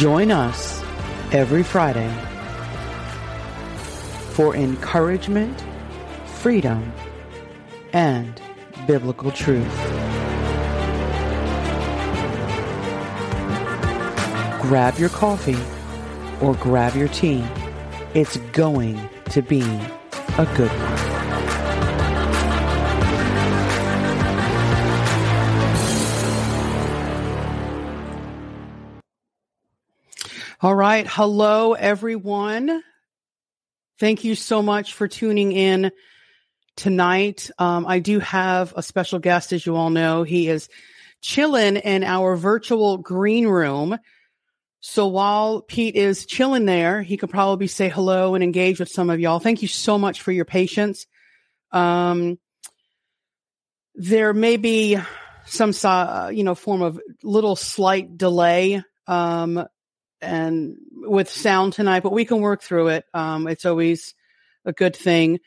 Join us every Friday for encouragement, freedom, and biblical truth. Grab your coffee or grab your tea. It's going to be a good one. All right. Hello, everyone. Thank you so much for tuning in tonight. Um, I do have a special guest, as you all know. He is chilling in our virtual green room. So while Pete is chilling there, he could probably say hello and engage with some of y'all. Thank you so much for your patience. Um, there may be some, uh, you know, form of little slight delay. Um, and with sound tonight, but we can work through it. Um, it's always a good thing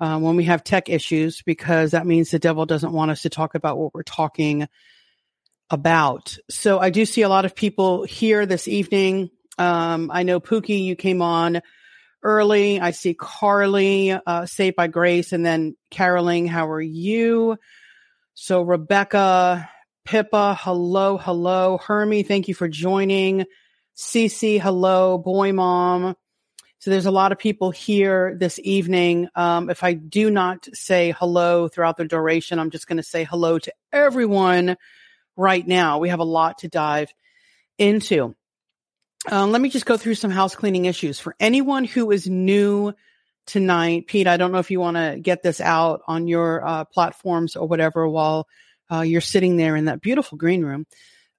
uh, when we have tech issues because that means the devil doesn't want us to talk about what we're talking about. So I do see a lot of people here this evening. Um, I know Pookie, you came on early. I see Carly, uh, Saved by Grace, and then Caroling. How are you? So Rebecca, Pippa, hello, hello. Hermie, thank you for joining. Cece, hello, boy mom. So there's a lot of people here this evening. Um, if I do not say hello throughout the duration, I'm just going to say hello to everyone right now. We have a lot to dive into. Um, let me just go through some house cleaning issues. For anyone who is new tonight, Pete, I don't know if you want to get this out on your uh, platforms or whatever while uh, you're sitting there in that beautiful green room.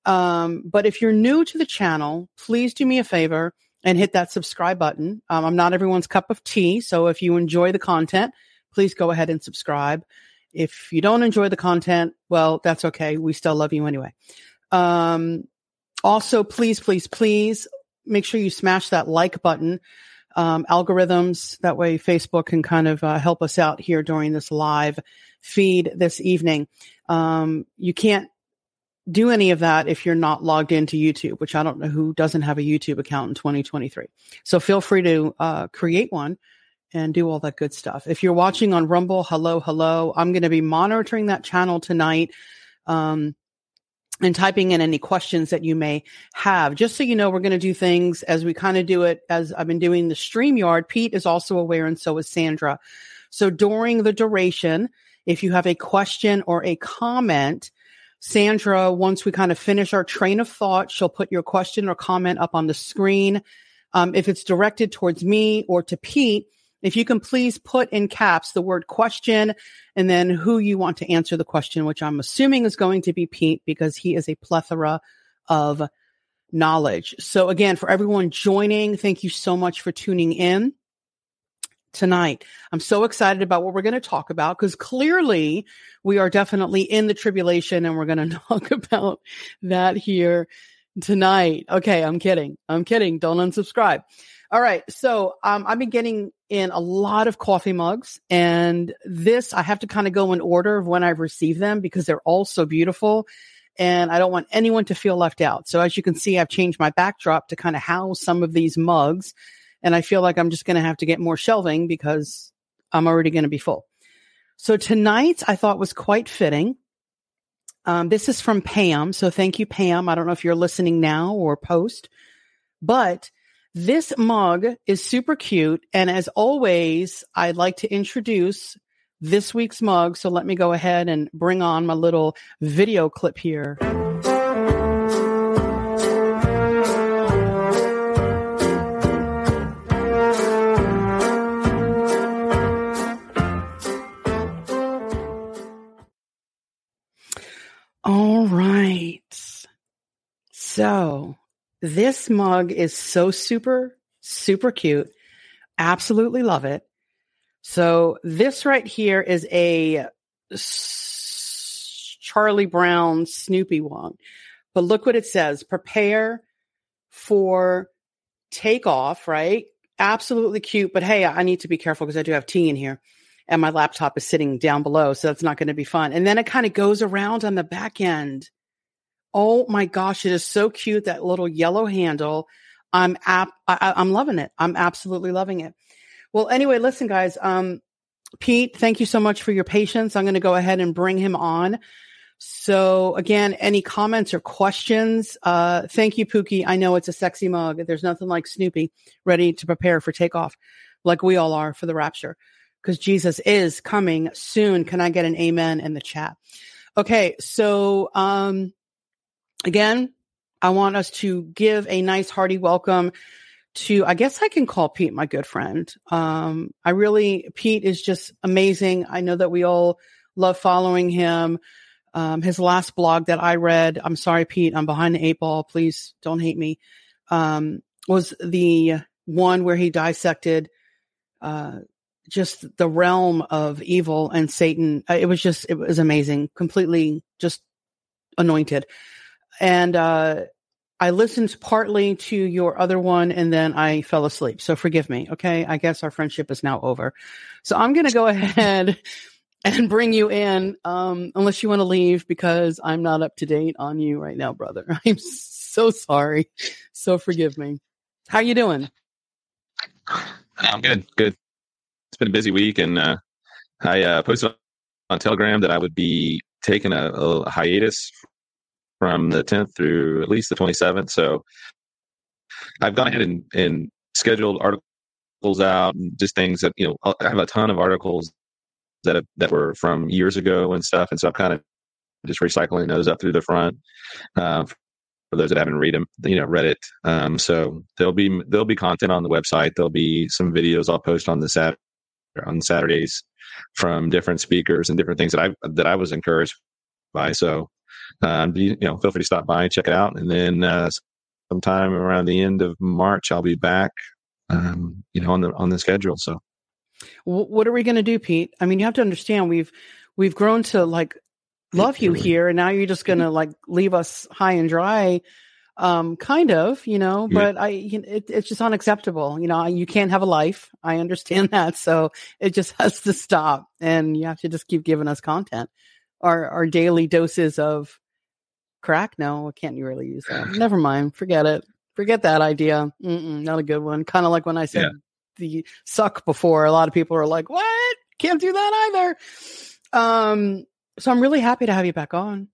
Um, but if you're new to the channel, please do me a favor and hit that subscribe button. Um, I'm not everyone's cup of tea. So if you enjoy the content, please go ahead and subscribe. If you don't enjoy the content, well, that's okay. We still love you anyway. Um, also, please, please, please make sure you smash that like button. Um, algorithms that way Facebook can kind of uh, help us out here during this live feed this evening. Um, you can't do any of that if you're not logged into YouTube, which I don't know who doesn't have a YouTube account in 2023. So feel free to uh, create one and do all that good stuff. If you're watching on Rumble, hello, hello. I'm going to be monitoring that channel tonight. Um, and typing in any questions that you may have. Just so you know, we're going to do things as we kind of do it as I've been doing the StreamYard. Pete is also aware, and so is Sandra. So during the duration, if you have a question or a comment, Sandra, once we kind of finish our train of thought, she'll put your question or comment up on the screen. Um, if it's directed towards me or to Pete, if you can please put in caps the word question and then who you want to answer the question, which I'm assuming is going to be Pete because he is a plethora of knowledge. So again, for everyone joining, thank you so much for tuning in tonight. I'm so excited about what we're going to talk about because clearly we are definitely in the tribulation and we're going to talk about that here tonight. Okay, I'm kidding. I'm kidding. Don't unsubscribe. All right. So um, I've been getting in a lot of coffee mugs, and this I have to kind of go in order of when I've received them because they're all so beautiful. And I don't want anyone to feel left out. So as you can see, I've changed my backdrop to kind of house some of these mugs and I feel like I'm just going to have to get more shelving because I'm already going to be full. So tonight I thought was quite fitting. Um, this is from Pam. So thank you, Pam. I don't know if you're listening now or post, but this mug is super cute. And as always, I'd like to introduce this week's mug. So let me go ahead and bring on my little video clip here. So this mug is so super, super cute. Absolutely love it. So this right here is a Charlie Brown Snoopy one. But look what it says. Prepare for takeoff, right? Absolutely cute. But hey, I need to be careful because I do have tea in here and my laptop is sitting down below. So that's not going to be fun. And then it kind of goes around on the back end. Oh my gosh, it is so cute. That little yellow handle. I'm app. I, am loving it. I'm absolutely loving it. Well, anyway, listen, guys. Um, Pete, thank you so much for your patience. I'm going to go ahead and bring him on. So again, any comments or questions? Uh, thank you, Pookie. I know it's a sexy mug. There's nothing like Snoopy ready to prepare for takeoff, like we all are for the rapture, because Jesus is coming soon. Can I get an amen in the chat? Okay, so um, again, I want us to give a nice hearty welcome to I guess I can call Pete my good friend. Um, I really Pete is just amazing. I know that we all love following him. Um, his last blog that I read, I'm sorry, Pete, I'm behind the eight ball. Please don't hate me. Um, was the one where he dissected uh, just the realm of evil and Satan. Uh, it was just, it was amazing, completely just anointed. And uh, I listened partly to your other one and then I fell asleep. So forgive me. Okay. I guess our friendship is now over. So I'm going to go ahead and bring you in, um, unless you want to leave because I'm not up to date on you right now, brother. I'm so sorry. So forgive me. How you doing? I'm good. Good. It's been a busy week and, uh, I, uh, posted on Telegram that I would be taking a, a hiatus from the 10th through at least the 27th. So I've gone ahead and, and scheduled articles out and just things that, you know, I have a ton of articles that have, that were from years ago and stuff. And so I'm kind of just recycling those up through the front. Uh, for those that haven't read them, you know, read it. Um, so there'll be there'll be content on the website. There'll be some videos I'll post on the Sat on Saturdays from different speakers and different things that I that I was encouraged by. So um, you, you know, feel free to stop by and check it out. And then uh, sometime around the end of March, I'll be back. Um, you know, on the on the schedule. So, what are we going to do, Pete? I mean, you have to understand we've we've grown to like love you here, and now you're just going to like leave us high and dry. Um, kind of, you know, but yeah. I, it, it's just unacceptable. You know, you can't have a life. I understand that. So it just has to stop and you have to just keep giving us content, our, our daily doses of crack? No, can't you really use that? Never mind. Forget it. Forget that idea. Mm-mm, not a good one. Kind of like when I said yeah. the suck before. A lot of people are like, "What? Can't do that either." Um, so I'm really happy to have you back on.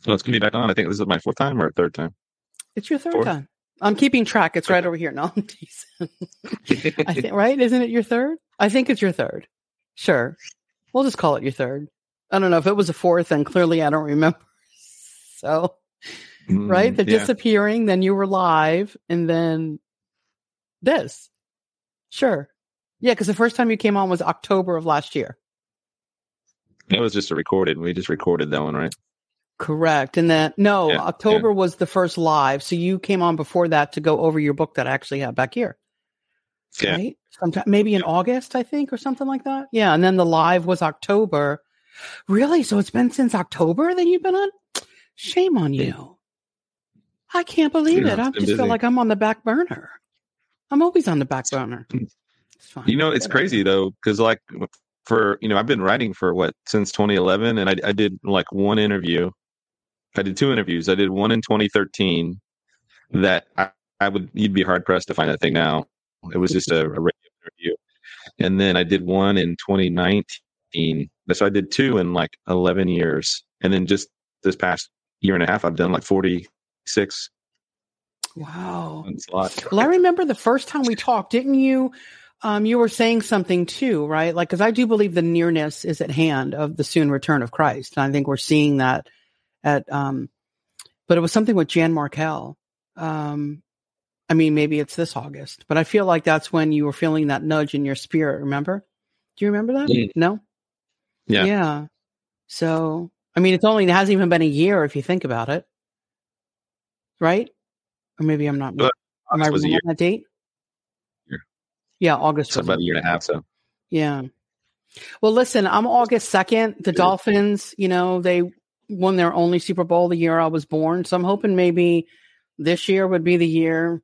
So it's gonna be back on. I think this is my fourth time or third time. It's your third Fourth? time. I'm keeping track. It's right over here. No, I think right. Isn't it your third? I think it's your third. Sure, we'll just call it your third. I don't know if it was a fourth, and clearly I don't remember. So, mm, right? The yeah. disappearing, then you were live, and then this. Sure. Yeah, because the first time you came on was October of last year. It was just a recorded. We just recorded that one, right? Correct. And then, no, yeah, October yeah. was the first live. So you came on before that to go over your book that I actually have back here. Yeah. Right? Sometime, maybe in August, I think, or something like that. Yeah. And then the live was October. Really? So it's been since October that you've been on? Shame on you. I can't believe it. I just busy. feel like I'm on the back burner. I'm always on the back burner. Mm. You know, it's crazy though, because like for you know, I've been writing for what since 2011, and I, I did like one interview. I did two interviews. I did one in 2013 that I, I would you'd be hard pressed to find that thing now. It was just a, a radio interview, and then I did one in 2019. So I did two in like 11 years, and then just this past year and a half, I've done like 46. Wow. it's a lot. Well, I remember the first time we talked, didn't you? Um, you were saying something too, right? Like, because I do believe the nearness is at hand of the soon return of Christ. And I think we're seeing that at, um, but it was something with Jan Markell. Um, I mean, maybe it's this August, but I feel like that's when you were feeling that nudge in your spirit. Remember? Do you remember that? Mm. No? Yeah. Yeah. So I mean, it's only it hasn't even been a year if you think about it, right? Or maybe I'm not. Am I wrong on that date? Yeah, yeah August. So about a year and a half. So yeah. Well, listen, I'm August second. The Dolphins, you know, they won their only Super Bowl the year I was born. So I'm hoping maybe this year would be the year,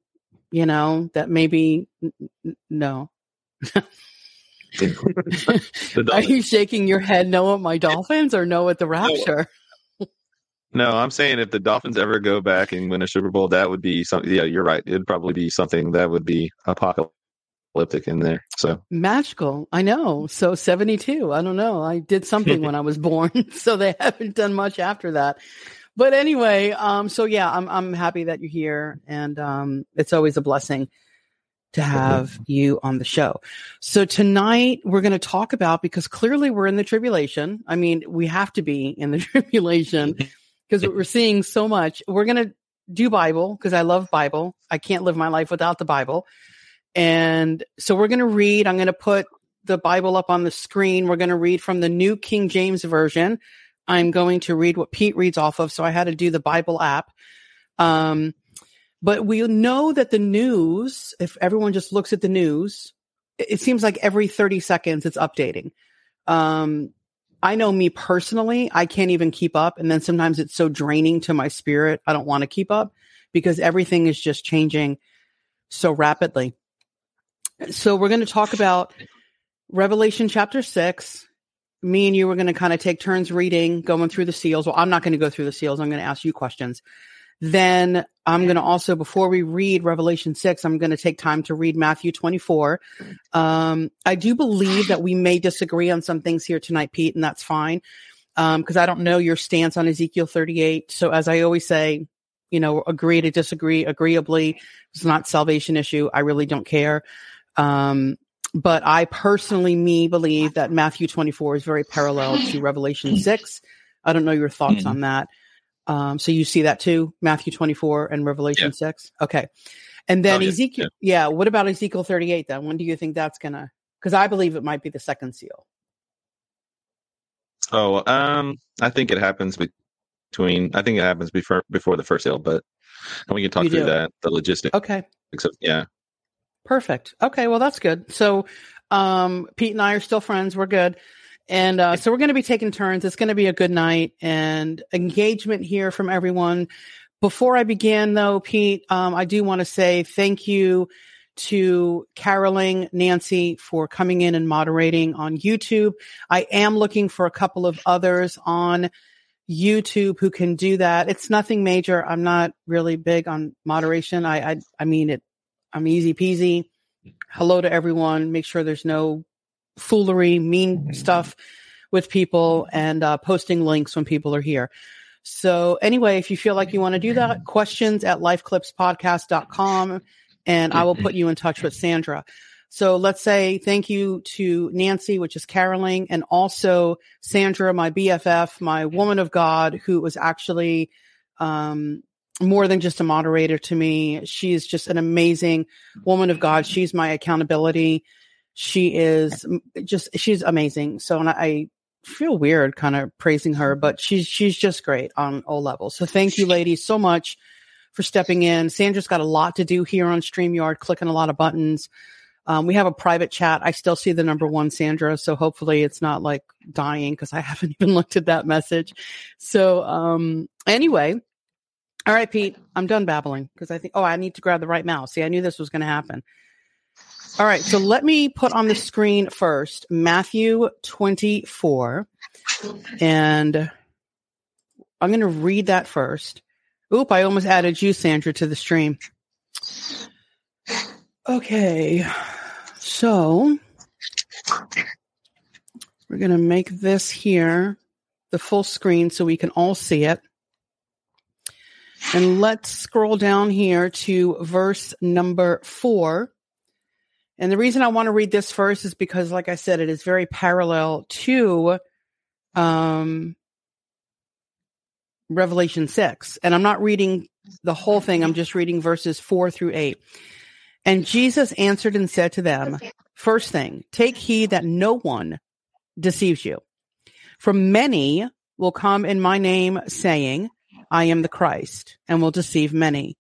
you know, that maybe n- no. Are you shaking your head no at my dolphins or no at the rapture? No, I'm saying if the Dolphins ever go back and win a Super Bowl, that would be something. Yeah, you're right. It'd probably be something that would be apocalyptic in there. So magical. I know. So 72. I don't know. I did something when I was born, so they haven't done much after that. But anyway, um, so yeah, I'm I'm happy that you're here, and um, it's always a blessing to have you on the show. So tonight we're going to talk about because clearly we're in the tribulation. I mean, we have to be in the tribulation because we're seeing so much. We're going to do Bible because I love Bible. I can't live my life without the Bible. And so we're going to read, I'm going to put the Bible up on the screen. We're going to read from the New King James Version. I'm going to read what Pete reads off of. So I had to do the Bible app. Um, but we know that the news, if everyone just looks at the news, it seems like every 30 seconds it's updating. Um, I know me personally, I can't even keep up. And then sometimes it's so draining to my spirit. I don't want to keep up because everything is just changing so rapidly. So we're going to talk about Revelation chapter six. Me and you are going to kind of take turns reading, going through the seals. Well, I'm not going to go through the seals. I'm going to ask you questions. Then I'm going to also, before we read Revelation 6, I'm going to take time to read Matthew 24. Um, I do believe that we may disagree on some things here tonight, Pete, and that's fine. Because um, I don't know your stance on Ezekiel 38. So, as I always say, you know, agree to disagree agreeably. It's not salvation issue. I really don't care. Um, but I personally, me, believe that Matthew 24 is very parallel to Revelation 6. I don't know your thoughts mm-hmm. on that. Um, so you see that too, Matthew 24 and Revelation yeah. 6. Okay. And then oh, Ezekiel, yeah. yeah. What about Ezekiel 38 then? When do you think that's going to, because I believe it might be the second seal. Oh, um, I think it happens between, I think it happens before, before the first seal, but and we can talk you through do. that, the logistics. Okay. Except, yeah. Perfect. Okay. Well, that's good. So, um, Pete and I are still friends. We're good. And uh, so we're going to be taking turns. It's going to be a good night and engagement here from everyone. Before I begin, though, Pete, um, I do want to say thank you to Caroling, Nancy for coming in and moderating on YouTube. I am looking for a couple of others on YouTube who can do that. It's nothing major. I'm not really big on moderation. I, I, I mean it. I'm easy peasy. Hello to everyone. Make sure there's no foolery, mean stuff with people and uh, posting links when people are here. So anyway, if you feel like you want to do that, questions at lifeclipspodcast.com and I will put you in touch with Sandra. So let's say thank you to Nancy, which is caroling, and also Sandra, my BFF, my woman of God, who was actually um, more than just a moderator to me. She's just an amazing woman of God. She's my accountability she is just she's amazing. So and I feel weird kind of praising her, but she's she's just great on all levels. So thank you, ladies, so much for stepping in. Sandra's got a lot to do here on StreamYard, clicking a lot of buttons. Um, we have a private chat. I still see the number one Sandra, so hopefully it's not like dying because I haven't even looked at that message. So um, anyway, all right, Pete, I'm done babbling because I think oh I need to grab the right mouse. See, I knew this was going to happen. All right, so let me put on the screen first Matthew 24. And I'm going to read that first. Oop, I almost added you, Sandra, to the stream. Okay, so we're going to make this here the full screen so we can all see it. And let's scroll down here to verse number four. And the reason I want to read this first is because, like I said, it is very parallel to um, Revelation 6. And I'm not reading the whole thing, I'm just reading verses 4 through 8. And Jesus answered and said to them, First thing, take heed that no one deceives you. For many will come in my name, saying, I am the Christ, and will deceive many.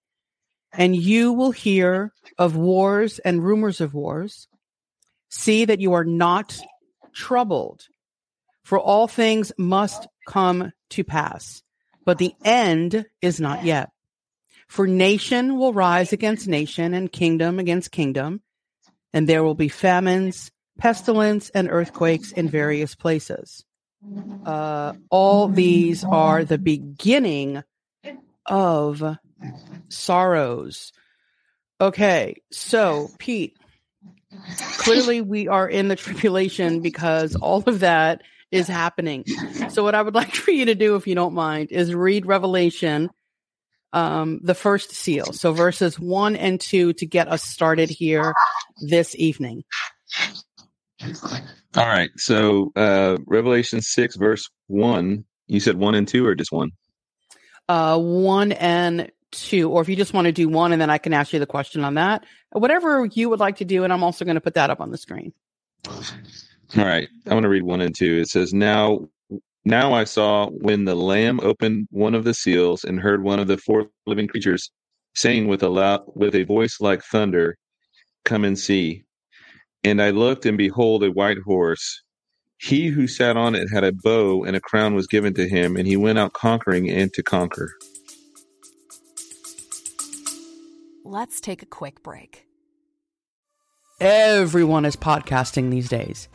And you will hear of wars and rumors of wars. See that you are not troubled, for all things must come to pass, but the end is not yet. For nation will rise against nation and kingdom against kingdom, and there will be famines, pestilence, and earthquakes in various places. Uh, all these are the beginning of sorrows. Okay, so Pete, clearly we are in the tribulation because all of that is happening. So, what I would like for you to do, if you don't mind, is read Revelation, um, the first seal. So, verses one and two to get us started here this evening. All right. So, uh, Revelation 6, verse 1, you said 1 and 2 or just 1? Uh, one and two, or if you just want to do one and then I can ask you the question on that, whatever you would like to do. And I'm also going to put that up on the screen. All right. I'm going to read 1 and 2. It says, Now, now I saw when the Lamb opened one of the seals and heard one of the four living creatures saying with a loud, with a voice like thunder, Come and see. And I looked, and behold, a white horse. He who sat on it had a bow, and a crown was given to him, and he went out conquering and to conquer. Let's take a quick break. Everyone is podcasting these days.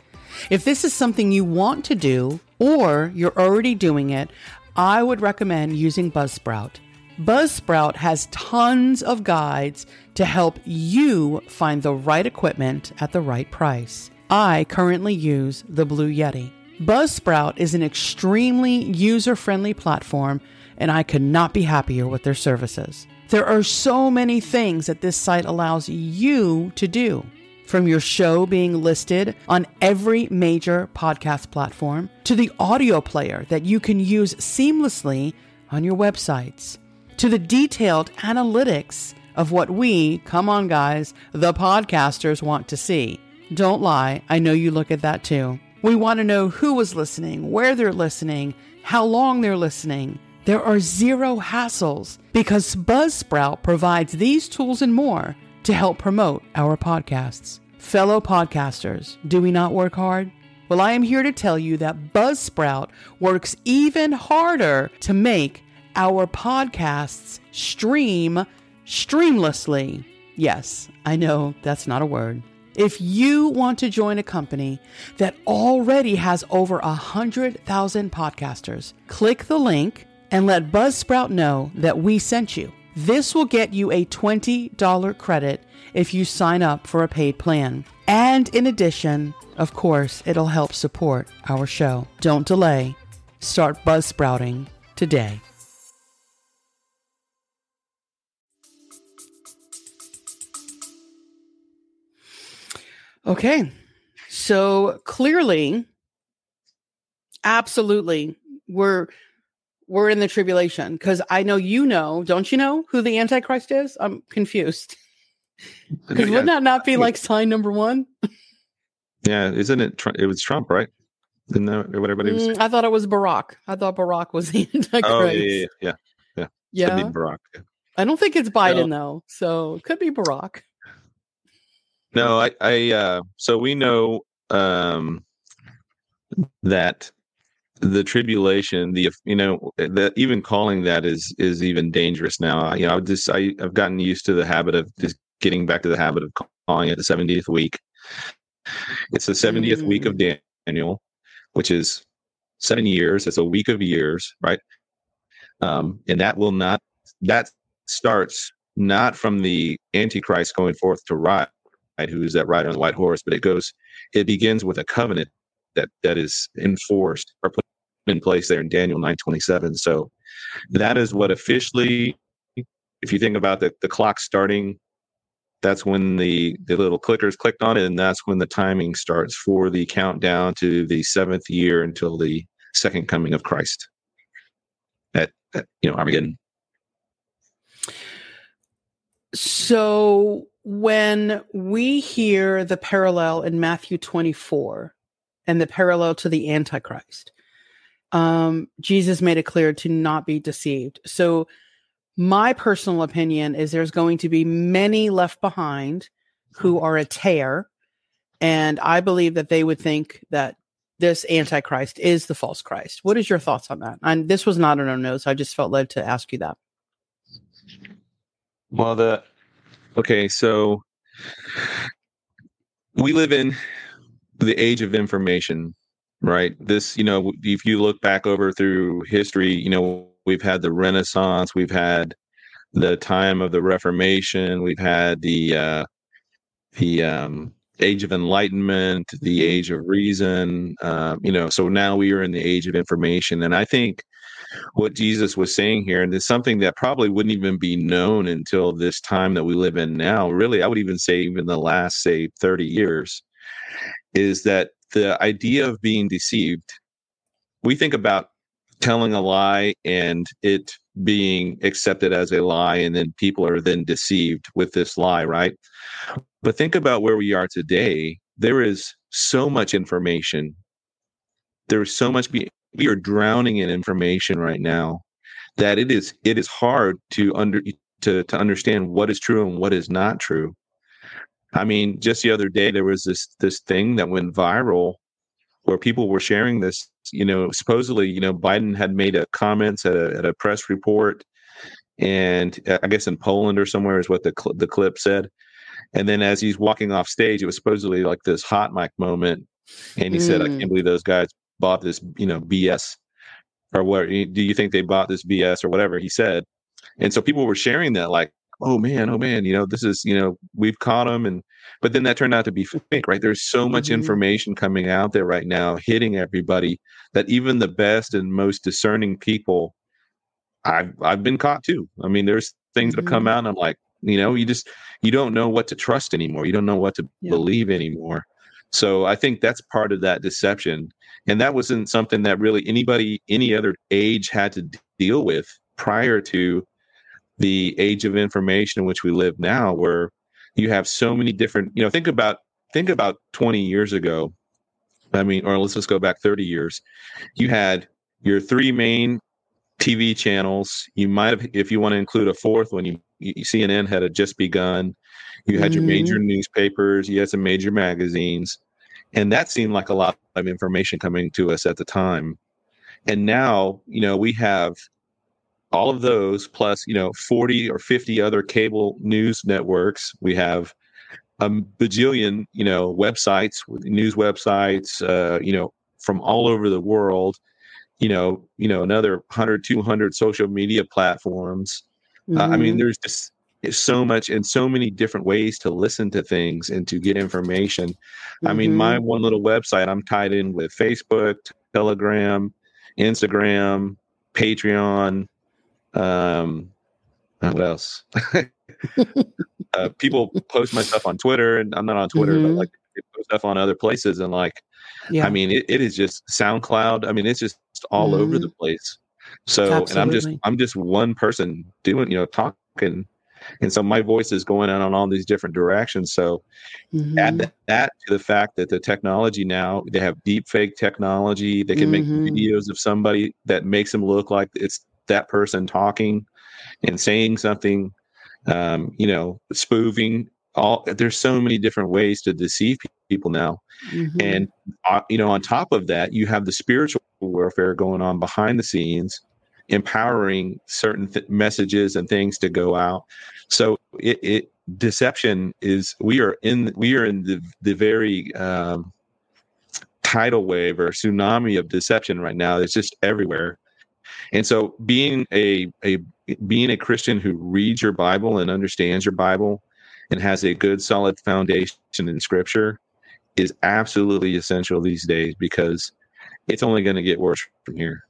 If this is something you want to do, or you're already doing it, I would recommend using Buzzsprout. Buzzsprout has tons of guides to help you find the right equipment at the right price. I currently use the Blue Yeti. Buzzsprout is an extremely user friendly platform, and I could not be happier with their services. There are so many things that this site allows you to do. From your show being listed on every major podcast platform to the audio player that you can use seamlessly on your websites to the detailed analytics of what we, come on guys, the podcasters want to see. Don't lie, I know you look at that too. We want to know who was listening, where they're listening, how long they're listening. There are zero hassles because Buzzsprout provides these tools and more to help promote our podcasts. Fellow podcasters, do we not work hard? Well, I am here to tell you that Buzzsprout works even harder to make our podcasts stream streamlessly. Yes, I know that's not a word. If you want to join a company that already has over a 100,000 podcasters, click the link and let Buzzsprout know that we sent you. This will get you a $20 credit if you sign up for a paid plan. And in addition, of course, it'll help support our show. Don't delay. Start Buzzsprouting today. Okay. So clearly, absolutely, we're we're in the tribulation because I know you know, don't you know who the Antichrist is? I'm confused. Because wouldn't that not be like sign number one? Yeah, isn't it? It was Trump, right? Isn't that what everybody was? Mm, I thought it was Barack. I thought Barack was the Antichrist. Oh yeah, yeah, yeah, yeah. yeah. Barack. Yeah. I don't think it's Biden no. though, so it could be Barack. No, I, I, uh, so we know um, that the tribulation the you know that even calling that is is even dangerous now you know i just I, i've gotten used to the habit of just getting back to the habit of calling it the 70th week it's the 70th mm. week of mm. daniel which is seven years it's a week of years right um and that will not that starts not from the antichrist going forth to ride right who's that rider on the white horse but it goes it begins with a covenant that that is enforced or put in place there in Daniel 927. So that is what officially, if you think about the, the clock starting, that's when the, the little clickers clicked on it, and that's when the timing starts for the countdown to the seventh year until the second coming of Christ at, at you know Armageddon. So when we hear the parallel in Matthew 24 and the parallel to the Antichrist, um, Jesus made it clear to not be deceived. So, my personal opinion is there's going to be many left behind who are a tare. And I believe that they would think that this Antichrist is the false Christ. What is your thoughts on that? And this was not an our notes. I just felt led to ask you that. Well, the okay, so we live in the age of information right? This, you know, if you look back over through history, you know, we've had the Renaissance, we've had the time of the Reformation, we've had the uh, the um, age of enlightenment, the age of reason. Uh, you know, so now we are in the age of information, and I think what Jesus was saying here, and it's something that probably wouldn't even be known until this time that we live in now. Really, I would even say even the last say thirty years, is that the idea of being deceived. We think about telling a lie and it being accepted as a lie and then people are then deceived with this lie right? But think about where we are today. There is so much information. There's so much we are drowning in information right now that it is it is hard to under to to understand what is true and what is not true i mean just the other day there was this this thing that went viral where people were sharing this you know, supposedly, you know, Biden had made a comments at a, at a press report, and uh, I guess in Poland or somewhere is what the cl- the clip said. And then as he's walking off stage, it was supposedly like this hot mic moment, and he mm. said, "I can't hmm. believe those guys bought this, you know, BS." Or what do you think they bought this BS or whatever he said? And so people were sharing that, like, oh man, oh man, you know, this is, you know, we've caught him. And, but then that turned out to be fake, right? There's so much mm-hmm. information coming out there right now, hitting everybody that even the best and most discerning people, I've, I've been caught too. I mean, there's things mm-hmm. that come out and I'm like, you know, you just, you don't know what to trust anymore. You don't know what to yeah. believe anymore. So I think that's part of that deception. And that wasn't something that really anybody, any other age had to deal with prior to the age of information in which we live now where you have so many different you know think about think about 20 years ago. I mean or let's just go back 30 years. You had your three main tv channels. You might have if you want to include a fourth one you, you cnn had just begun. You had mm-hmm. your major newspapers. You had some major magazines. And that seemed like a lot of information coming to us at the time. And now you know we have all of those plus you know 40 or 50 other cable news networks we have a bajillion you know websites news websites uh, you know from all over the world you know you know another 100 200 social media platforms mm-hmm. uh, i mean mm-hmm. there's just so much and so many different ways to listen to things and to get information mm-hmm. i mean my mm-hmm. one little website i'm tied in with facebook telegram instagram patreon um, what else? uh, people post my stuff on Twitter, and I'm not on Twitter, mm-hmm. but like post stuff on other places, and like, yeah. I mean, it, it is just SoundCloud. I mean, it's just all mm-hmm. over the place. So, Absolutely. and I'm just I'm just one person doing, you know, talking, and so my voice is going out on all these different directions. So, mm-hmm. add that to the fact that the technology now they have deep fake technology. They can make mm-hmm. videos of somebody that makes them look like it's that person talking and saying something, um, you know, spoofing. All there's so many different ways to deceive people now, mm-hmm. and uh, you know, on top of that, you have the spiritual warfare going on behind the scenes, empowering certain th- messages and things to go out. So it, it deception is we are in we are in the the very um, tidal wave or tsunami of deception right now. It's just everywhere. And so being a, a being a Christian who reads your Bible and understands your Bible and has a good solid foundation in scripture is absolutely essential these days because it's only going to get worse from here.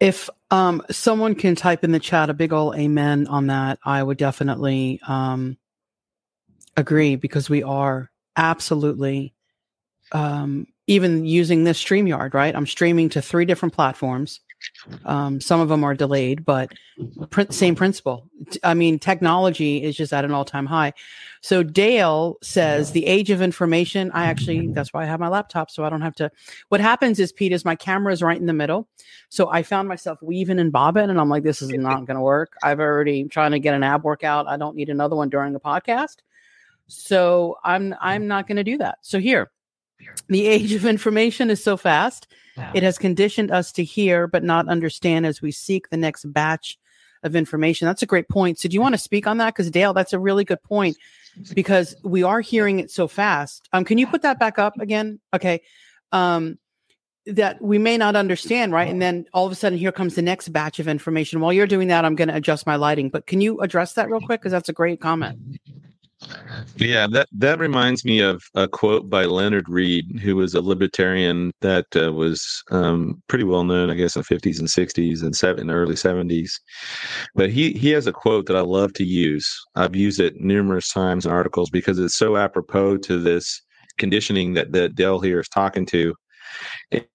If um, someone can type in the chat a big ol' amen on that, I would definitely um, agree because we are absolutely um, even using this StreamYard, right? I'm streaming to three different platforms. Um, some of them are delayed, but pr- same principle. I mean, technology is just at an all time high. So Dale says the age of information. I actually, that's why I have my laptop. So I don't have to. What happens is, Pete, is my camera is right in the middle. So I found myself weaving and bobbing, and I'm like, this is not going to work. I've already trying to get an ab workout. I don't need another one during a podcast. So I'm I'm not going to do that. So here, the age of information is so fast. It has conditioned us to hear but not understand as we seek the next batch of information. That's a great point. So, do you want to speak on that? Because, Dale, that's a really good point because we are hearing it so fast. Um, can you put that back up again? Okay. um, that we may not understand, right? And then all of a sudden, here comes the next batch of information. While you're doing that, I'm going to adjust my lighting. But can you address that real quick? Because that's a great comment. Yeah, that that reminds me of a quote by Leonard Read, who was a libertarian that uh, was um, pretty well known, I guess, in the 50s and 60s and seven, early 70s. But he he has a quote that I love to use. I've used it numerous times in articles because it's so apropos to this conditioning that that Del here is talking to.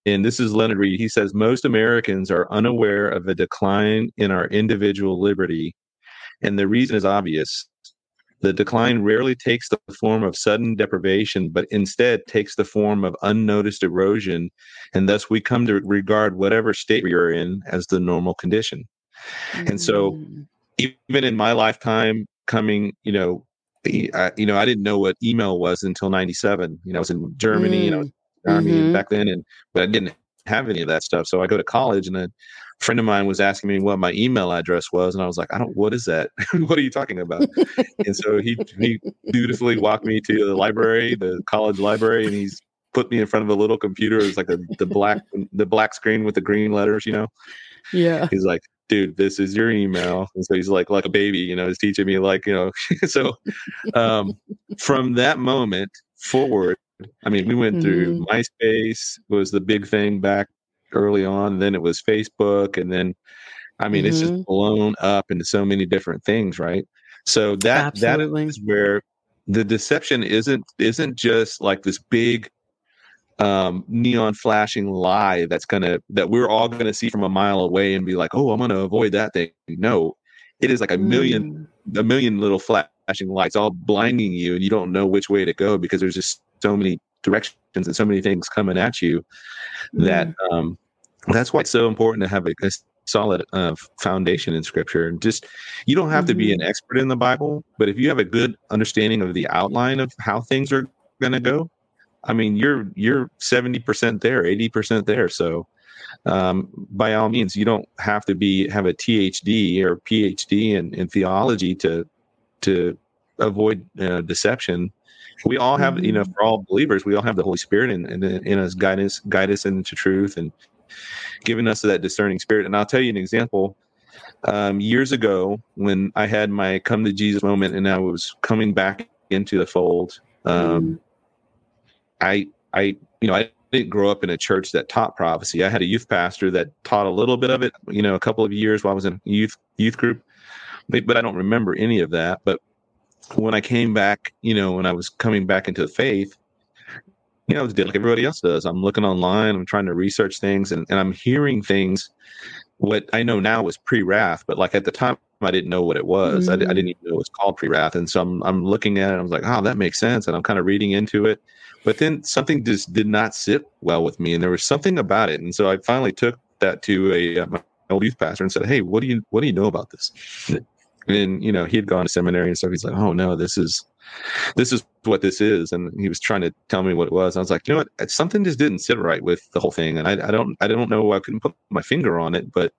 And this is Leonard Read. He says most Americans are unaware of a decline in our individual liberty, and the reason is obvious the decline rarely takes the form of sudden deprivation, but instead takes the form of unnoticed erosion, and thus we come to regard whatever state we are in as the normal condition. Mm-hmm. And so, mm. even in my lifetime, coming, you know, I, you know, I didn't know what email was until '97. You know, I was in Germany, mm. and I was army mm-hmm. back then, and but I didn't have any of that stuff. So I go to college, and a friend of mine was asking me what my email address was, and I was like, I don't. What is that? what are you talking about? and so he he beautifully walked me to the library, the college library, and he's put me in front of a little computer. It's like a, the black the black screen with the green letters, you know. Yeah. He's like, dude, this is your email. And so he's like, like a baby, you know, he's teaching me like, you know, so um, from that moment forward, I mean, we went through mm-hmm. MySpace was the big thing back early on. Then it was Facebook, and then I mean, mm-hmm. it's just mm-hmm. blown up into so many different things, right? So that Absolutely. that is where the deception isn't isn't just like this big um, neon flashing lie that's gonna that we're all gonna see from a mile away and be like, oh, I'm gonna avoid that thing. No, it is like a million mm. a million little flashing lights all blinding you, and you don't know which way to go because there's just so many directions and so many things coming at you that um, that's why it's so important to have a, a solid uh, foundation in scripture and just you don't have mm-hmm. to be an mm-hmm. expert in the bible but if you have a good understanding of the outline of how things are going to go i mean you're you're 70% there 80% there so um, by all means you don't have to be have a thd or phd in, in theology to to avoid uh, deception we all have you know mm-hmm. for all believers we all have the holy spirit in, in, in us guidance guide us into truth and giving us that discerning spirit. And I'll tell you an example. Um, years ago, when I had my come to Jesus moment and I was coming back into the fold, um, mm. I, I, you know, I didn't grow up in a church that taught prophecy. I had a youth pastor that taught a little bit of it, you know, a couple of years while I was in youth youth group, but I don't remember any of that. But when I came back, you know, when I was coming back into the faith, you know, I was doing like everybody else does. I'm looking online, I'm trying to research things, and, and I'm hearing things. What I know now was pre wrath, but like at the time, I didn't know what it was. Mm. I, I, didn't even know it was called pre wrath. And so I'm, I'm looking at it, I was like, oh, that makes sense. And I'm kind of reading into it. But then something just did not sit well with me. And there was something about it. And so I finally took that to a, uh, my old youth pastor and said, hey, what do you, what do you know about this? And, you know, he had gone to seminary and stuff. He's like, oh, no, this is, this is what this is. And he was trying to tell me what it was. I was like, you know what? Something just didn't sit right with the whole thing. And I, I don't, I don't know. I couldn't put my finger on it, but,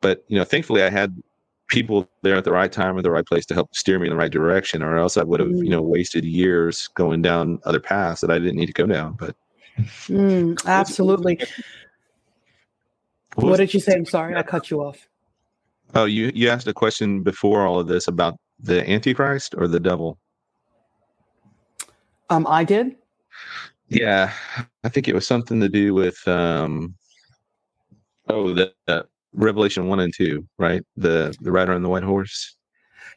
but, you know, thankfully I had people there at the right time or the right place to help steer me in the right direction, or else I would have, you know, mm. wasted years going down other paths that I didn't need to go down. But mm, absolutely. What, what did you say? I'm sorry, I cut you off. Oh, you you asked a question before all of this about the Antichrist or the devil. Um, I did. Yeah, I think it was something to do with um, oh the uh, Revelation one and two, right? The the rider on the white horse.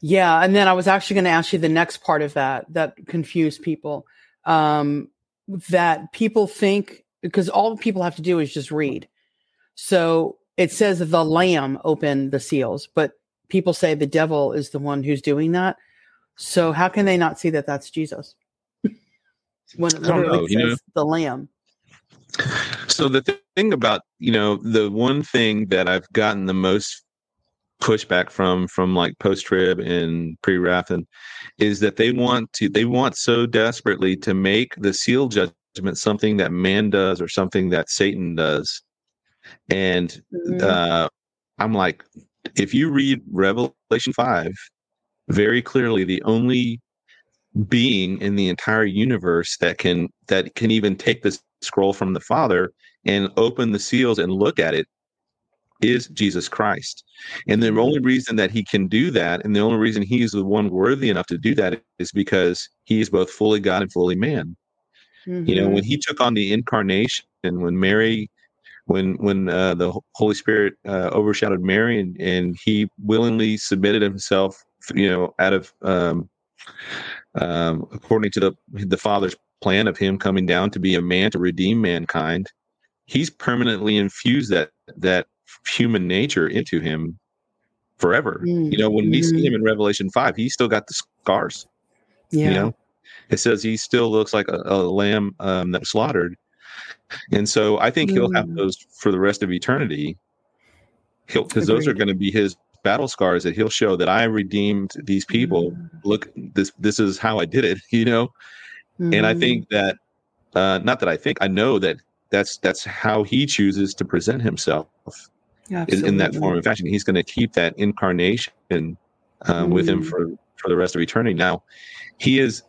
Yeah, and then I was actually going to ask you the next part of that that confused people. Um, that people think because all people have to do is just read. So it says the Lamb opened the seals, but people say the devil is the one who's doing that. So how can they not see that that's Jesus? when it literally know, says know? the lamb. So the th- thing about you know the one thing that I've gotten the most pushback from from like post trib and pre wrath is that they want to they want so desperately to make the seal judgment something that man does or something that Satan does, and mm-hmm. uh, I'm like, if you read Revelation five very clearly, the only being in the entire universe that can that can even take this scroll from the Father and open the seals and look at it is Jesus Christ. And the only reason that he can do that, and the only reason he is the one worthy enough to do that, is because he is both fully God and fully man. Mm-hmm. You know, when he took on the incarnation, and when Mary, when when uh, the Holy Spirit uh, overshadowed Mary, and, and he willingly submitted himself, you know, out of um, um, according to the the Father's plan of him coming down to be a man to redeem mankind, he's permanently infused that that human nature into him forever. Mm. You know, when we see him in Revelation 5, he's still got the scars. Yeah. You know, it says he still looks like a, a lamb um, that was slaughtered. And so I think mm. he'll have mm. those for the rest of eternity. He'll because those are going to be his battle scars that he'll show that I redeemed these people. Mm. Look, this this is how I did it, you know. And I mm. think that uh, not that I think I know that that's that's how he chooses to present himself in, in, that form and fashion. He's going to keep that incarnation um, mm. with him mm. for for the rest of eternity. Now, he is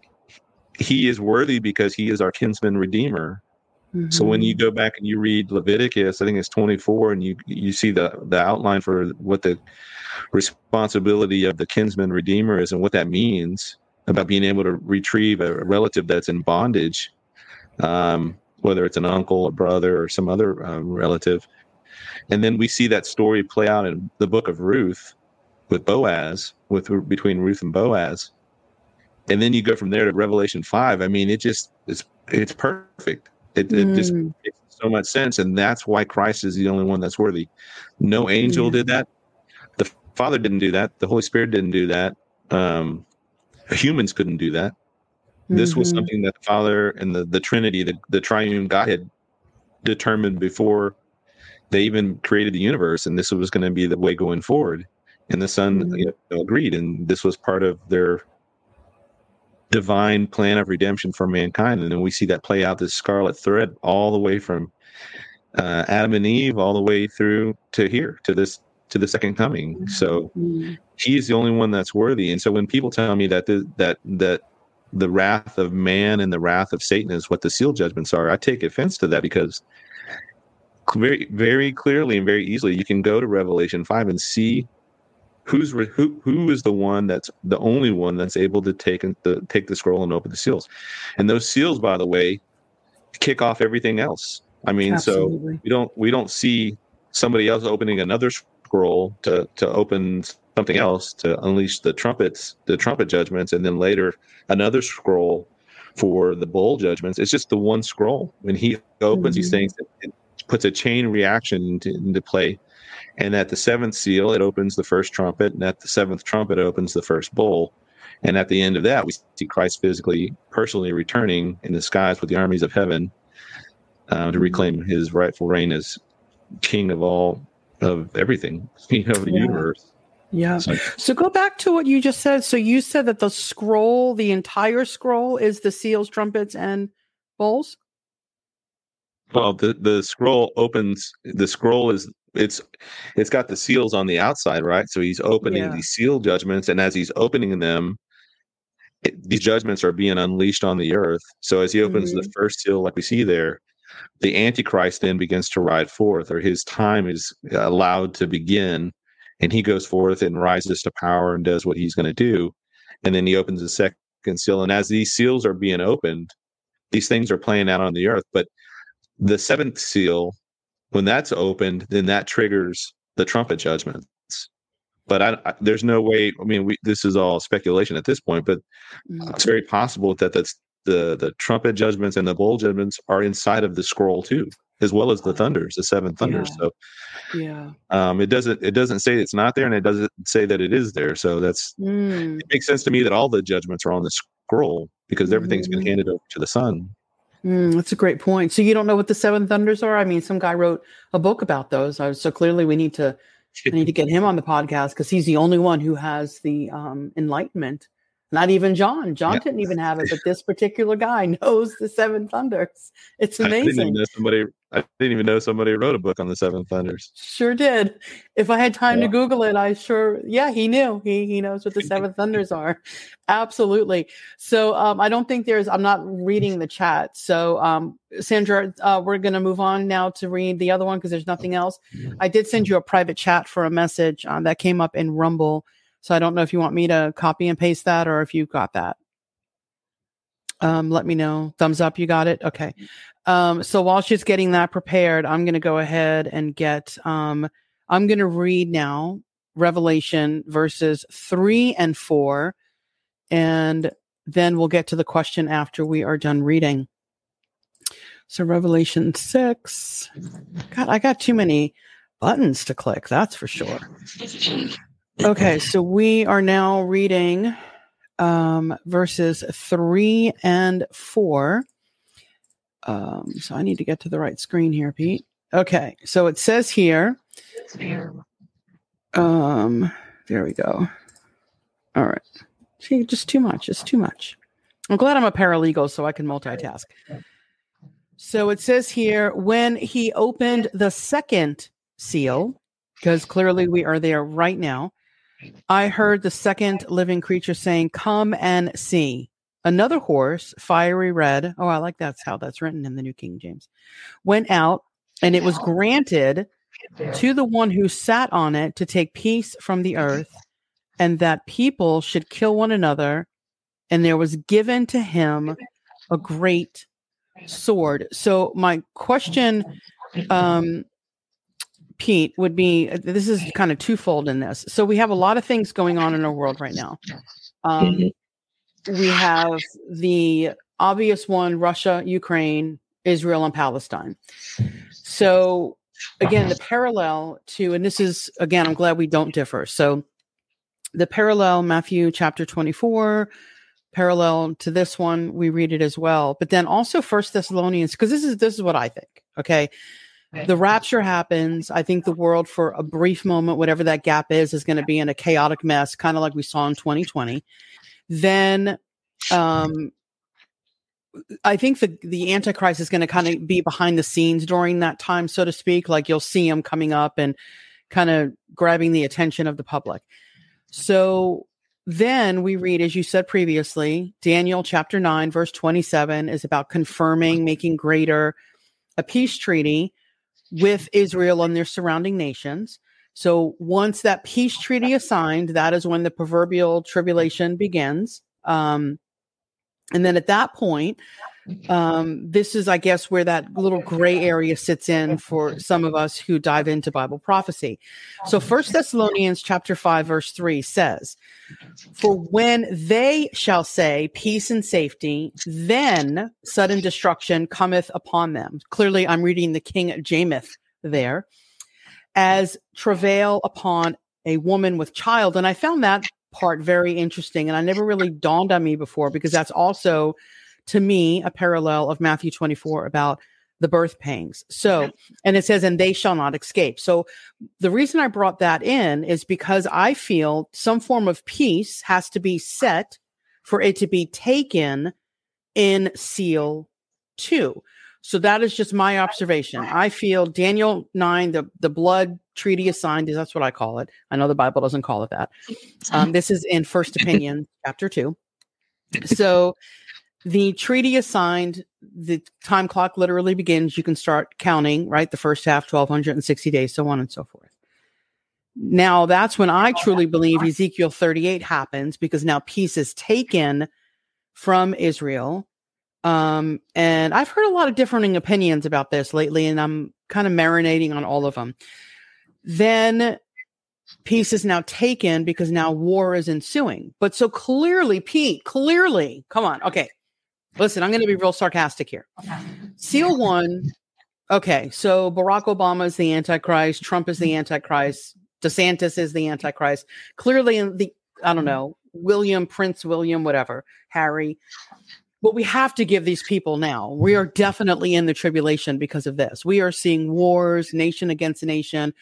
he is worthy because he is our kinsman redeemer. Mm-hmm. So when you mm-hmm. go back and you read Leviticus, I think it's 24, and you you see the the outline for what the responsibility of the kinsman redeemer is and what that means about being able to retrieve a relative that's in bondage, um, whether it's an uncle, a brother, or some other um, relative. And then we see that story play out in the book of Ruth with Boaz, with between Ruth and Boaz. And then you go from there to Revelation five. I mean, it just it's it's perfect. It, mm. it just mm. makes so much sense, and that's why Christ is the only one that's worthy. No angel yeah. did that. The Father didn't do that. The Holy Spirit didn't do that. Um, humans couldn't do that. This mm-hmm. was something that the Father and the, the Trinity, the, the triune God, had determined before they even created the universe, and this was going to be the way going forward. And the Son mm-hmm. you know, agreed, and this was part of their divine plan of redemption for mankind. And then we see that play out this scarlet thread all the way from uh, Adam and Eve all the way through to here to this to the second coming. So mm-hmm. he is the only one that's worthy. And so when people tell me that the, that that the wrath of man and the wrath of Satan is what the seal judgments are, I take offense to that because very very clearly and very easily you can go to revelation 5 and see who's who who is the one that's the only one that's able to take the take the scroll and open the seals and those seals by the way kick off everything else i mean Absolutely. so we don't we don't see somebody else opening another scroll to to open something else to unleash the trumpets the trumpet judgments and then later another scroll for the bowl judgments it's just the one scroll when he opens mm-hmm. these things it, puts a chain reaction into, into play. And at the seventh seal, it opens the first trumpet, and at the seventh trumpet, it opens the first bowl. And at the end of that, we see Christ physically, personally returning in the skies with the armies of heaven uh, to reclaim his rightful reign as king of all of everything, you know, the yeah. universe. Yeah. So, so, go back to what you just said. So you said that the scroll, the entire scroll, is the seals, trumpets, and bowls. Well, the the scroll opens. The scroll is it's it's got the seals on the outside, right? So he's opening yeah. these seal judgments, and as he's opening them, it, these judgments are being unleashed on the earth. So as he opens mm-hmm. the first seal, like we see there, the Antichrist then begins to ride forth, or his time is allowed to begin, and he goes forth and rises to power and does what he's going to do, and then he opens the second seal, and as these seals are being opened, these things are playing out on the earth, but the seventh seal, when that's opened, then that triggers the trumpet judgments. But I, I, there's no way. I mean, we, this is all speculation at this point, but mm-hmm. it's very possible that that's the the trumpet judgments and the bowl judgments are inside of the scroll too, as well as the thunders, the seven thunders. Yeah. So, yeah, um, it doesn't it doesn't say it's not there, and it doesn't say that it is there. So that's mm. it makes sense to me that all the judgments are on the scroll because everything's mm-hmm. been handed over to the Son. Mm, that's a great point. So you don't know what the seven thunders are? I mean, some guy wrote a book about those. So clearly, we need to I need to get him on the podcast because he's the only one who has the um, enlightenment Not even John. John Yeah. didn't even have it, but this particular guy knows the seven thunders. It's I didn't even amazing. somebody. I didn't even know somebody wrote a book on the Seven Thunders. Sure did. If I had time Yeah. to Google it, I sure, yeah, he knew. He he knows what the seven thunders are. Absolutely. So um, I don't think there's. I'm not reading the chat. So um, Sandra, uh, we're going to move on now to read the other one because there's nothing else. I did send you a private chat for a message um, that came up in Rumble. So I don't know if you want me to copy and paste that or if you got that. Um, let me know. Thumbs up. You got it. Okay. Um, so while she's getting that prepared, I'm going to go ahead and get. Um, I'm going to read now Revelation verses three and four, and then we'll get to the question after we are done reading. So Revelation six. God, I got too many buttons to click. That's for sure. Okay, so we are now reading um, verses three and four. Um, so I need to get to the right screen here, Pete. Okay, so it says here. Um, there we go. All right. See, just too much. It's too much. I'm glad I'm a paralegal so I can multitask. So it says here when he opened the second seal, because clearly we are there right now. I heard the second living creature saying, Come and see. Another horse, fiery red. Oh, I like that's how that's written in the New King James. Went out, and it was granted to the one who sat on it to take peace from the earth, and that people should kill one another. And there was given to him a great sword. So, my question, um, Pete, would be uh, this is kind of twofold in this. So, we have a lot of things going on in our world right now. Um, we have the obvious one Russia, Ukraine, Israel, and Palestine. So, again, the parallel to, and this is, again, I'm glad we don't differ. So, the parallel, Matthew chapter 24, parallel to this one, we read it as well. But then also First Thessalonians, because this is this is what I think. Okay. The rapture happens. I think the world for a brief moment, whatever that gap is, is going to be in a chaotic mess, kind of like we saw in 2020. Then um I think the the Antichrist is going to kind of be behind the scenes during that time, so to speak. Like you'll see him coming up and kind of grabbing the attention of the public. So then we read, as you said previously, Daniel chapter 9, verse 27 is about confirming, making greater a peace treaty with Israel and their surrounding nations. So once that peace treaty is signed, that is when the proverbial tribulation begins. Um, and then at that point, um, this is, I guess, where that little gray area sits in for some of us who dive into Bible prophecy. So First Thessalonians chapter 5, verse 3 says, For when they shall say peace and safety, then sudden destruction cometh upon them. Clearly, I'm reading the King Jameth there, as travail upon a woman with child. And I found that part very interesting. And I never really dawned on me before because that's also to me a parallel of Matthew 24 about the birth pangs. So, and it says, and they shall not escape. So, the reason I brought that in is because I feel some form of peace has to be set for it to be taken in seal two. So that is just my observation. I feel Daniel 9, the, the blood treaty is signed, that's what I call it. I know the Bible doesn't call it that. Um, this is in First Opinion, chapter 2. So the treaty is signed, the time clock literally begins. You can start counting, right? The first half, 1260 days, so on and so forth. Now, that's when I truly believe Ezekiel 38 happens because now peace is taken from Israel. Um, and I've heard a lot of differing opinions about this lately, and I'm kind of marinating on all of them. Then peace is now taken because now war is ensuing. But so clearly, Pete, clearly, come on. Okay. Listen, I'm going to be real sarcastic here. Seal one. Okay. So Barack Obama is the Antichrist. Trump is the Antichrist. DeSantis is the Antichrist. Clearly, in the, I don't know, William, Prince William, whatever, Harry. But we have to give these people now. We are definitely in the tribulation because of this. We are seeing wars, nation against nation.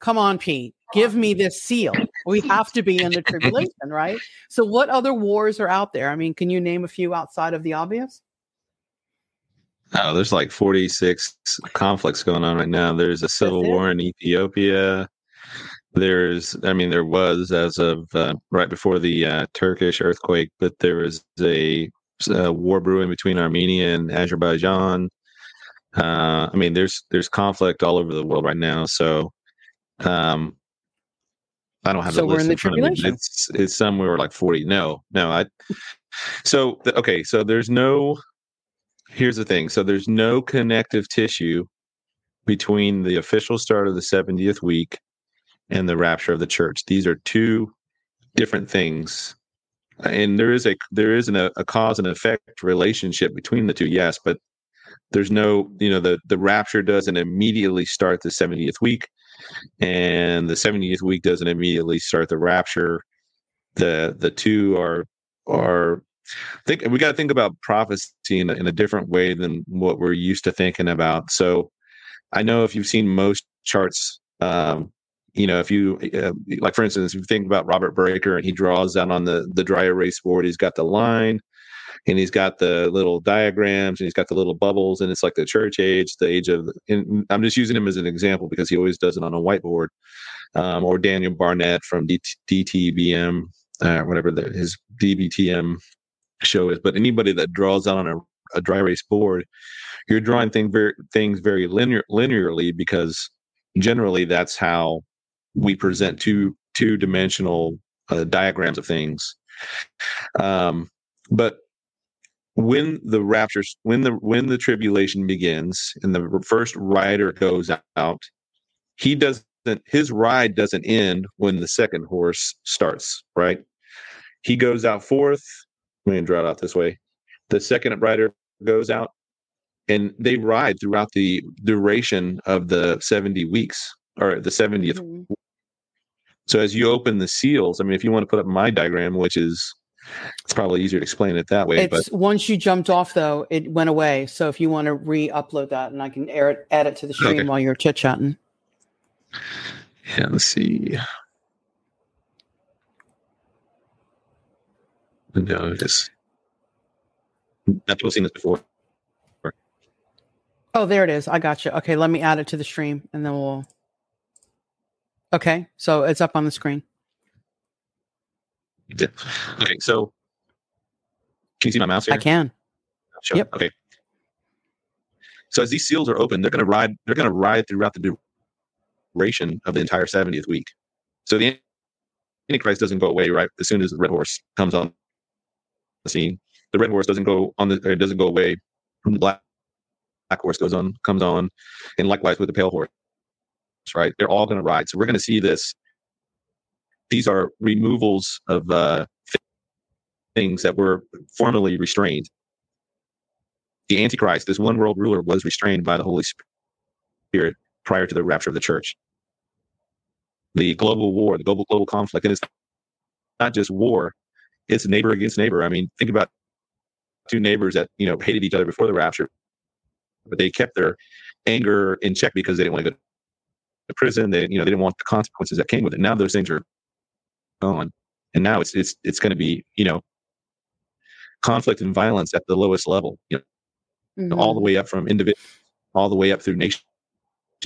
Come on, Pete, give me this seal. We have to be in the tribulation, right? So, what other wars are out there? I mean, can you name a few outside of the obvious? Oh, there's like 46 conflicts going on right now. There's a civil war in Ethiopia. There's, I mean, there was as of uh, right before the uh, Turkish earthquake, but there was a, a, war brewing between Armenia and Azerbaijan. Uh, I mean, there's there's conflict all over the world right now. So, um, I don't have so the we're in the front of me. It's it's somewhere like 40. No, no, I. So the, okay, so there's no. Here's the thing. So there's no connective tissue between the official start of the 70th week and the rapture of the church. These are two different things. And there is a there is an, a cause and effect relationship between the two, yes, but there's no, you know, the the rapture doesn't immediately start the 70th week, and the 70th week doesn't immediately start the rapture. The the two are are think we got to think about prophecy in a, in a different way than what we're used to thinking about. So I know if you've seen most charts um, you know, if you uh, like, for instance, if you think about Robert Breaker and he draws out on the the dry erase board, he's got the line, and he's got the little diagrams, and he's got the little bubbles, and it's like the church age, the age of. And I'm just using him as an example because he always does it on a whiteboard, um, or Daniel Barnett from DT, DTBM, uh, whatever the, his DBTM show is. But anybody that draws out on a, a dry erase board, you're drawing thing very, things very linear linearly because generally that's how we present two two dimensional uh, diagrams of things. Um, but when the rapture, when the when the tribulation begins, and the first rider goes out, he doesn't. His ride doesn't end when the second horse starts. Right? He goes out fourth. Let me draw it out this way. The second rider goes out, and they ride throughout the duration of the seventy weeks or the 70th mm-hmm. So as you open the seals, I mean, if you want to put up my diagram, which is it's probably easier to explain it that way. It's but once you jumped off though, it went away. So if you want to re-upload that, and I can air it, add it to the stream okay. while you're chit chatting. Yeah, let's see. No, just not people seen this before. Oh, there it is. I got you. Okay, let me add it to the stream, and then we'll Okay, so it's up on the screen. Yeah. Okay, so can you see my mouse here? I can. Sure. Yep. Okay. So as these seals are open, they're going to ride. They're going to ride throughout the duration of the entire 70th week. So the Antichrist doesn't go away right as soon as the red horse comes on the scene. The red horse doesn't go on the. It doesn't go away. From the black, black horse goes on, comes on, and likewise with the pale horse right? They're all going to ride. So we're going to see this. These are removals of uh, things that were formerly restrained. The Antichrist, this one world ruler, was restrained by the Holy Spirit prior to the rapture of the church. The global war, the global global conflict, and it's not just war; it's neighbor against neighbor. I mean, think about two neighbors that you know hated each other before the rapture, but they kept their anger in check because they didn't want to go to prison. They, you know, they didn't want the consequences that came with it. Now those things are gone, and now it's it's it's going to be, you know, conflict and violence at the lowest level. You know, mm-hmm. all the way up from individual, all the way up through nation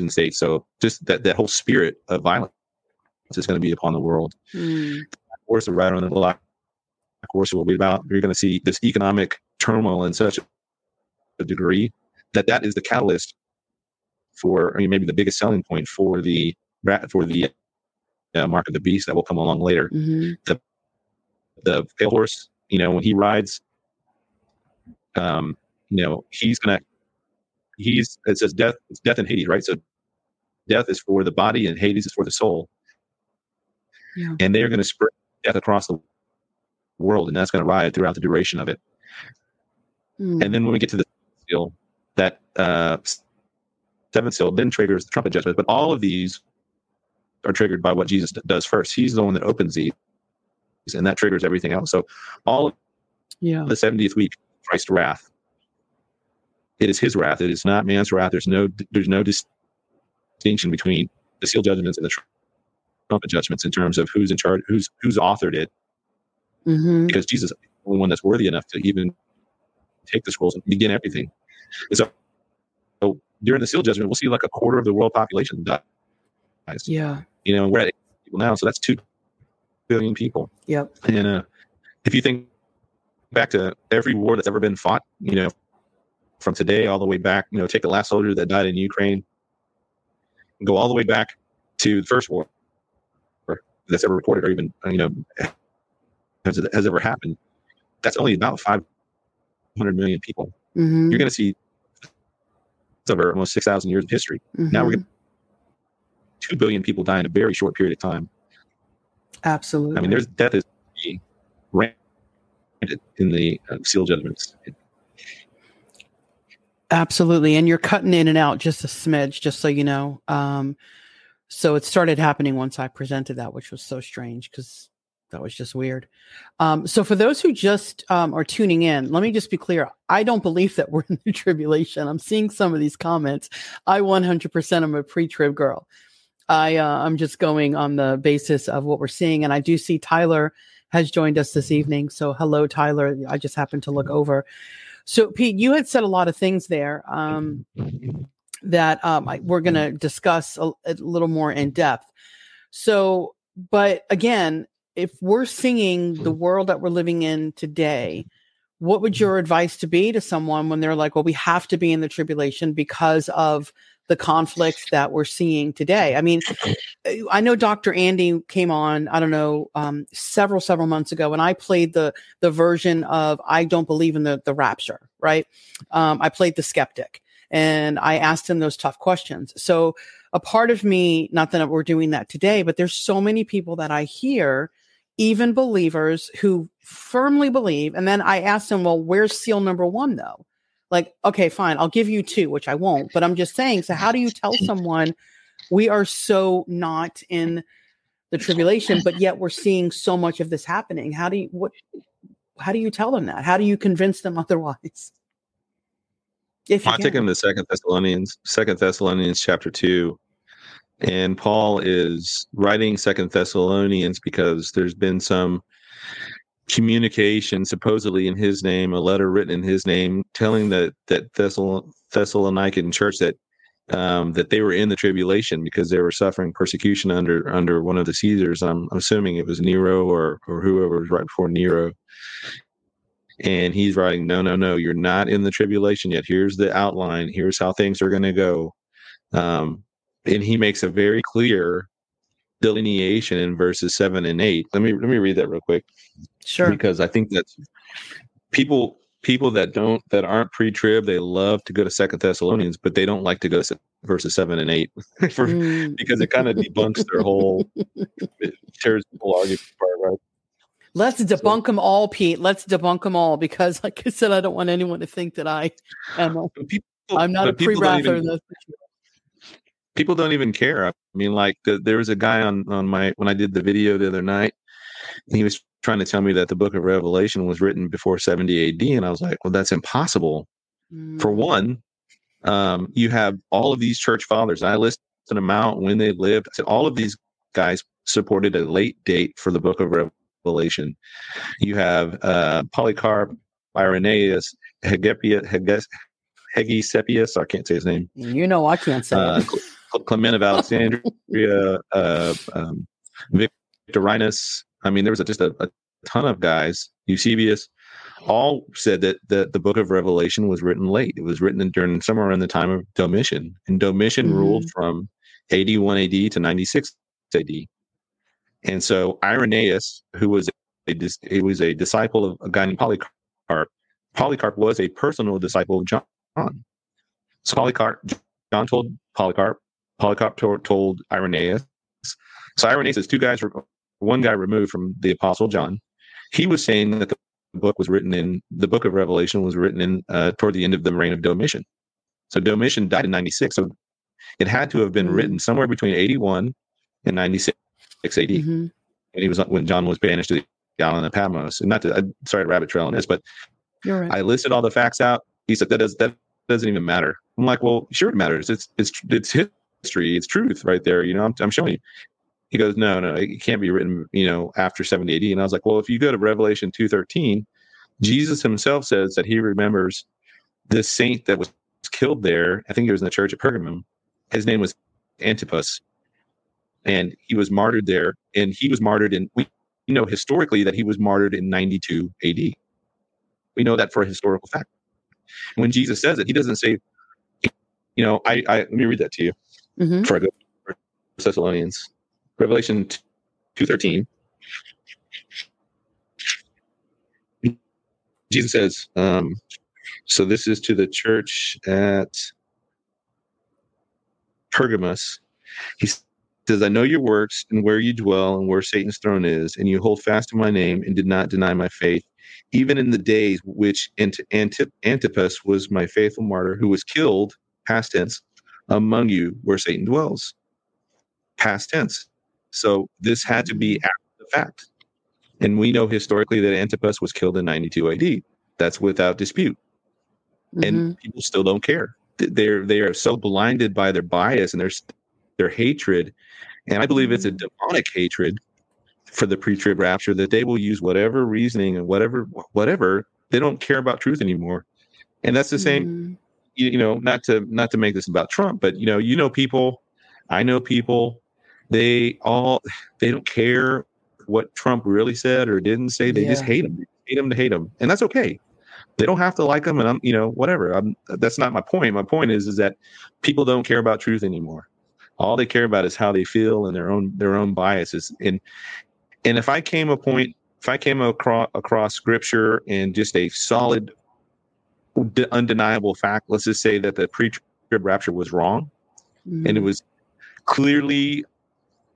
states. So just that that whole spirit of violence is going to be upon the world. Mm. Of course, the right on the black horse will be about. You're going to see this economic turmoil in such a degree that that is the catalyst for, I mean, maybe the biggest selling point for the for the uh, mark of the beast that will come along later. Mm-hmm. The the pale horse, you know, when he rides, um, you know, he's gonna he's it says death it's death and Hades, right? So death is for the body and Hades is for the soul. Yeah. And they're going to spread death across the world, and that's going to ride throughout the duration of it. Mm. And then when we get to the seal, that uh, seventh seal then triggers the trumpet judgment. But all of these are triggered by what Jesus does first. He's the one that opens these, and that triggers everything else. So all of yeah. the 70th week, Christ's wrath. It is his wrath. It is not man's wrath. There's no there's no distinction between the seal judgments and the trumpet judgments in terms of who's in charge, who's who's authored it, Mm-hmm. because Jesus is the only one that's worthy enough to even take the scrolls and begin everything. And so, so during the seal judgment, we'll see like a quarter of the world population dies. Yeah. You know, we're at eight people now, so that's two billion people. Yep. And uh, if you think back to every war that's ever been fought, you know, from today all the way back, you know, take the last soldier that died in Ukraine, go all the way back to the first war that's ever reported or even, you know, has, has ever happened. That's only about 500 million people. Mm-hmm. You're going to see it's over almost 6,000 years of history. Now we're Mhm. going to 2 billion people die in a very short period of time. absolutely. I mean, there's death is rampant in the uh, seal judgments. Absolutely. And you're cutting in and out just a smidge, just so you know. Um, so it started happening once I presented that, which was so strange because that was just weird. Um, so for those who just um, are tuning in, let me just be clear. I don't believe that we're in the tribulation. I'm seeing some of these comments. I 100% am a pre-trib girl. I uh, I'm just going on the basis of what we're seeing, and I do see Tyler has joined us this evening. So hello, Tyler. I just happened to look over. So Pete, you had said a lot of things there um, that um, I, we're going to discuss a, a little more in depth. So, but again, if we're seeing the world that we're living in today, what would your advice to be to someone when they're like, "Well, we have to be in the tribulation because of the conflicts that we're seeing today"? I mean, I know Dr. Andy came on, I don't know, um, several several months ago, and I played the the version of I don't believe in the the rapture, right? Um, I played the skeptic, and I asked him those tough questions. So a part of me, not that we're doing that today, but there's so many people that I hear, even believers who firmly believe, and then I asked them, well, where's seal number one though? Like, okay, fine, I'll give you two, which I won't, but I'm just saying. So how do you tell someone? we are so not in the tribulation but yet we're seeing so much of this happening how do you what how do you tell them that how do you convince them otherwise if you I take them to Second Thessalonians, Second Thessalonians chapter two, and Paul is writing Second Thessalonians because there's been some communication, supposedly in his name, a letter written in his name, telling that that Thessal- Thessalonican church that um, that they were in the tribulation because they were suffering persecution under under one of the Caesars. I'm assuming it was Nero or or whoever was right before Nero. And he's writing, no, no, no, you're not in the tribulation yet. Here's the outline. Here's how things are going to go. Um, and he makes a very clear delineation in verses seven and eight. Let me let me read that real quick sure because I think that people people that don't that aren't pre-trib they love to go to Second Thessalonians, but they don't like to go to verses seven and eight for, Mm. because it kind of debunks their whole tears the whole argument apart, right? let's debunk them all pete let's debunk them all because like i said i don't want anyone to think that i am a, people, i'm not a but people don't pre-wrather even- that's people don't even care. I mean, like the, there was a guy on on my when I did the video the other night, and he was trying to tell me that the Book of Revelation was written before 70 AD, and I was like, well, that's impossible. Mm. For one, um, you have all of these church fathers. I listed them out when they lived. I said all of these guys supported a late date for the Book of Revelation. You have uh, Polycarp, Irenaeus, Hegepia, Heges, Hegisepius. I can't say his name you know i can't say uh, Clement of Alexandria, uh, um, Victorinus. I mean, there was a, just a, a ton of guys. Eusebius, all said that the, the book of Revelation was written late. It was written during somewhere in the time of Domitian, and Domitian Mhm. ruled from 81 AD to 96 AD. And so Irenaeus, who was a he was a disciple of a guy named Polycarp. Polycarp was a personal disciple of John. So Polycarp, John told Polycarp. Polycarp told, told Irenaeus. So Irenaeus is two guys, one guy removed from the Apostle John. He was saying that the book was written in the book of Revelation was written in uh, toward the end of the reign of Domitian. So Domitian died in 96. So it had to have been Mhm. written somewhere between 81 and 96 AD. Mhm. And he was when John was banished to the island of Patmos. And not to, I'm sorry to rabbit trail on this, but you're right I listed all the facts out. He said that does that doesn't even matter. I'm like, well, sure it matters. It's it's it's history. It's truth right there. You know, I'm, I'm showing you. He goes, no, no, it can't be written, you know, after 70 AD. And I was like, well, if you go to Revelation 2.13, Jesus himself says that he remembers this saint that was killed there. I think he was in the church of Pergamum. His name was Antipas. And he was martyred there. And he was martyred in, we know historically that he was martyred in 92 AD. We know that for a historical fact. When Jesus says it, he doesn't say, you know, I, I let me read that to you Mhm. to Thessalonians. Revelation 2.13. Jesus says, um, so this is to the church at Pergamos. He says, I know your works and where you dwell and where Satan's throne is, and you hold fast to my name and did not deny my faith, even in the days which Ant- Antip- Antipas was my faithful martyr, who was killed, past tense, among you where Satan dwells. Past tense. So this had to be after the fact. And we know historically that Antipas was killed in 92 AD. That's without dispute. Mhm. And people still don't care. They're they are so blinded by their bias and their their hatred. And I believe it's a demonic hatred for the pre-trib rapture that they will use whatever reasoning and whatever whatever. They don't care about truth anymore. And that's the same Mhm. You, know not to not to make this about trump but you know you know people i know people they all they don't care what trump really said or didn't say. They just hate him. Hate him to hate him. And that's okay. They don't have to like him and i'm you know whatever. I'm that's not my point. My point is is that people don't care about truth anymore. All they care about is how they feel and their own their own biases. And and if i came a point if i came across across scripture and just a solid undeniable fact. Let's just say that the pre-trib rapture was wrong, and it was clearly,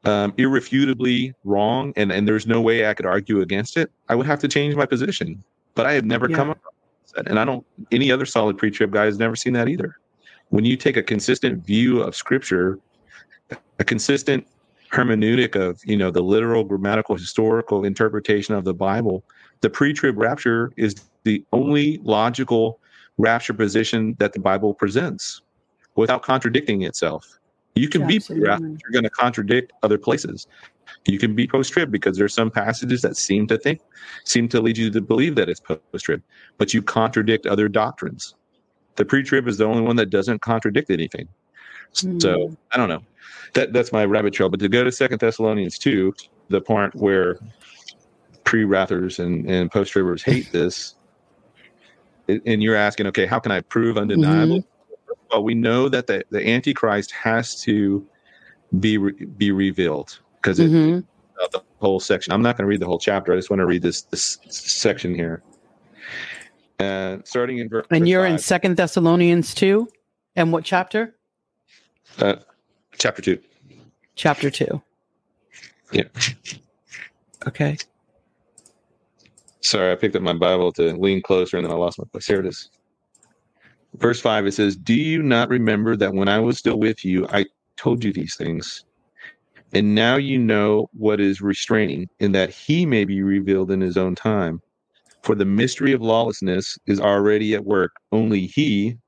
um, irrefutably wrong, and and there's no way I could argue against it. I would have to change my position. But I have never come across that, and I don't. Any other solid pre-trib guy has never seen that either. When you take a consistent view of Scripture, a consistent hermeneutic of you know the literal grammatical historical interpretation of the bible the pre-trib rapture is the only logical rapture position that the bible presents without contradicting itself you can be Absolutely. you're going to contradict other places you can be post-trib because there's some passages that seem to think seem to lead you to believe that it's post-trib but you contradict other doctrines the pre-trib is the only one that doesn't contradict anything so Mm. I don't know. That that's my rabbit trail. But to go to Second Thessalonians two, the part where pre-wrathers and and post-tribbers hate this, and you're asking, okay, how can I prove undeniable? Well, we know that the the Antichrist has to be re- be revealed because it Mhm. of the whole section. I'm not going to read the whole chapter. I just want to read this this section here. Uh, starting in verse. And you're in Second Thessalonians two, and what chapter? uh, chapter two. Chapter two. Yeah. Okay. Sorry, I picked up my Bible to lean closer and then I lost my place. Here it is. Verse 5 it says, Do you not remember that when I was still with you, I told you these things? And now you know what is restraining, in that he may be revealed in his own time. For the mystery of lawlessness is already at work. Only he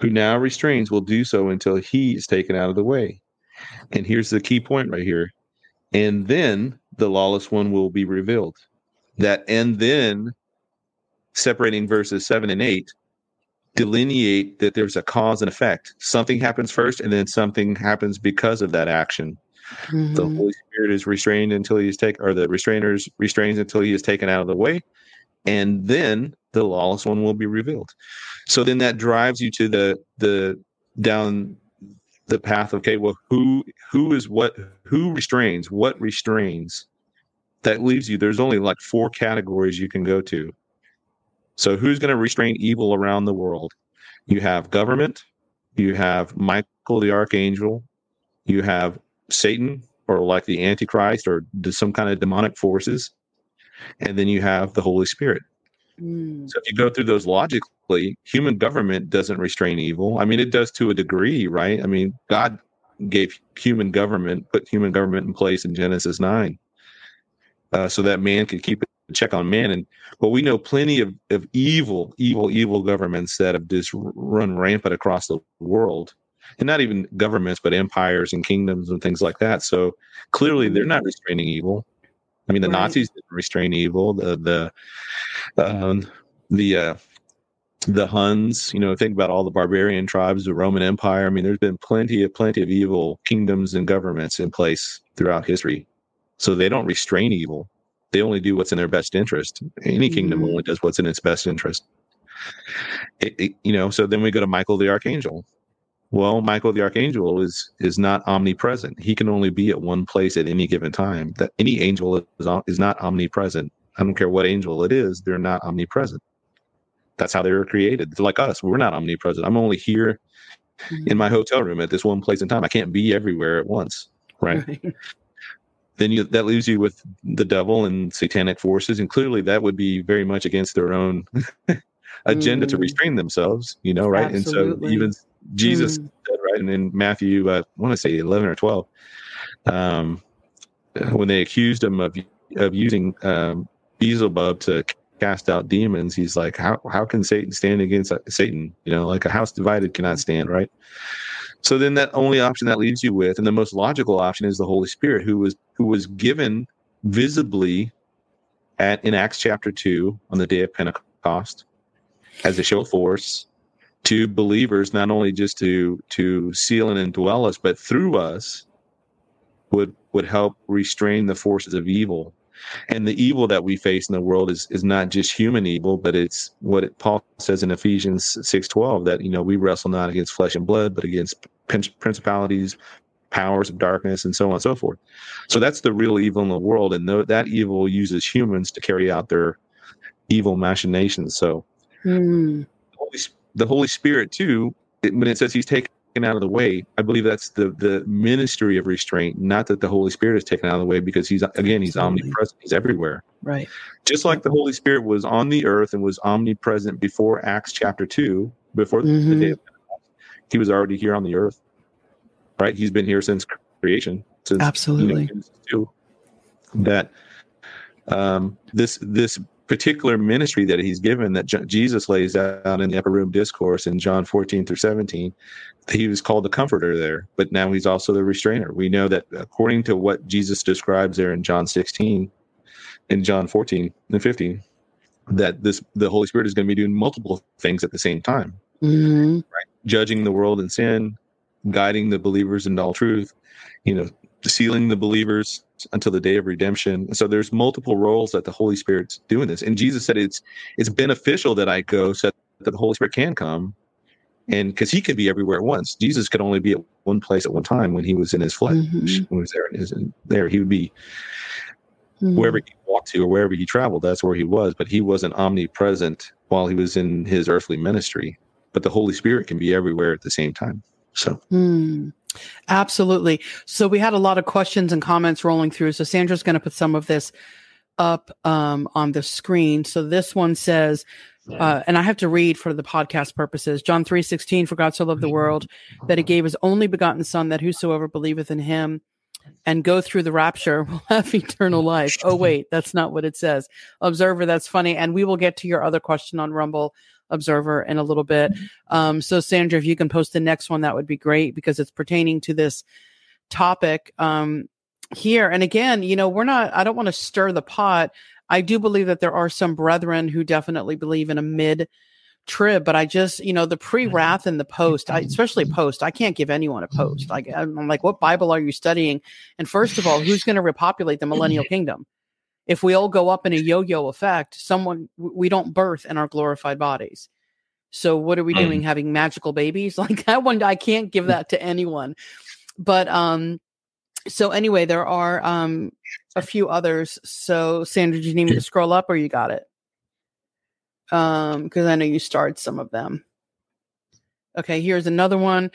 who now restrains will do so until he is taken out of the way. And here's the key point right here. And then the lawless one will be revealed that and then separating verses 7 and 8 delineate that there's a cause and effect. Something happens first and then something happens because of that action. The Mhm. holy spirit is restrained until he's taken or the restrainers restrains until he is taken out of the way and then the lawless one will be revealed. So then that drives you to the the down the path of okay well who who is what who restrains what restrains that leaves you there's only like four categories you can go to so who's going to restrain evil around the world you have government you have michael the archangel you have satan or like the antichrist or some kind of demonic forces and then you have the holy spirit Mm. so if you go through those logically, human government doesn't restrain evil. I mean, it does to a degree, right? I mean, God gave human government, put human government in place in Genesis 9 uh, so that man could keep a check on man. And but we know plenty of, of evil, evil, evil governments that have just run rampant across the world. and not even governments, but empires and kingdoms and things like that. So clearly, they're not restraining evil. I mean, the Right. Nazis didn't restrain evil. The the um, the uh, the Huns. You know, think about all the barbarian tribes, the Roman Empire. I mean, there's been plenty of plenty of evil kingdoms and governments in place throughout history. So they don't restrain evil. They only do what's in their best interest. Any kingdom Mhm. only does what's in its best interest. It, it- you know, so then we go to Michael the archangel. Well, Michael the archangel is is not omnipresent. He can only be at one place at any given time. That any angel is is not omnipresent. I don't care what angel it is; they're not omnipresent. That's how they were created. They're like us. We're not omnipresent. I'm only here in my hotel room at this one place in time. I can't be everywhere at once. Right. Right. Then you that leaves you with the devil and satanic forces, and clearly that would be very much against their own agenda to Mm. restrain themselves. You know, right? And so even Jesus Mm. said, right, and in Matthew, uh, I want to say eleven or twelve, um, when they accused him of of using um, Beelzebub to cast out demons, he's like, "How how can Satan stand against Satan? You know, like a house divided cannot stand, right?" So then, that only option that leaves you with, and the most logical option, is the Holy Spirit, who was who was given visibly at in Acts chapter two on the day of Pentecost as a show of force to believers, not only just to to seal and indwell us, but through us would would help restrain the forces of evil. And the evil that we face in the world is is not just human evil, but it's what it, Paul says in Ephesians six twelve that you know we wrestle not against flesh and blood, but against principalities, powers of darkness, and so on and so forth. So that's the real evil in the world, and tho- that evil uses humans to carry out their evil machinations. So Mm. the Holy, the Holy Spirit too. It, when it says He's taken out of the way, I believe that's the the ministry of restraint. Not that the Holy Spirit is taken out of the way because He's again He's Absolutely. omnipresent. He's everywhere. Right. Just like the Holy Spirit was on the earth and was omnipresent before Acts chapter two, before the Mhm. day of Pentecost, He was already here on the earth. Right? He's been here since creation. Since you know, Absolutely. 2, that um, this this particular ministry that he's given that Jesus lays out in the upper room discourse in John 14 through 17 he was called the comforter there but now he's also the restrainer we know that according to what Jesus describes there in John 16 in John 14 and 15 that this the Holy Spirit is going to be doing multiple things at the same time hmm judging the world in sin, guiding the believers into all truth, you know, sealing the believers until the day of redemption. So there's multiple roles that the Holy Spirit's doing this. And Jesus said it's it's beneficial that I go so that the Holy Spirit can come. And because he could be everywhere at once. Jesus could only be at one place at one time when he was in his flesh. Mhm. When he was there, in his, there he would be Mhm. wherever he walked to or wherever he traveled, that's where he was. But he wasn't omnipresent while he was in his earthly ministry. But the Holy Spirit can be everywhere at the same time. So Hmm. Absolutely. So we had a lot of questions and comments rolling through. So Sandra's going to put some of this up um, on the screen. So this one says, uh, and I have to read for the podcast purposes. John three sixteen. For God so loved the world that He gave His only begotten Son, that whosoever believeth in Him and go through the rapture will have eternal life. Oh wait, that's not what it says. Observer, that's funny. And we will get to your other question on Rumble Observer in a little bit. Um, so Sandra, if you can post the next one, that would be great because it's pertaining to this topic um, here. And again, you know, we're not. I don't want to stir the pot. I do believe that there are some brethren who definitely believe in a mid trib, but I just, you know, the pre wrath and the post, I, especially post, I can't give anyone a post. Like, I'm like, what Bible are you studying? And first of all, who's going to repopulate the millennial kingdom? If we all go up in a yo yo effect, someone, we don't birth in our glorified bodies. So what are we Mm. doing? Having magical babies? Like that one, I can't give that to anyone. But, um, so anyway, there are um a few others. So Sandra, do you need me to scroll up or you got it? Um, because I know you starred some of them. Okay, here's another one.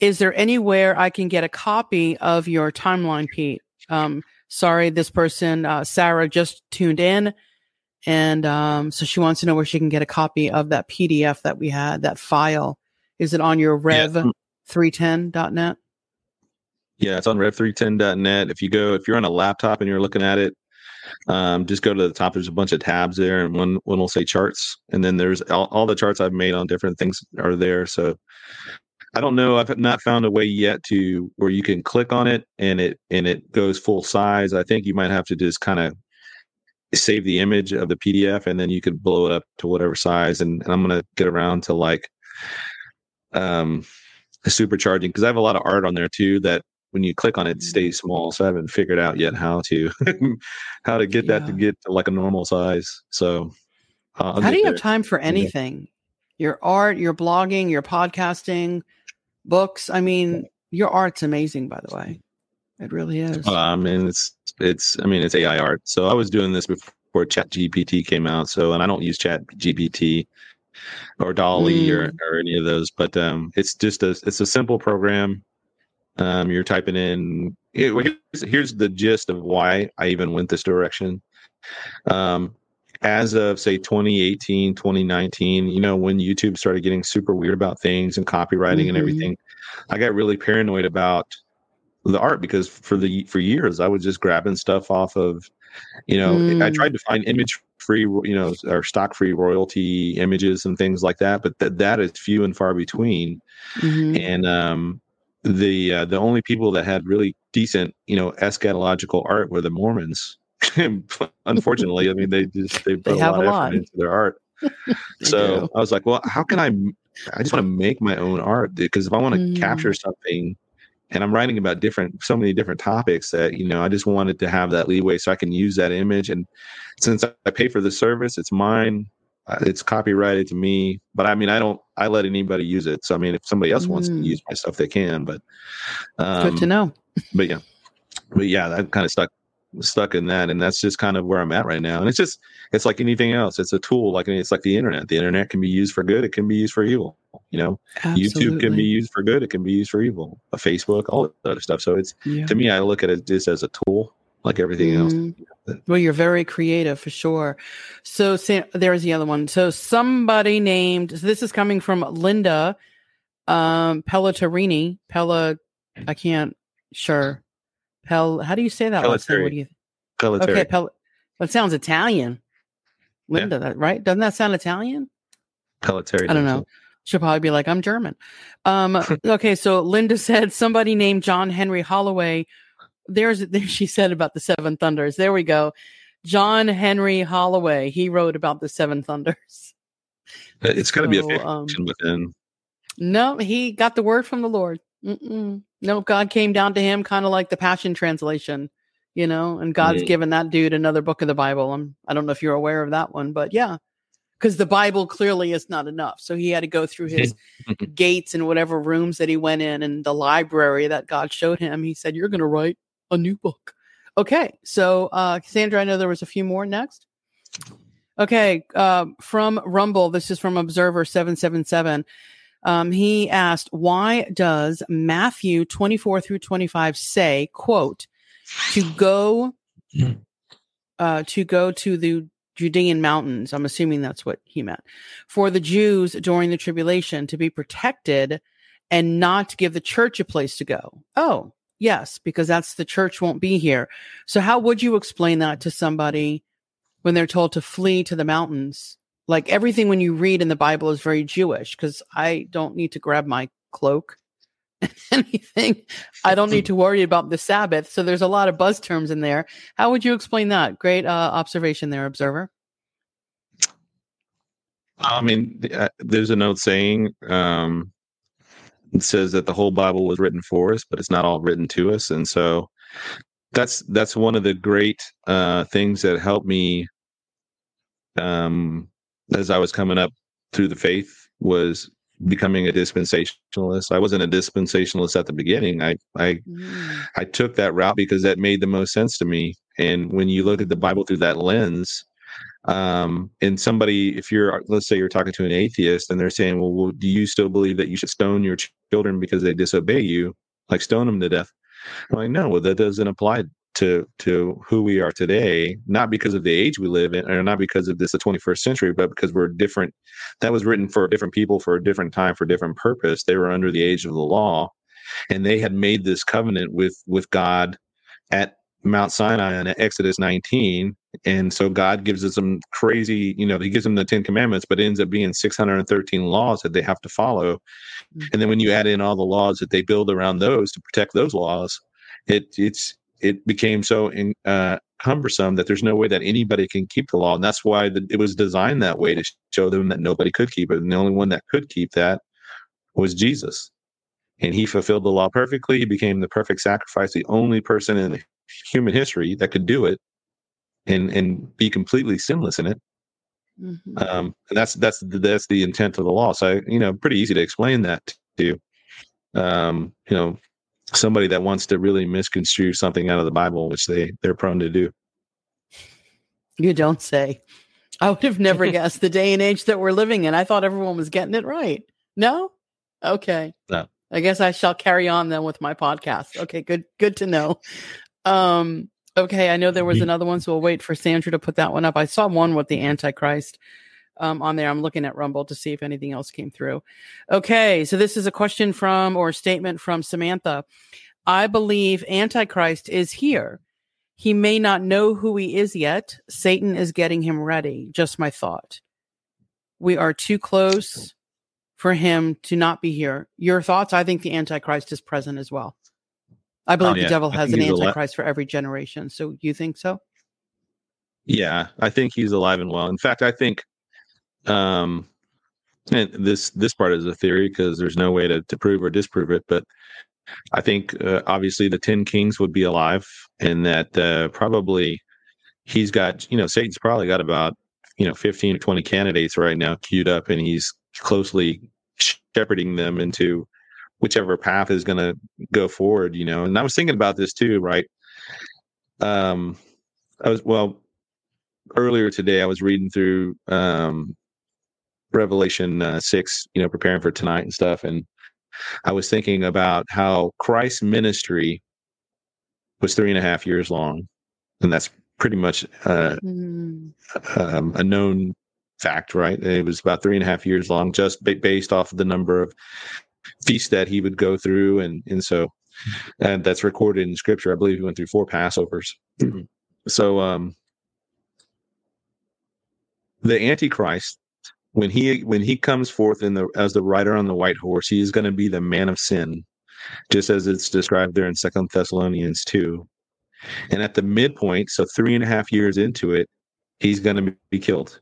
Is there anywhere I can get a copy of your timeline, Pete? Um, sorry, this person, uh, Sarah, just tuned in. And um, so she wants to know where she can get a copy of that PDF that we had, that file. Is it on your rev310.net? Yeah, it's on rev310.net. If you go, if you're on a laptop and you're looking at it, um, just go to the top. There's a bunch of tabs there, and one one will say charts, and then there's all, all the charts I've made on different things are there. So I don't know. I've not found a way yet to where you can click on it and it and it goes full size. I think you might have to just kind of save the image of the PDF and then you could blow it up to whatever size. And, and I'm gonna get around to like um supercharging because I have a lot of art on there too that when you click on it, it stays small. So I haven't figured out yet how to how to get that to get to like a normal size. So uh, how do you there. have time for anything? Your art, your blogging, your podcasting, books. I mean, your art's amazing, by the way. It really is. Uh, I mean, it's it's. I mean, it's AI art. So I was doing this before Chat GPT came out. So, and I don't use Chat GPT or DALL-E mm. or, or any of those, but um, it's just a it's a simple program. Um, you're typing in. Here's, here's the gist of why I even went this direction. Um, as of say 2018 2019 you know when youtube started getting super weird about things and copyrighting mm-hmm. and everything i got really paranoid about the art because for the for years i was just grabbing stuff off of you know mm. i tried to find image free you know or stock free royalty images and things like that but that that is few and far between mm-hmm. and um the uh, the only people that had really decent you know eschatological art were the mormons unfortunately, I mean, they just they put they a lot of effort into their art. so do. I was like, well, how can I? I just want to make my own art because if I want to mm. capture something, and I'm writing about different, so many different topics that you know, I just wanted to have that leeway so I can use that image. And since I pay for the service, it's mine. Uh, it's copyrighted to me, but I mean, I don't. I let anybody use it. So I mean, if somebody else mm. wants to mm. use my stuff, they can. But um, good to know. But yeah, but yeah, that kind of stuck stuck in that and that's just kind of where i'm at right now. And it's just it's like anything else. It's a tool like it's like the internet. The internet can be used for good it can be used for evil you know? Absolutely. youtube can be used for good it can be used for evil. A facebook all that other stuff. So it's yeah. to me i look at it just as a tool like everything mm else well you're very creative for sure. So there's the other one. So somebody named so this is coming from linda um Pelletrini. Pella i can't sure Pel. How do you say that? What do you? Pelletary. Okay, Pel. That sounds Italian. Linda, yeah. that right? Doesn't that sound Italian? Pelletary. I don't know. She'll probably be like, "I'm German." Um, okay, so Linda said somebody named John Henry Holloway. There's there she said about the Seven Thunders. There we go. John Henry Holloway. He wrote about the Seven Thunders. It's got to be a fiction um, within. No, he got the word from the Lord. Mm-mm. No, God came down to him kind of like the Passion Translation, you know, and God's mm. given that dude another book of the Bible. I'm, I don't know if you're aware of that one, but yeah, because the Bible clearly is not enough. So he had to go through his gates and whatever rooms that he went in and the library that God showed him. He said, You're going to write a new book. Okay. So, uh, Cassandra, I know there was a few more next. Okay. Uh, from Rumble, this is from Observer 777. Um, he asked, why does Matthew 24 through 25 say, quote, to go, uh, to go to the Judean mountains? I'm assuming that's what he meant for the Jews during the tribulation to be protected and not give the church a place to go. Oh, yes, because that's the church won't be here. So how would you explain that to somebody when they're told to flee to the mountains? Like everything when you read in the Bible is very Jewish because I don't need to grab my cloak anything. I don't need to worry about the Sabbath. So there's a lot of buzz terms in there. How would you explain that? Great uh, observation there, observer. I mean, uh, there's a note saying um, it says that the whole Bible was written for us, but it's not all written to us, and so that's that's one of the great uh, things that helped me um, as I was coming up through the faith was becoming a dispensationalist. I wasn't a dispensationalist at the beginning. I I mm. I took that route because that made the most sense to me. And when you look at the Bible through that lens, um, and somebody, if you're, let's say you're talking to an atheist and they're saying, well, well, do you still believe that you should stone your children because they disobey you, like stone them to death? I'm like, no, well, that doesn't apply to to who we are today not because of the age we live in or not because of this the 21st century but because we're different that was written for different people for a different time for a different purpose they were under the age of the law and they had made this covenant with with god at Mount Sinai in Exodus 19. And so God gives us some crazy, you know, he gives them the 10 commandments, but it ends up being 613 laws that they have to follow. Mm-hmm. And then when you add in all the laws that they build around those to protect those laws, it it's it became so in, uh, cumbersome that there's no way that anybody can keep the law. And that's why the, it was designed that way to show them that nobody could keep it. And the only one that could keep that was Jesus. And he fulfilled the law perfectly. He became the perfect sacrifice, the only person in human history that could do it and and be completely sinless in it. Mm-hmm. Um, and that's that's that's the intent of the law. So you know, pretty easy to explain that to um, you know somebody that wants to really misconstrue something out of the Bible, which they they're prone to do. You don't say. I would have never guessed the day and age that we're living in. I thought everyone was getting it right. No? Okay. No. I guess I shall carry on then with my podcast. Okay, good good to know. Um okay, I know there was another one, so we'll wait for Sandra to put that one up. I saw one with the Antichrist um, on there. I'm looking at Rumble to see if anything else came through. Okay, so this is a question from or statement from Samantha. I believe Antichrist is here. He may not know who he is yet. Satan is getting him ready. Just my thought. We are too close for him to not be here. Your thoughts? I think the Antichrist is present as well. I believe oh, yeah. the devil has an Antichrist for every generation. So you think so? Yeah, I think he's alive and well. In fact, I think um, and this this part is a theory because there's no way to, to prove or disprove it, but I think uh, obviously the ten kings would be alive, and that uh, probably he's got you know Satan's probably got about you know 15 or 20 candidates right now queued up, and he's closely shepherding them into whichever path is going to go forward. You know, and I was thinking about this too, right? Um, I was well earlier today. I was reading through um Revelation uh, six, you know, preparing for tonight and stuff, and I was thinking about how Christ's ministry was three and a half years long, and that's pretty much uh, mm. um, a known fact, right? It was about three and a half years long, just based off of the number of feasts that he would go through, and and so and that's recorded in Scripture. I believe he went through four Passovers. so, um, the Antichrist when he when he comes forth in the as the rider on the white horse, he is going to be the man of sin, just as it's described there in Second Thessalonians two. And at the midpoint, so three and a half years into it, he's going to be killed,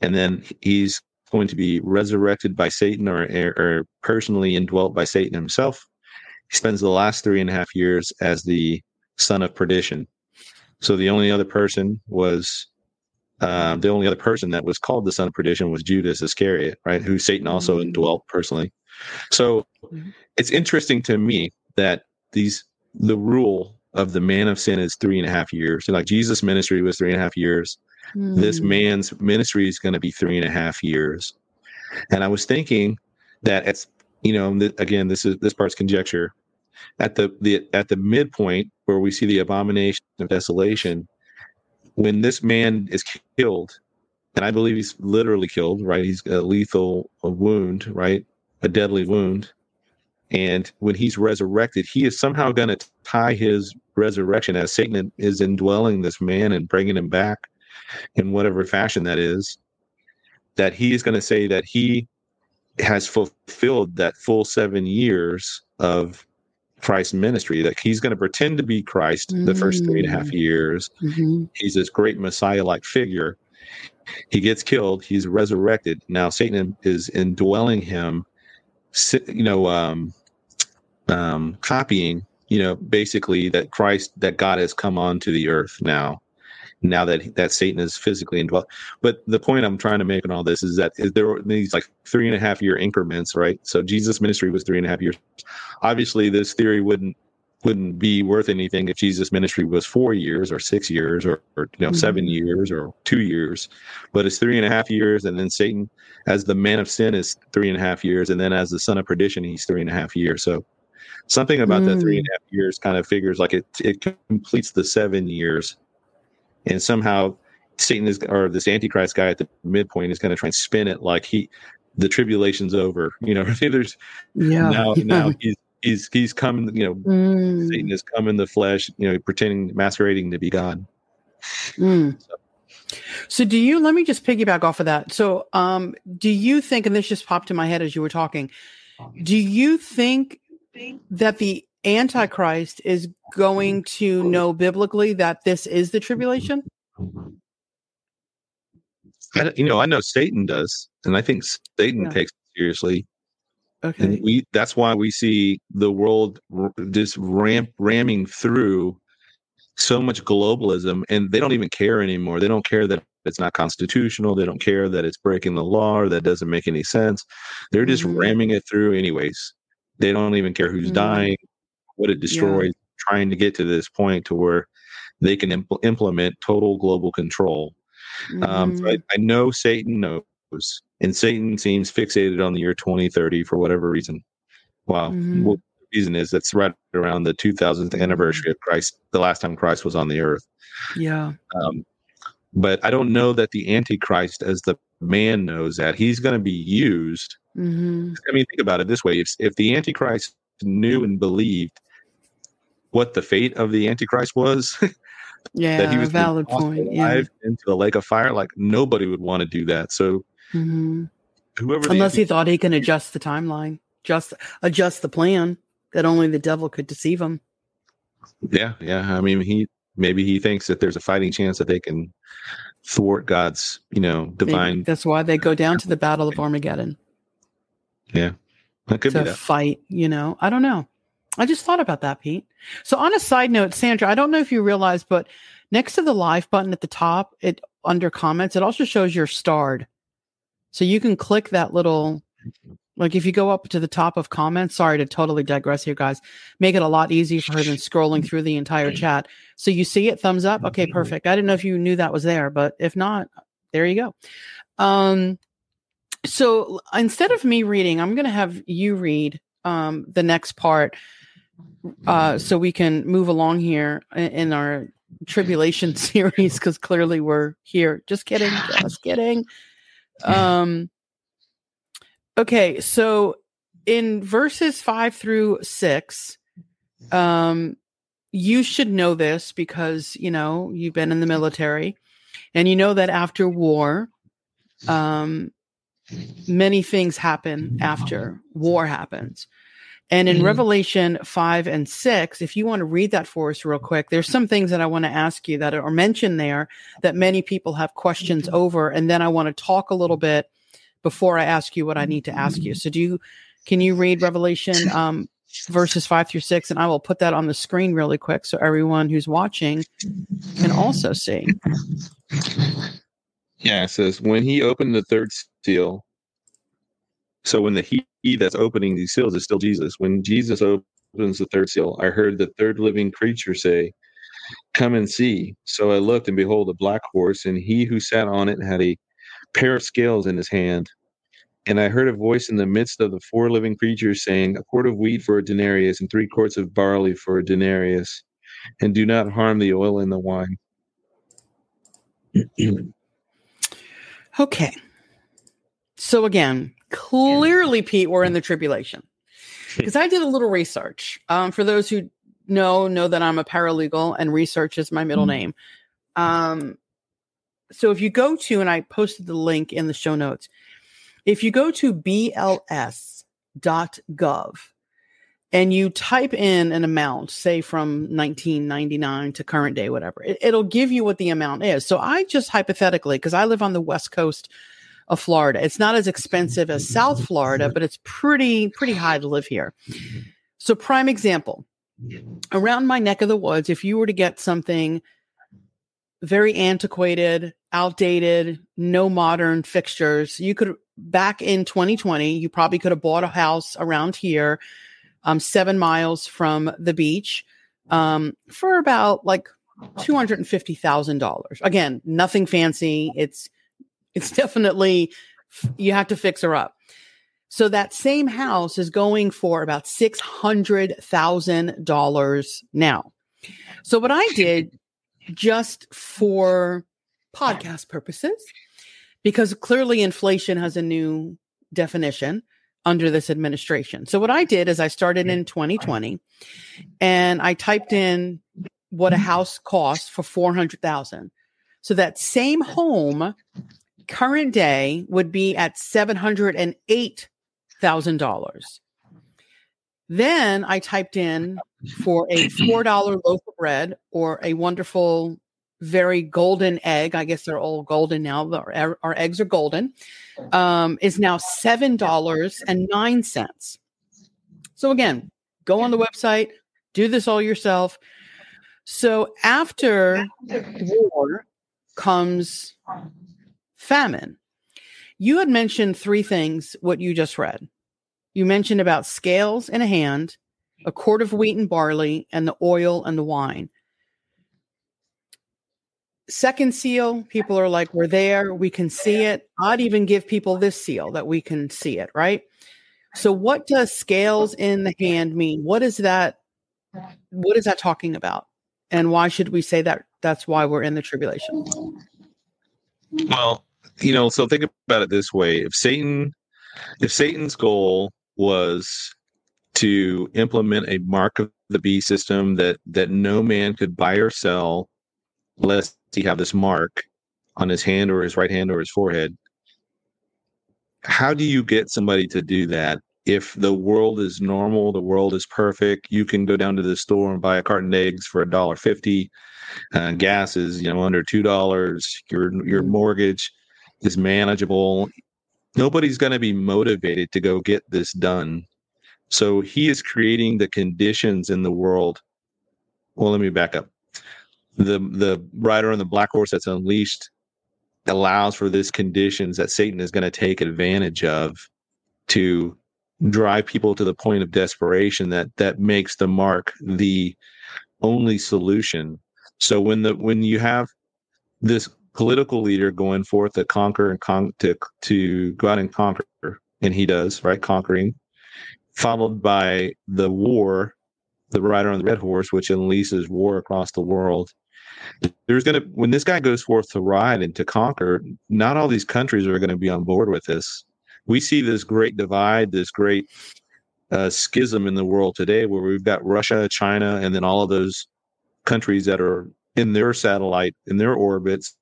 and then he's going to be resurrected by Satan or, or personally indwelt by Satan himself. He spends the last three and a half years as the son of perdition. So the only other person was um, the only other person that was called the son of perdition was Judas Iscariot, right? Who Satan also mm-hmm. indwelt personally. So mm-hmm. it's interesting to me that these the rule of the man of sin is three and a half years. So like Jesus' ministry was three and a half years. Mm-hmm. This man's ministry is going to be three and a half years. And I was thinking that it's you know th- again this is this part's conjecture at the the at the midpoint where we see the abomination of desolation when this man is killed, and I believe he's literally killed, right? He's a lethal a wound, right? A deadly wound. And when he's resurrected, he is somehow going to tie his resurrection as Satan is indwelling this man and bringing him back in whatever fashion that is. That he is going to say that he has fulfilled that full seven years of Christ's ministry. That he's going to pretend to be Christ mm-hmm. the first three and a half mm. years. Mm-hmm. He's this great Messiah like figure. He gets killed. He's resurrected. Now Satan is indwelling him, you know, um, um, copying, you know, basically that Christ, that God has come onto the earth now now that that Satan is physically involved. But the point I'm trying to make in all this is that there were these like three and a half year increments, right? So Jesus' ministry was three and a half years. Obviously, this theory wouldn't wouldn't be worth anything if Jesus' ministry was four years or six years or, or you know mm-hmm. seven years or two years. But it's three and a half years, and then Satan, as the man of sin, is three and a half years, and then as the son of perdition, he's three and a half years. So something about mm. that three and a half years kind of figures like it it completes the seven years and somehow Satan is or this Antichrist guy at the midpoint is going to try and spin it like he the tribulation's over. You know, there's yeah now now he's he's he's coming. You know, Mm, Satan has come in the flesh. You know, pretending, masquerading to be God. mm. So do you let me just piggyback off of that. So um do you think and this just popped in my head as you were talking. Do you think that the antichrist is going to know biblically that this is the tribulation? I, you know, I know Satan does, and I think Satan Yeah. takes it seriously. Okay. and we that's why we see the world r- just ramp ramming through so much globalism and they don't even care anymore they don't care that it's not constitutional they don't care that it's breaking the law or that doesn't make any sense they're just Mhm. ramming it through anyways they don't even care who's Mhm. dying what it destroys trying to get to this point to where they can impl- implement total global control um, so I, Mhm. I know Satan knows, and Satan seems fixated on the year 2030 for whatever reason. Wow. Mhm. Well, the reason is that's right around the 2000th anniversary of Christ, the last time Christ was on the earth. yeah. Um, but I don't know that the Antichrist, as the man knows that, he's going to be used. Mhm. I mean, think about it this way if, if the Antichrist knew and believed what the fate of the Antichrist was, Yeah, that he was valid point. Yeah. into a lake of fire, like nobody would want to do that. So Mhm. whoever the Unless he thought he can adjust the timeline, just adjust the plan that only the devil could deceive him. Yeah, yeah. I mean, he maybe he thinks that there's a fighting chance that they can thwart God's, you know, Maybe divine. That's why they go down to the Battle of Armageddon Yeah, that could to be that. fight. You know, I don't know. I just thought about that, Pete. So, on a side note, Sandra, I don't know if you realize, but next to the live button at the top, it under comments, it also shows you're starred. So you can click that little, like if you go up to the top of comments. Sorry to totally digress here, guys. Make it a lot easier for her than scrolling through the entire chat. So you see it, thumbs up. Okay, perfect. I didn't know if you knew that was there, but if not, there you go. Um, so instead of me reading, I'm going to have you read um, the next part uh, so we can move along here in, our tribulation series because clearly we're here. Just kidding. Just kidding. Um, okay. So in verses five through six, um, you should know this because, you know, you've been in the military and you know that after war, um, many things happen after war happens. And in Mhm. Revelation 5 and 6, if you want to read that for us real quick, there's some things that I want to ask you that are mentioned there that many people have questions over. And then I want to talk a little bit before I ask you what I need to ask you. So do you can you read Revelation um, verses 5 through 6? And I will put that on the screen really quick so everyone who's watching can also see. Yeah, it says when he opened the third seal. So when the he, that's opening these seals is still Jesus. When Jesus opens the third seal, I heard the third living creature say, "Come and see." So I looked, and behold, a black horse, and he who sat on it had a pair of scales in his hand. And I heard a voice in the midst of the four living creatures saying, A quart of wheat for a denarius, and three quarts of barley for a denarius, and do not harm the oil and the wine. Okay. So again, clearly, Pete, we're in the tribulation because I did a little research. Um, for those who know, know that I'm a paralegal and research is my middle name. Um, so if you go to, and I posted the link in the show notes, if you go to bls.gov and you type in an amount, say from 1999 to current day, whatever, it, it'll give you what the amount is. So I just hypothetically, because I live on the west coast of Florida, it's not as expensive as South Florida, but it's pretty pretty high to live here. So prime example, around my neck of the woods, if you were to get something very antiquated, outdated, no modern fixtures, you could back in 2020, you probably could have bought a house around here um, seven miles from the beach um, for about like two hundred and fifty thousand dollars. Again, nothing fancy. It's it's definitely you have to fix her up. So that same house is going for about six hundred thousand dollars now. So what I did just for podcast purposes, because clearly inflation has a new definition under this administration. So what I did is I started in 2020 and I typed in what a house costs for 400,000. So that same home current day would be at $708,000. Then I typed in for a $4 loaf of bread or a wonderful very golden egg. I guess they're all golden now. Our, our eggs are golden. Um, is now seven dollars and nine cents. So again, go on the website, do this all yourself. So after war comes famine. You had mentioned three things. What you just read. You mentioned about scales in a hand, a quart of wheat and barley, and the oil and the wine second seal, people are like, we're there, we can see it. I'd even give people this seal that we can see it, right? So, what does scales in the hand mean? What is that? What is that talking about? And why should we say that that's why we're in the tribulation? Well, you know, so think about it this way: if Satan, if Satan's goal was to implement a mark of the beast system that that no man could buy or sell lest he have this mark on his hand or his right hand or his forehead. How do you get somebody to do that? If the world is normal, the world is perfect, you can go down to the store and buy a carton of eggs for a dollar fifty. Uh, gas is you know under two dollars. Your your mm-hmm. mortgage is manageable. Nobody's going to be motivated to go get this done. So he is creating the conditions in the world. Well, let me back up the the rider on the black horse that's unleashed allows for this conditions that Satan is going to take advantage of to drive people to the point of desperation that that makes the mark the only solution. So when the when you have this political leader going forth to conquer and con- to to go out and conquer, and he does right, conquering, followed by the war, the rider on the red horse, which unleashes war across the world. There's going to when this guy goes forth to ride and to conquer not all these countries are going to be on board with this. We see this great divide this great uh, schism in the world today where we've got russia china and then all of those countries that are in their satellite in their orbits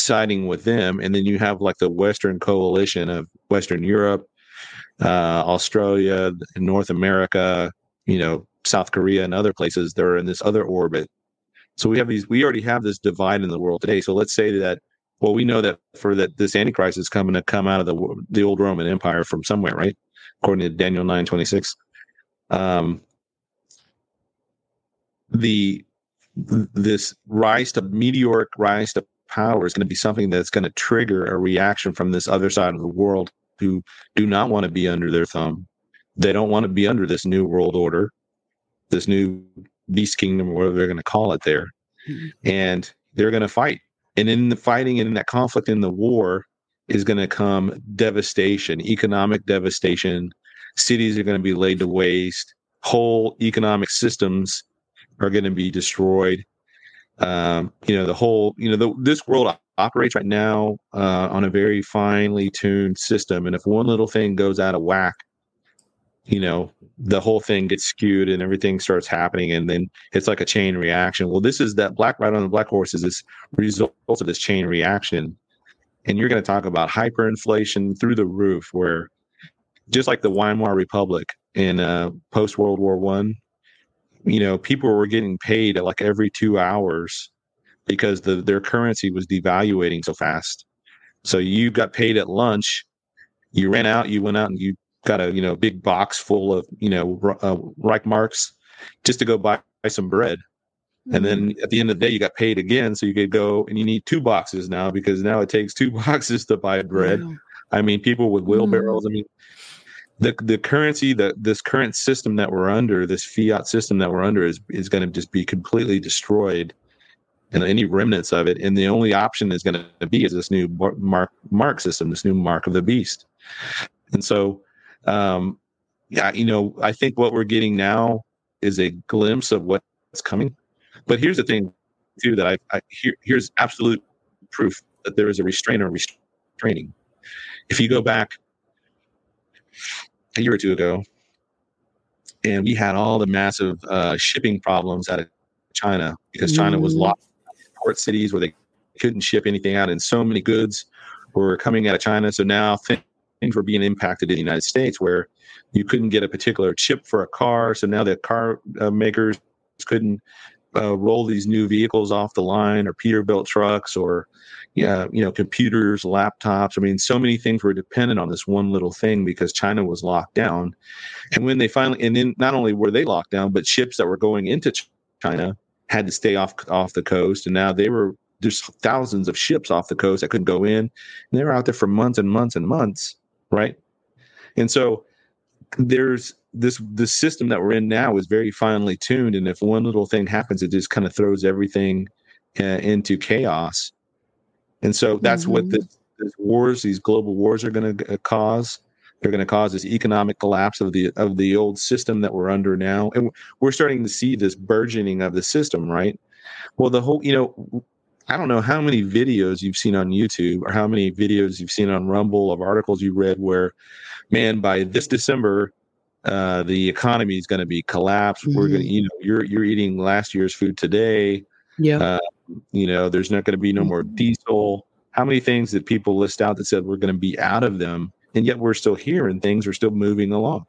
siding with them and then you have like the western coalition of western europe uh, australia north america you know south korea and other places that are in this other orbit so we have these, we already have this divide in the world today. So let's say that, well, we know that for that this Antichrist is coming to come out of the the old Roman Empire from somewhere, right? According to Daniel nine twenty six. Um, the this rise to meteoric rise to power is going to be something that's going to trigger a reaction from this other side of the world who do not want to be under their thumb. They don't want to be under this new world order, this new beast kingdom or whatever they're going to call it there. Mm-hmm. and they're going to fight. And in the fighting and in that conflict in the war is going to come devastation economic devastation. Cities are going to be laid to waste. Whole economic systems are going to be destroyed um, you know the whole you know the, this world operates right now uh, on a very finely tuned system. And if one little thing goes out of whack you know the whole thing gets skewed and everything starts happening and then it's like a chain reaction. Well this is that black ride on the black horse is this result of this chain reaction. And you're going to talk about hyperinflation through the roof where just like the weimar republic in uh, post world war one you know people were getting paid at like every two hours because the, their currency was devaluating so fast so you got paid at lunch you ran out you went out and you got a you know big box full of you know uh, Reichmarks just to go buy, buy some bread. Mm-hmm. And then mm-hmm. at the end of the day, you got paid again, so you could go and you need two boxes now because now it takes two boxes to buy bread. Wow. I mean, people with wheelbarrows. Mm-hmm. I mean, the the currency that this current system that we're under, this fiat system that we're under, is is going to just be completely destroyed, and any remnants of it. And the only option is going to be is this new mark mark system, this new mark of the beast. And so, um, yeah, you know, I think what we're getting now is a glimpse of what's coming. But here's the thing, too, that I, I here, here's absolute proof that there is a restraint or restraining. If you go back a year or two ago, and we had all the massive uh, shipping problems out of China because China was Mm. locked in port cities where they couldn't ship anything out, and so many goods were coming out of China. So now things were being impacted in the United States where you couldn't get a particular chip for a car. So now the car uh, makers couldn't uh, roll these new vehicles off the line or Peterbilt trucks or yeah, you know, computers, laptops. I mean, so many things were dependent on this one little thing because China was locked down. And when they finally, and then not only were they locked down, but ships that were going into China had to stay off off the coast. And now they were there's thousands of ships off the coast that couldn't go in, and they were out there for months and months and months, right? And so there's this the system that we're in now is very finely tuned, and if one little thing happens, it just kind of throws everything uh, into chaos. And so that's what Mhm. this, this wars, these global wars, are going to cause. They're going to cause this economic collapse of the of the old system that we're under now, and we're starting to see this burgeoning of the system, right? Well, the whole, you know, I don't know how many videos you've seen on YouTube or how many videos you've seen on Rumble of articles you read where, man, by this December, uh, the economy is going to be collapsed. We're going to, you know, you're you're eating last year's food today. Yeah. Uh, you know, there's not going to be no more diesel. How many things that people list out that said we're going to be out of them, and yet we're still here and things are still moving along?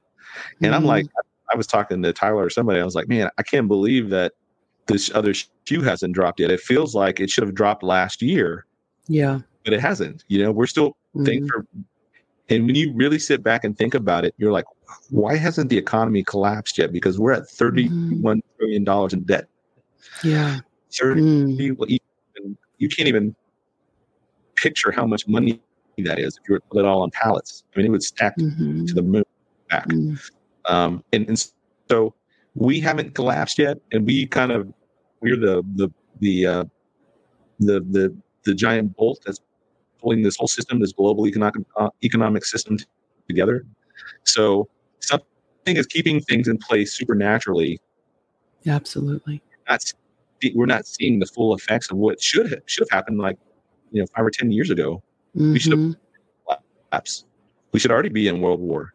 And I'm Mhm. like, I was talking to Tyler or somebody. I was like, man, I can't believe that this other shoe hasn't dropped yet. It feels like it should have dropped last year, yeah. but it hasn't. You know, we're still things Mhm. are. And when you really sit back and think about it, you're like, why hasn't the economy collapsed yet? Because we're at thirty-one trillion dollars in debt. Yeah. Thirty. Mm. well, you, you can't even picture how much money that is if you were to put it all on pallets. I mean, it would stack Mhm. to the moon back. Mm. Um, and, and so we haven't collapsed yet, and we kind of we're the the the uh, the the the giant bolt that's pulling this whole system, this global economic uh, economic system together. So something is keeping things in place supernaturally. Absolutely. Not we're not seeing the full effects of what should have, should have happened like you know five or ten years ago. We should have Mhm. collapsed. We should already be in World War.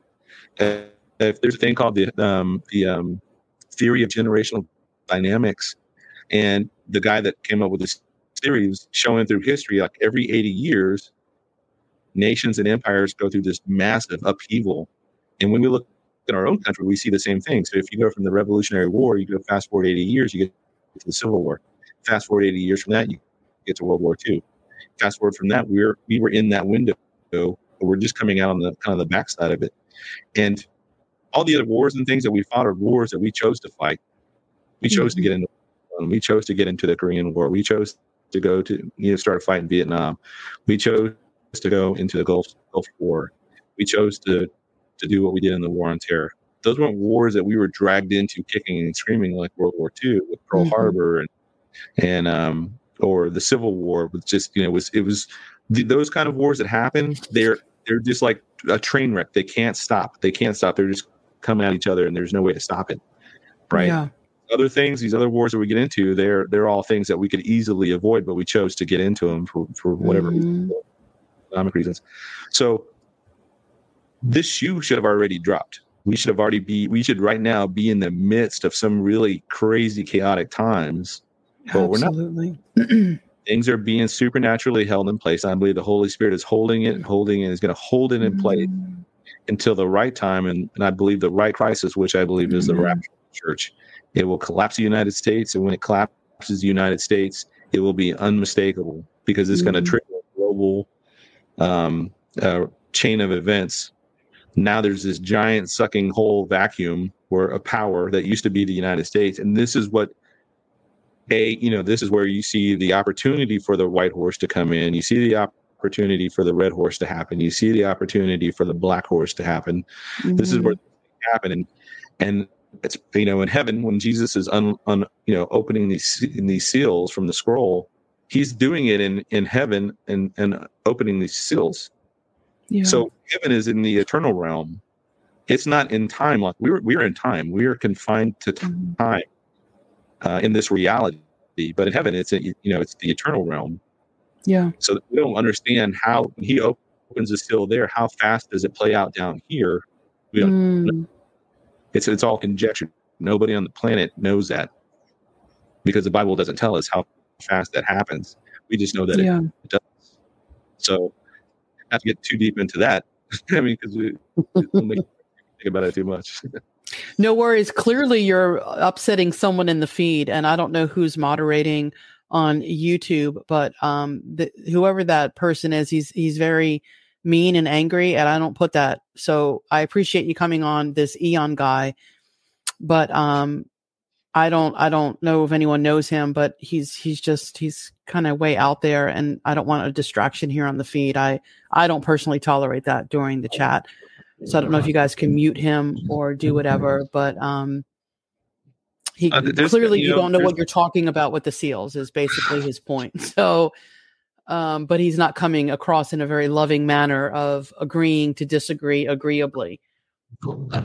Uh, if there's a thing called the um, the um, theory of generational dynamics, and the guy that came up with this theory was showing through history, like every 80 years, nations and empires go through this massive upheaval. And when we look at our own country, we see the same thing. So if you go from the Revolutionary War, you go fast forward 80 years, you get to the Civil War. Fast forward 80 years from that, you get to World War II. Fast forward from that, we're we were in that window. but We're just coming out on the kind of the backside of it. And all the other wars and things that we fought are wars that we chose to fight. We chose to mm-hmm. get into we chose to get into the Korean War. We chose to go to you know start a fight in Vietnam. We chose to go into the Gulf Gulf War. We chose to to do what we did in the War on Terror. Those weren't wars that we were dragged into kicking and screaming like World War II with Pearl Mhm. Harbor and and um or the Civil War was just you know it was it was th- those kind of wars that happen. They're they're just like a train wreck. They can't stop. They can't stop. They're just coming at each other, and there's no way to stop it. Right Yeah. other things, these other wars that we get into, they're they're all things that we could easily avoid, but we chose to get into them for for whatever Mhm. economic reasons. So this shoe should have already dropped. We should have already be. We should right now be in the midst of some really crazy, chaotic times. But we're not. Things are being supernaturally held in place. I believe the Holy Spirit is holding it, and holding it, is going to hold it in place Mm. until the right time. And, and I believe the right crisis, which I believe is the Mhm. rapture of the church, it will collapse the United States. And when it collapses the United States, it will be unmistakable because it's going Mhm. to trigger a global um, uh, chain of events. Now there's this giant sucking hole vacuum where a power that used to be the United States. And this is what a you know this is where you see the opportunity for the white horse to come in. You see the opportunity for the red horse to happen. You see the opportunity for the black horse to happen. This is Mhm. where things happen. And and it's you know in heaven when jesus is un, un you know opening these these seals from the scroll he's doing it in in heaven and and opening these seals Yeah. so heaven is in the eternal realm it's not in time like we're we're in time we are confined to Mhm. time uh, in this reality but in heaven it's a, you know it's the eternal realm yeah. so we don't understand how he opens the seal there how fast does it play out down here We don't. Mm. It's it's all conjecture. Nobody on the planet knows that because the Bible doesn't tell us how fast that happens. We just know that yeah. it, it, does. So, not to get too deep into that. I mean, because we don't think about it too much. no worries. Clearly, you're upsetting someone in the feed, and I don't know who's moderating on YouTube, but um, the, whoever that person is, he's he's very mean and angry, and I don't put that. So I appreciate you coming on this Eon guy, but um, I don't I don't know if anyone knows him, but he's he's just he's kind of way out there, and I don't want a distraction here on the feed. I I don't personally tolerate that during the chat, so I don't know if you guys can mute him or do whatever, but um. He uh, clearly you, know, don't know what you're talking about with the seals is basically his point. So um, but he's not coming across in a very loving manner of agreeing to disagree agreeably.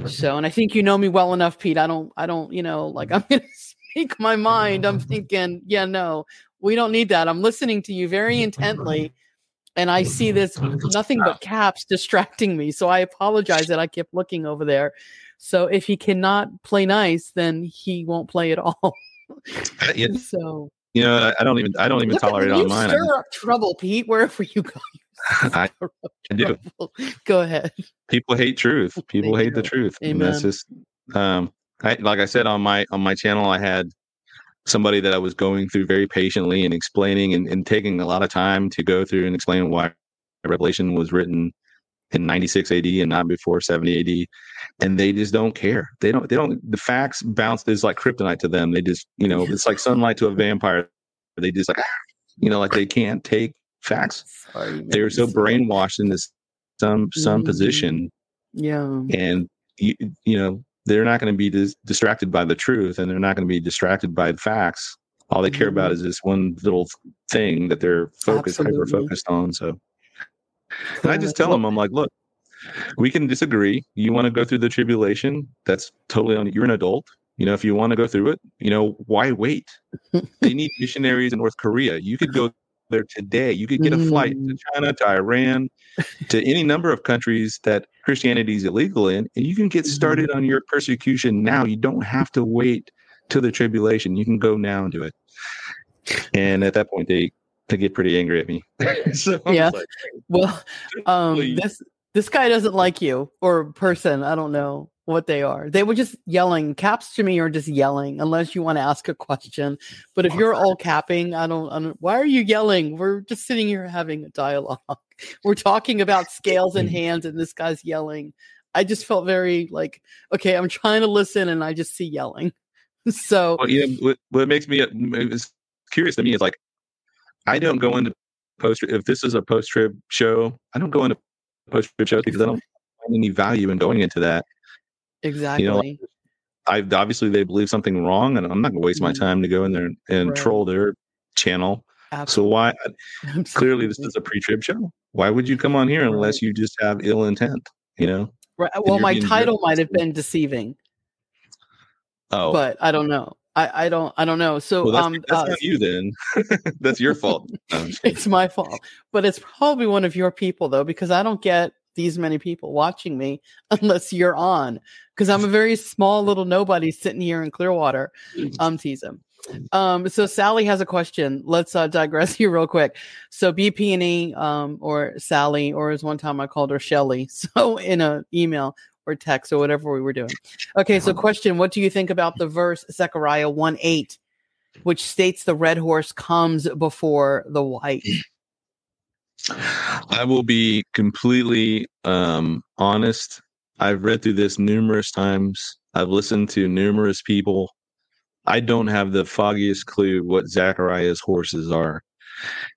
So, and I think you know me well enough, Pete. I don't, I don't, you know, like I'm going to speak my mind. I'm thinking, yeah, no, we don't need that. I'm listening to you very intently, and I see this nothing but caps distracting me. So I apologize that I kept looking over there. So if he cannot play nice, then he won't play at all. Uh, yeah. So you know, I don't even I don't even Look tolerate it online. Stir up trouble, Pete. Wherever you go, I, I do. Go ahead. People hate truth. People hate the truth. Amen. And that's just um I like I said on my on my channel I had somebody that I was going through very patiently and explaining and, and taking a lot of time to go through and explain why Revelation was written in 96 AD and not before 70 AD. And they just don't care. They don't, they don't, the facts bounce is like kryptonite to them. They just, you know, it's like sunlight to a vampire. They just like, you know, like they can't take facts. They're so brainwashed in this some some mm-hmm. position. Yeah. And you, you know, they're not going to be dis- distracted by the truth and they're not going to be distracted by the facts. All they care mm-hmm. about is this one little thing that they're focused, hyper focused on. So and I just tell them, I'm like, look, we can disagree. You want to go through the tribulation? That's totally on. You're an adult. You know, if you want to go through it, you know, why wait? they need missionaries in North Korea. You could go there today. You could get a flight to mm. China, to Iran, to any number of countries that Christianity is illegal in, and you can get started on your persecution now. You don't have to wait till the tribulation. You can go now and do it. And at that point, they to get pretty angry at me. so yeah. Like, well, um, this this guy doesn't like you or person. I don't know what they are. They were just yelling. Caps to me are just yelling unless you want to ask a question. But if you're all capping, I don't, I don't. Why are you yelling? We're just sitting here having a dialogue. We're talking about scales and mm. hands, and this guy's yelling. I just felt very like, okay, I'm trying to listen, and I just see yelling. So, well, yeah, what, what makes me uh, it's curious to me is like I don't go into post if this is a post trib show. I don't go into post trib shows because I don't find any value in going into that. Exactly. You know, like, I obviously they believe something wrong, and I'm not going to waste my mm-hmm. time to go in there and, and right. troll their channel. Absolutely. So why? Absolutely. Clearly, this is a pre-trib show. Why would you come on here unless you just have ill intent? You know. Right. Well, my title might have been deceiving. Oh, but I don't know. I, I don't I don't know. So well, that's, um, that's uh, not you then. that's your fault. No, it's my fault, but it's probably one of your people though, because I don't get these many people watching me unless you're on. Because I'm a very small little nobody sitting here in Clearwater. Um, tease him. Um, so Sally has a question. Let's uh, digress here real quick. So BP&E, um, or Sally, or as one time I called her Shelly. So in an email, or text or whatever we were doing. Okay, so question What do you think about the verse Zechariah 1 8, which states the red horse comes before the white? I will be completely um, honest. I've read through this numerous times. I've listened to numerous people. I don't have the foggiest clue what Zechariah's horses are.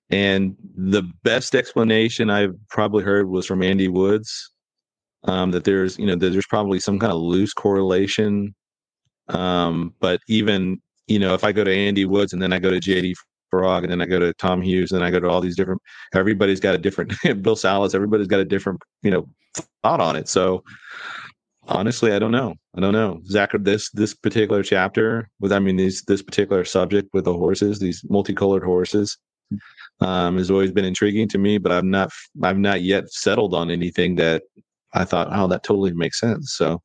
And the best explanation I've probably heard was from Andy Woods um, that there's you know that there's probably some kind of loose correlation um, but even you know if i go to andy woods and then i go to jd and then i go to tom hughes and then i go to all these different everybody's got a different bill salus everybody's got a different you know thought on it so honestly i don't know i don't know zach this this particular chapter with i mean these this particular subject with the horses these multicolored horses um, has always been intriguing to me but i've not i've not yet settled on anything that I thought, oh, that totally makes sense. So,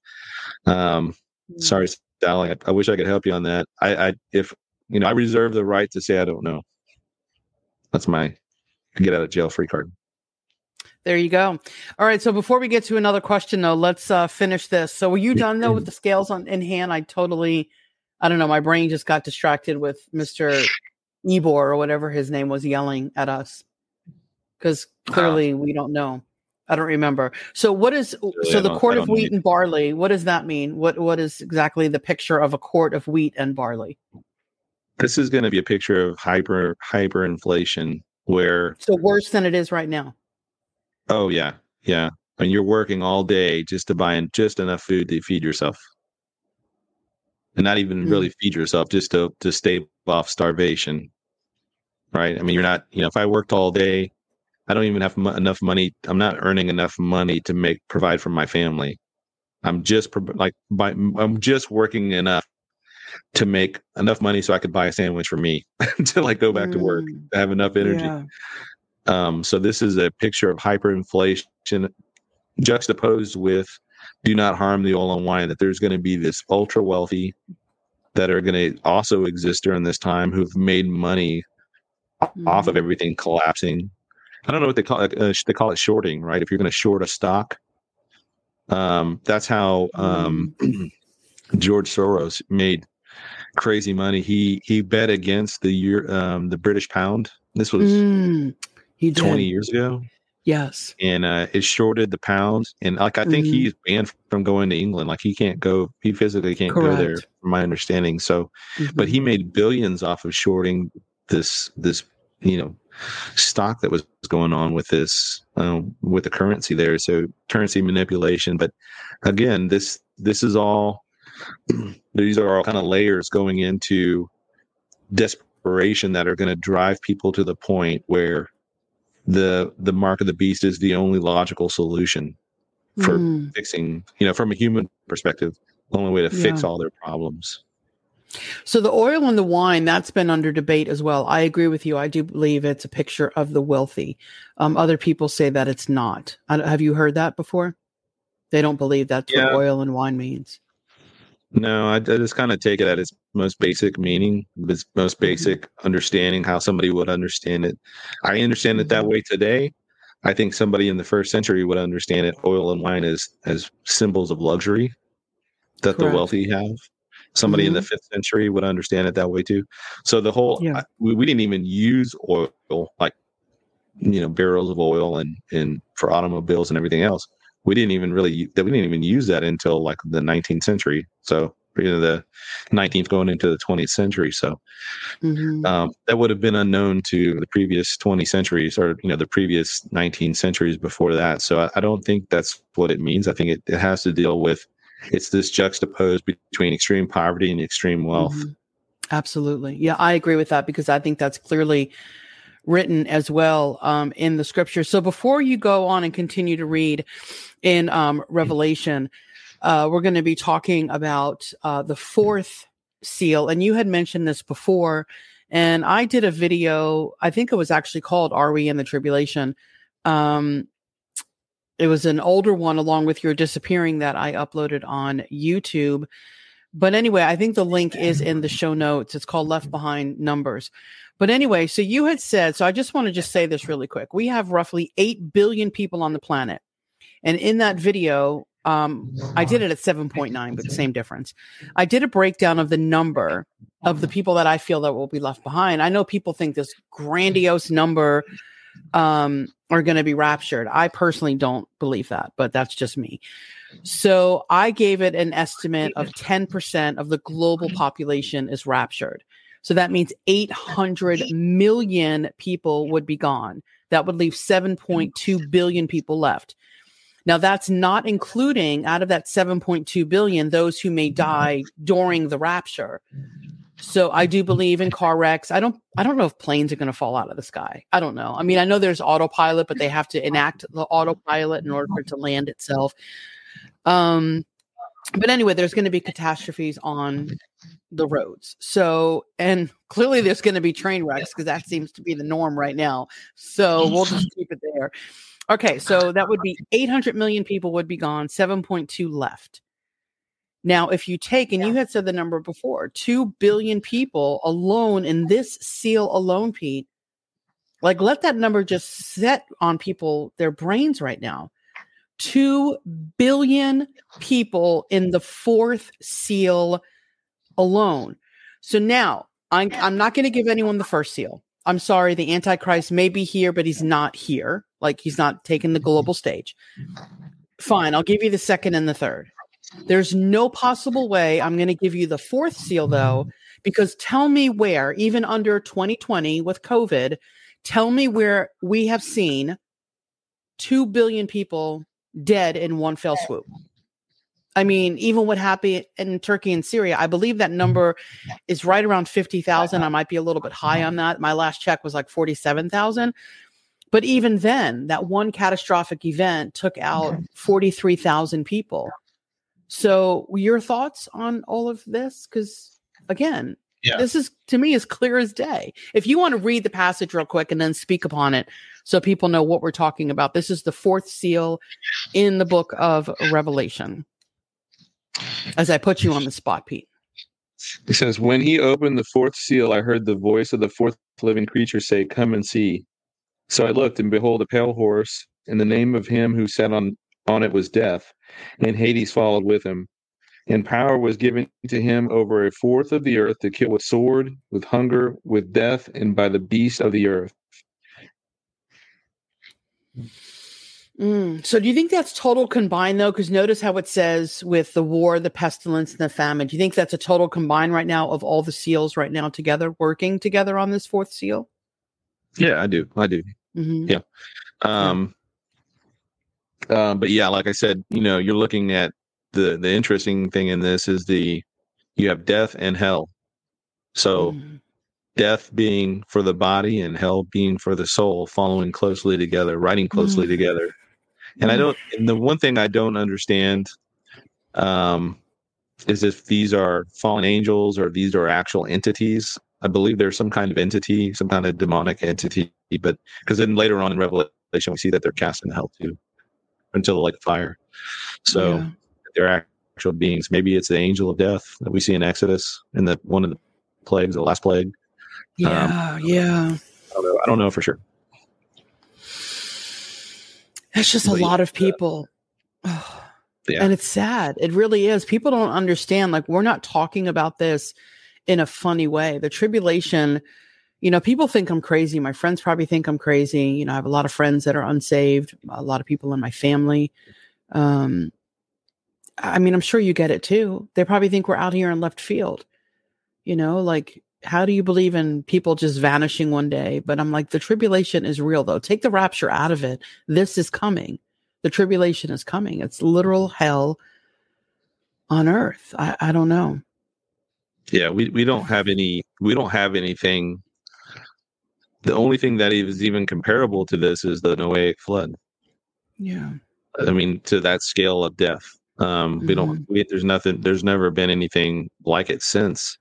um, Mm. sorry, Sally, I, I wish I could help you on that. I, I, if you know, I reserve the right to say I don't know. That's my get out of jail free card. There you go. All right. So before we get to another question, though, let's uh, finish this. So were you done though with the scales on in hand? I totally, I don't know. My brain just got distracted with Mister Ebor or whatever his name was yelling at us because clearly we don't know. I don't remember. So what is Really, so the don't- quart of don't wheat and barley? What does that mean? What what is exactly the picture of a quart of wheat and barley? This is going to be a picture of hyper hyperinflation, where So worse than it is right now. oh yeah, yeah, and you're working all day just to buy in just enough food to feed yourself, and not even Mm. really feed yourself, just to to stay off starvation. Right? I mean, you're not. You know, if I worked all day, I don't even have mo- enough money. I'm not earning enough money to make provide for my family. I'm just pro- like by, I'm just working enough to make enough money so I could buy a sandwich for me to like go back to work. Mm, to have enough energy. yeah. Um, so this is a picture of hyperinflation juxtaposed with do not harm the oil and wine. That there's going to be this ultra wealthy that are going to also exist during this time who've made money off of Mhm. everything collapsing. I don't know what they call it. Uh, they call it shorting, right? If you're going to short a stock, um, that's how um, George Soros made crazy money. He he bet against the year um, the British pound. This was Mm, he did. 20 years ago Yes. and uh, it shorted the pound and like i think Mhm. he's banned from going to england like he can't go he physically can't go there from my understanding so but Mhm. he made billions off of shorting this this you know stock that was going on with this um, with the currency there so currency manipulation but again this this is all these are all kind of layers going into desperation that are going to drive people to the point where the the mark of the beast is the only logical solution for Mm. fixing you know from a human perspective the only way to fix all their problems So the oil and the wine that's been under debate as well. I agree with you. I do believe it's a picture of the wealthy. Um, other people say that it's not. I, have you heard that before? They don't believe that's Yeah. what oil and wine means. No, I, I just kind of take it at its most basic meaning, its most mm-hmm. basic understanding, how somebody would understand it. I understand it that mm-hmm. way today. I think somebody in the first century would understand it, oil and wine as as symbols of luxury that the wealthy have. Somebody in the mm-hmm. fifth century would understand it that way too. So the whole Yeah. I, we, we didn't even use oil like you know barrels of oil and and for automobiles and everything else we didn't even really that we didn't even use that until like the 19th century so you know the 19th going into the 20th century so Mhm. um, that would have been unknown to the previous 20 centuries or you know the previous 19 centuries before that so i, I don't think that's what it means i think it, it has to deal with it's this juxtaposed between extreme poverty and extreme wealth Mhm. Absolutely. Yeah, I agree with that because I think that's clearly written as well um, in the scripture. So before you go on and continue to read in um, Revelation, uh, we're going to be talking about uh, the fourth seal. And you had mentioned this before. And I did a video, I think it was actually called Are We in the Tribulation? Um, it was an older one along with your disappearing that I uploaded on YouTube. But anyway, I think the link is in the show notes. It's called Left Behind Numbers. But anyway, so you had said, so I just want to just say this really quick. We have roughly 8 billion people on the planet. And in that video, um, I did it at 7.9, but same difference. I did a breakdown of the number of the people that I feel that will be left behind. I know people think this grandiose number um, are going to be raptured. I personally don't believe that, but that's just me. So I gave it an estimate of 10% of the global population is raptured. So that means 800 million people would be gone. That would leave 7.2 billion people left. Now that's not including out of that 7.2 billion those who may die during the rapture. So I do believe in car wrecks. I don't I don't know if planes are going to fall out of the sky. I don't know. I mean, I know there's autopilot, but they have to enact the autopilot in order for it to land itself. Um but anyway, there's going to be catastrophes on the roads. So, and clearly there's going to be train wrecks because that seems to be the norm right now. So we'll just keep it there. Okay, so that would be 800 million people would be gone, 7.2 left. Now, if you take, and you had said the number before, 2 billion people alone in this seal alone, Pete, like let that number just set on people, their brains right now. 2 billion people in the fourth seal alone. So now I'm, I'm not going to give anyone the first seal. I'm sorry, the Antichrist may be here, but he's not here. Like he's not taking the global stage. Fine, I'll give you the second and the third. There's no possible way I'm going to give you the fourth seal, though, because tell me where, even under 2020 with COVID, tell me where we have seen 2 billion people dead in one fell swoop. I mean, even what happened in Turkey and Syria, I believe that mm-hmm. number is right around 50,000. I might be a little bit high mm-hmm. on that. My last check was like 47,000. But even then, that one catastrophic event took out mm-hmm. 43,000 people. So, your thoughts on all of this? Because again, yeah. this is to me as clear as day. If you want to read the passage real quick and then speak upon it so people know what we're talking about, this is the fourth seal in the book of Revelation. As I put you on the spot, Pete. He says, When he opened the fourth seal, I heard the voice of the fourth living creature say, Come and see. So I looked, and behold, a pale horse, and the name of him who sat on, on it was Death, and Hades followed with him. And power was given to him over a fourth of the earth to kill with sword, with hunger, with death, and by the beast of the earth. Mm. So, do you think that's total combined though? Because notice how it says with the war, the pestilence, and the famine. Do you think that's a total combined right now of all the seals right now together, working together on this fourth seal? Yeah, I do. I do. Mm-hmm. Yeah. Um. Uh, but yeah, like I said, you know, you're looking at the the interesting thing in this is the you have death and hell. So, mm death being for the body and hell being for the soul, following closely together, writing closely mm together. And I mm. don't. And the one thing I don't understand um, is if these are fallen angels or these are actual entities. I believe there's some kind of entity, some kind of demonic entity. But because then later on in Revelation, we see that they're cast into hell too, until the lake of fire. So yeah. they're actual beings. Maybe it's the angel of death that we see in Exodus in the one of the plagues, the last plague. Yeah, um, yeah. I don't, know, I don't know for sure. It's just a lot of people. Yeah. And it's sad. It really is. People don't understand. Like, we're not talking about this in a funny way. The tribulation, you know, people think I'm crazy. My friends probably think I'm crazy. You know, I have a lot of friends that are unsaved, a lot of people in my family. Um, I mean, I'm sure you get it too. They probably think we're out here in left field. You know, like how do you believe in people just vanishing one day? But I'm like, the tribulation is real though. Take the rapture out of it. This is coming. The tribulation is coming. It's literal hell on earth. I, I don't know. Yeah, we, we don't have any we don't have anything. The only thing that is even comparable to this is the Noahic flood. Yeah. I mean, to that scale of death. Um, mm-hmm. we don't we, there's nothing there's never been anything like it since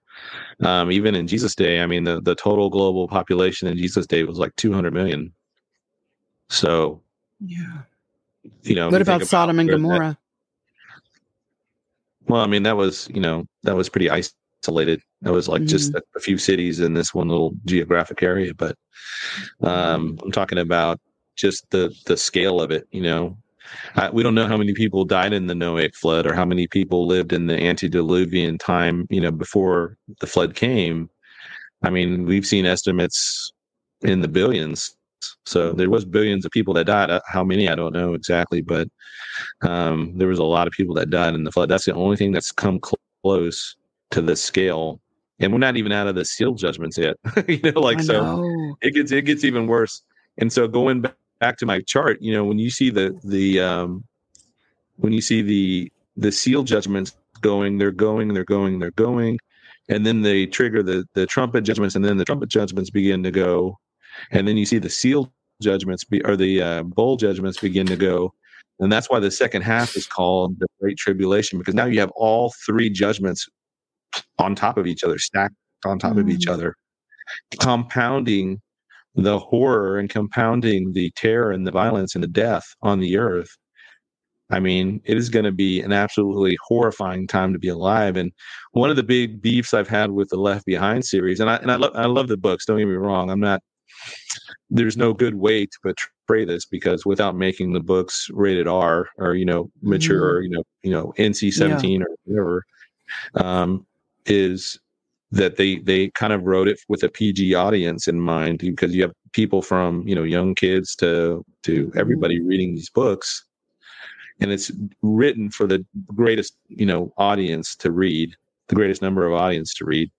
um, even in Jesus' day, I mean, the, the total global population in Jesus' day was like 200 million. So, yeah, you know, what about Sodom and Gomorrah? That, well, I mean, that was, you know, that was pretty isolated. That was like mm. just a, a, few cities in this one little geographic area. But um, I'm talking about just the the scale of it. You know, uh, we don't know how many people died in the Noahic flood or how many people lived in the antediluvian time, you know, before the flood came. I mean, we've seen estimates in the billions. So there was billions of people that died. Uh, how many I don't know exactly, but um, there was a lot of people that died in the flood. That's the only thing that's come cl- close to the scale, and we're not even out of the seal judgments yet. you know, like so it gets it gets even worse. And so going back back to my chart, you know, when you see the the um, when you see the the seal judgments going, they're going, they're going, they're going, and then they trigger the the trumpet judgments, and then the trumpet judgments begin to go, and then you see the seal judgments be, or the uh, bowl judgments begin to go, and that's why the second half is called the Great Tribulation because now you have all three judgments on top of each other, stacked on top mm. of each mm. other, compounding the horror and compounding the terror and the violence and the death on the earth I mean, it is going to be an absolutely horrifying time to be alive. And one of the big beefs I've had with the Left Behind series, and I and I love I love the books. Don't get me wrong. I'm not. There's no good way to portray this because without making the books rated R or you know mature mm. or you know you know NC-17 yeah. or whatever, um, is that they they kind of wrote it with a PG audience in mind because you have people from you know young kids to to everybody mm. reading these books and it's written for the greatest you know audience to read the greatest number of audience to read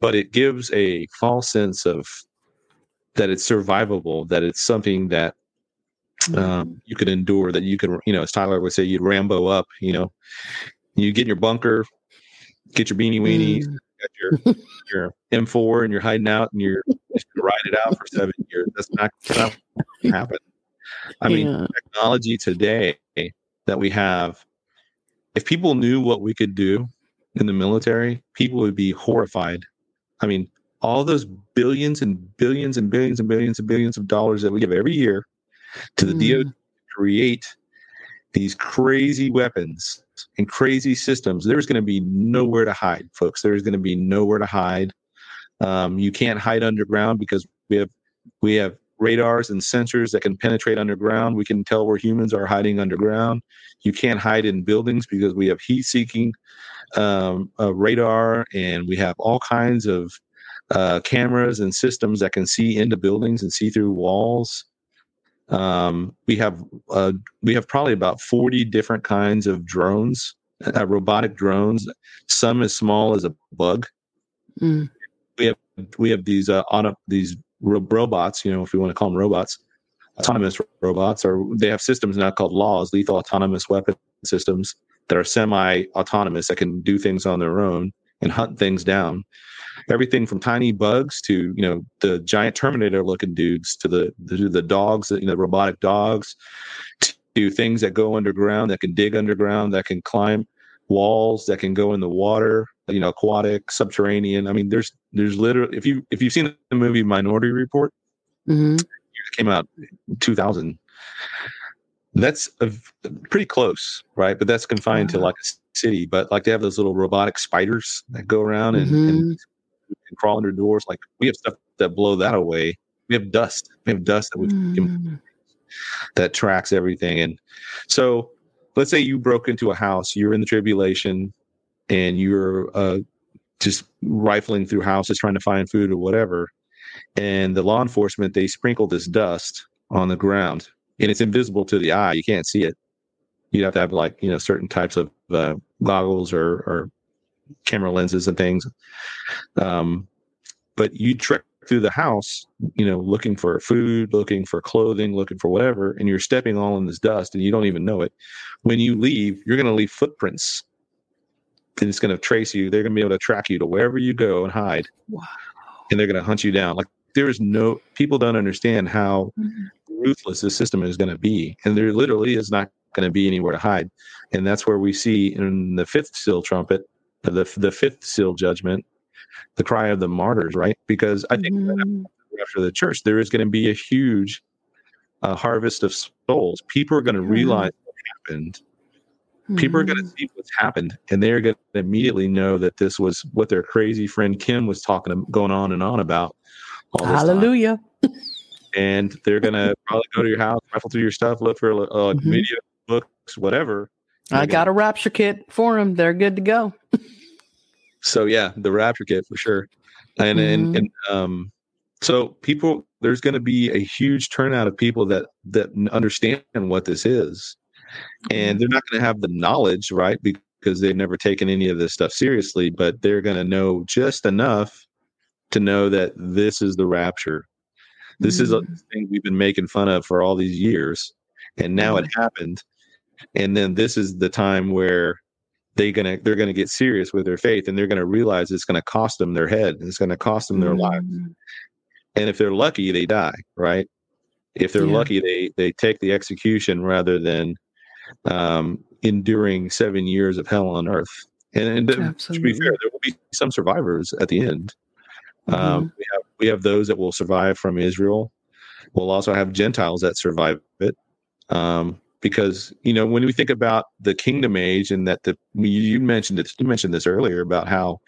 but it gives a false sense of that it's survivable that it's something that um, mm-hmm. you could endure that you could you know as tyler would say you'd rambo up you know you get in your bunker get your beanie weenies mm. your your m4 and you're hiding out and you're ride it out for seven years that's not gonna happen I yeah. mean, technology today that we have, if people knew what we could do in the military, people would be horrified. I mean, all those billions and billions and billions and billions and billions of dollars that we give every year to the mm. DoD to create these crazy weapons and crazy systems, there's going to be nowhere to hide, folks. There's going to be nowhere to hide. Um, you can't hide underground because we have we have radars and sensors that can penetrate underground. We can tell where humans are hiding underground. You can't hide in buildings because we have heat seeking um, uh, radar and we have all kinds of uh, cameras and systems that can see into buildings and see through walls. Um, we have uh, we have probably about 40 different kinds of drones, uh, robotic drones, some as small as a bug. Mm. We have we have these uh, auto, these robots, you know, if we want to call them robots, autonomous robots, or they have systems now called laws, lethal autonomous weapon systems that are semi-autonomous that can do things on their own and hunt things down. Everything from tiny bugs to you know the giant Terminator-looking dudes to the to the dogs, you know, robotic dogs, to things that go underground that can dig underground, that can climb walls, that can go in the water, you know, aquatic, subterranean. I mean, there's there's literally if you if you've seen the movie Minority Report, mm-hmm. it came out 2000. That's a, pretty close, right? But that's confined to like a city. But like they have those little robotic spiders that go around and, mm-hmm. and, and crawl under doors. Like we have stuff that blow that away. We have dust. We have dust that we mm. can, that tracks everything. And so let's say you broke into a house, you're in the tribulation, and you're uh, just rifling through houses trying to find food or whatever, and the law enforcement they sprinkle this dust on the ground, and it's invisible to the eye. You can't see it. You have to have like you know certain types of uh, goggles or, or camera lenses and things. Um, but you trek through the house, you know, looking for food, looking for clothing, looking for whatever, and you're stepping all in this dust and you don't even know it. When you leave, you're going to leave footprints and it's going to trace you. They're going to be able to track you to wherever you go and hide. Wow. And they're going to hunt you down. Like there is no people don't understand how mm-hmm. ruthless this system is going to be, and there literally is not going to be anywhere to hide. And that's where we see in the fifth seal trumpet, the the fifth seal judgment, the cry of the martyrs, right? Because I think mm-hmm. after the church, there is going to be a huge uh, harvest of souls. People are going to mm-hmm. realize what happened People are going to mm-hmm. see what's happened, and they're going to immediately know that this was what their crazy friend Kim was talking, going on and on about. Hallelujah. And they're going to probably go to your house, rifle through your stuff, look for uh, mm-hmm. media, books, whatever. I got a rapture kit for them. They're good to go. so yeah, the rapture kit for sure. And mm-hmm. and, and um, so people, there's going to be a huge turnout of people that that understand what this is and they're not going to have the knowledge, right? Because they've never taken any of this stuff seriously, but they're going to know just enough to know that this is the rapture. This mm-hmm. is a mm. thing we've been making fun of for all these years, and now it happened. And then this is the time where they're gonna they're gonna get serious with their faith, and they're gonna realize it's gonna cost them their head, it's gonna cost them their lives. Mm. And if they're lucky, they die, right? If they're yeah. lucky, they they take the execution rather than um, enduring seven years of hell on earth. And, and to be fair, there will be some survivors at the end, Um, Mm-hmm. we have we have those that will survive from Israel. We'll also have Gentiles that survive it. Um, because you know when we think about the kingdom age and that the you mentioned it you mentioned this earlier about how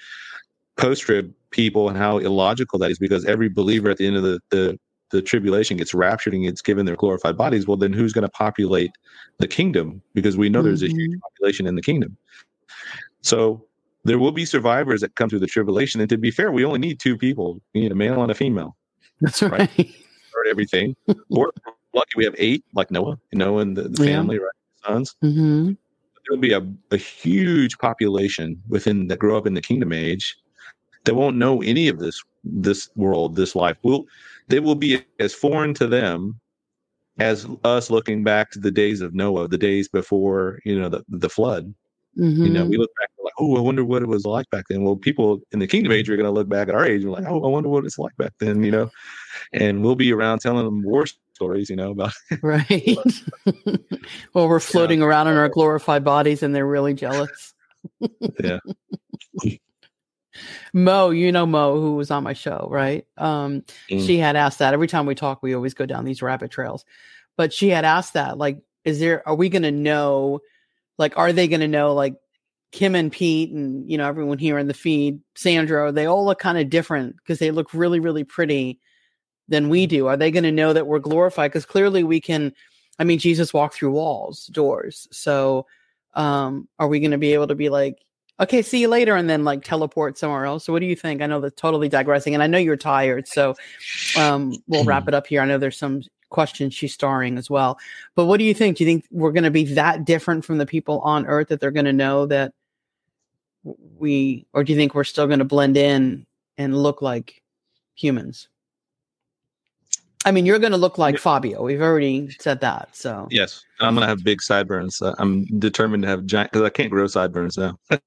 post trib people and how illogical that is because every believer at the end of the, the the tribulation gets raptured and gets given their glorified bodies well then who's going to populate the kingdom? Because we know there's a huge mm-hmm. population in the kingdom. So there will be survivors that come through the tribulation and to be fair we only need two people we need a male and a female. That's right. start everything. Or lucky we have eight like noah noah and the, the Yeah. family right sons. Hmm there'll be a, a huge population within that grow up in the kingdom age that won't know any of this this world this life. Will they will be as foreign to them as us looking back to the days of noah the days before you know the, the flood. You know Mm-hmm. we look back we're like oh i wonder what it was like back then. Well people in the kingdom age are going to look back at our age and like oh i wonder what it's like back then you know? And we'll be around telling them war stories you know about Right. well, we're floating around in our glorified bodies and they're really jealous. yeah Mo, you know Mo, who was on my show, right? Um, Mm. She had asked that every time we talk, we always go down these rabbit trails. But she had asked that, like, is there, are we going to know, like, are they going to know, like, Kim and Pete and, you know, everyone here in the feed, Sandra, they all look kind of different because they look really, really pretty than we do. Are they going to know that we're glorified? Because clearly we can, I mean, Jesus walked through walls, doors. So, um, are we going to be able to be like, okay, see you later, and then like teleport somewhere else? So, what do you think? I know that's totally digressing, and I know you're tired, so um, we'll wrap it up here. I know there's some questions she's starring as well, but what do you think? Do you think we're going to be that different from the people on Earth that they're going to know that we, or do you think we're still going to blend in and look like humans? I mean, you're going to look like Yeah. Fabio. We've already said that. So Yes, I'm gonna have big sideburns. Uh, I'm determined to have giant because I can't grow sideburns now.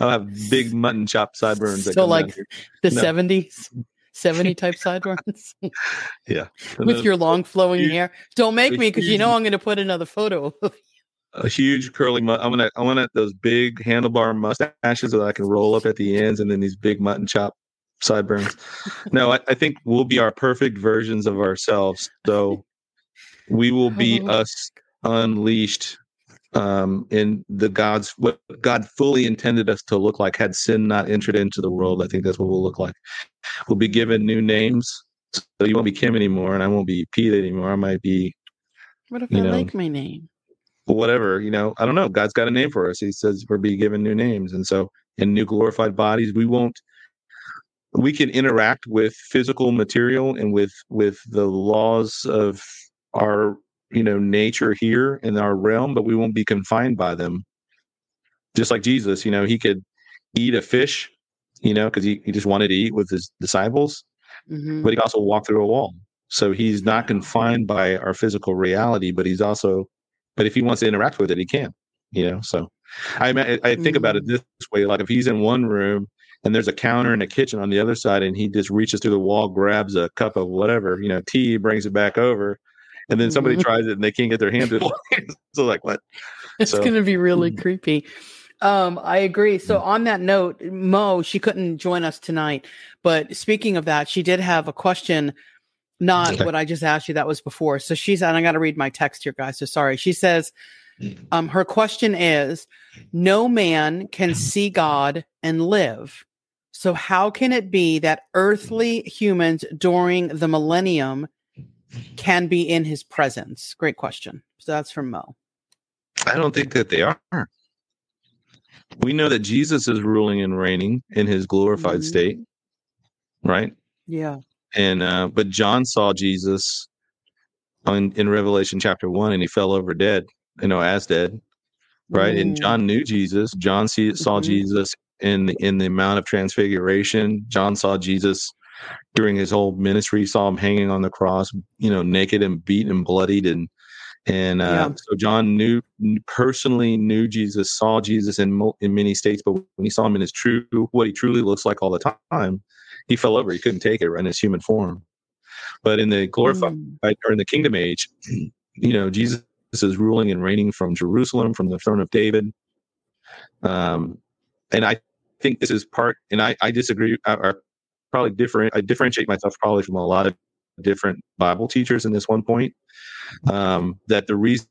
I'll have big mutton chop sideburns. So, like, the No. 70s, 70 type sideburns yeah, with your long flowing huge- hair. Don't make me because you know I'm going to put another photo. of a huge curly. Mu- I'm gonna I want those big handlebar mustaches that I can roll up at the ends, and then these big mutton chop sideburns. no, I, I think we'll be our perfect versions of ourselves. So we will be us unleashed um in the god's what god fully intended us to look like had sin not entered into the world i think that's what we'll look like we'll be given new names so you won't be kim anymore and i won't be pete anymore i might be What if You I know, like my name? whatever you know i don't know god's got a name for us he says we're be given new names and so in new glorified bodies we won't we can interact with physical material and with with the laws of our you know nature here in our realm but we won't be confined by them. Just like jesus you know he could eat a fish you know because he, he just wanted to eat with his disciples Mhm. but he also walked through a wall. So he's not confined by our physical reality but he's also but if he wants to interact with it he can you know so. I i think about it this way like if he's in one room and there's a counter and a kitchen on the other side and he just reaches through the wall grabs a cup of whatever you know tea brings it back over and then somebody Mhm. tries it and they can't get their hand to it so like what It's So- going to be really creepy. Um, I agree. So Mm. on that note, Mo, she couldn't join us tonight, but speaking of that, she did have a question. Not Okay. what I just asked you. That was before. So she's, and I got to read my text here, guys. So sorry. She says, um, her question is, no man can see God and live. So how can it be that earthly humans during the millennium can be in his presence? Great question. So that's from Mo. i don't think that they are we know that jesus is ruling and reigning in his glorified Mhm. state right Yeah. and uh but john saw jesus on in revelation chapter one and he fell over dead you know as dead right and Mm. john knew jesus john see, saw Mhm. jesus in in the mount of transfiguration john saw jesus during his whole ministry saw him hanging on the cross you know naked and beaten and bloodied and and uh, Yeah. so john knew personally knew jesus saw jesus in in many states but when he saw him in his true what he truly looks like all the time he fell over he couldn't take it right in his human form but in the glorified Mm. or in the kingdom age, you know, Jesus is ruling and reigning from Jerusalem, from the throne of David. Um, and I think this is part, and I, I disagree, or probably different. I differentiate myself probably from a lot of different Bible teachers in this one point. Um, that the reason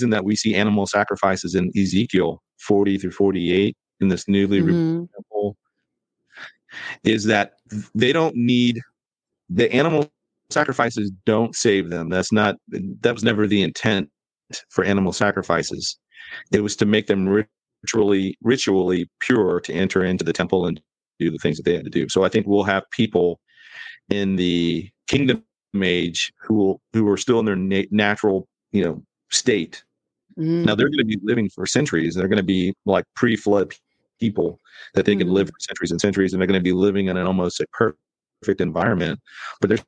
that we see animal sacrifices in Ezekiel 40 through 48 in this newly mm-hmm. temple is that they don't need the animal sacrifices don't save them. That's not that was never the intent for animal sacrifices. It was to make them ritually ritually pure to enter into the temple and do the things that they had to do. So I think we'll have people in the kingdom age who will, who are still in their na- natural you know state. Mm. Now they're going to be living for centuries. They're going to be like pre-flood people that they mm. can live for centuries and centuries, and they're going to be living in an almost a perfect environment. But they're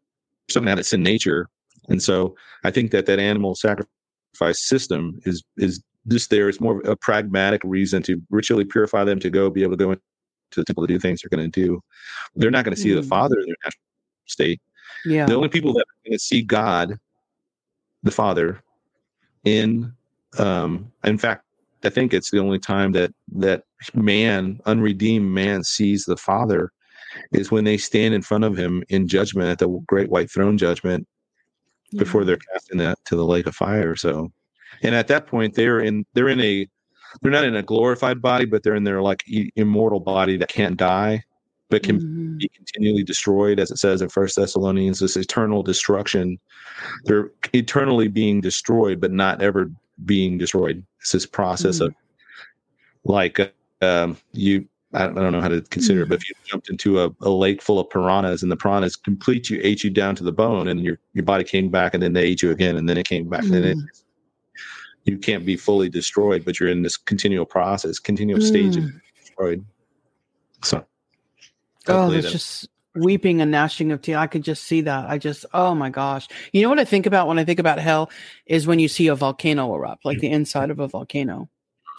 something that's in nature, and so I think that that animal sacrifice system is is just there. It's more of a pragmatic reason to ritually purify them to go be able to go into the temple to do things they're going to do. They're not going to see mm. the Father in their natural state. Yeah. The only people that are going to see God, the Father, in um, in fact, I think it's the only time that that man, unredeemed man, sees the Father is when they stand in front of him in judgment at the great white throne judgment yeah. before they're cast in that to the lake of fire. So, and at that point, they're in they're in a they're not in a glorified body, but they're in their like immortal body that can't die, but can mm-hmm. be continually destroyed, as it says in First Thessalonians. This eternal destruction. They're eternally being destroyed, but not ever being destroyed. It's this process mm-hmm. of like um, you I don't know how to consider it, but if you jumped into a, a, lake full of piranhas and the piranhas complete you, ate you down to the bone, and your your body came back, and then they ate you again, and then it came back, mm. and then it, you can't be fully destroyed, but you're in this continual process, continual mm. stage of destroyed. So, oh, it's just weeping and gnashing of teeth. I could just see that. I just, oh my gosh. You know what I think about when I think about hell is when you see a volcano erupt, like the inside of a volcano,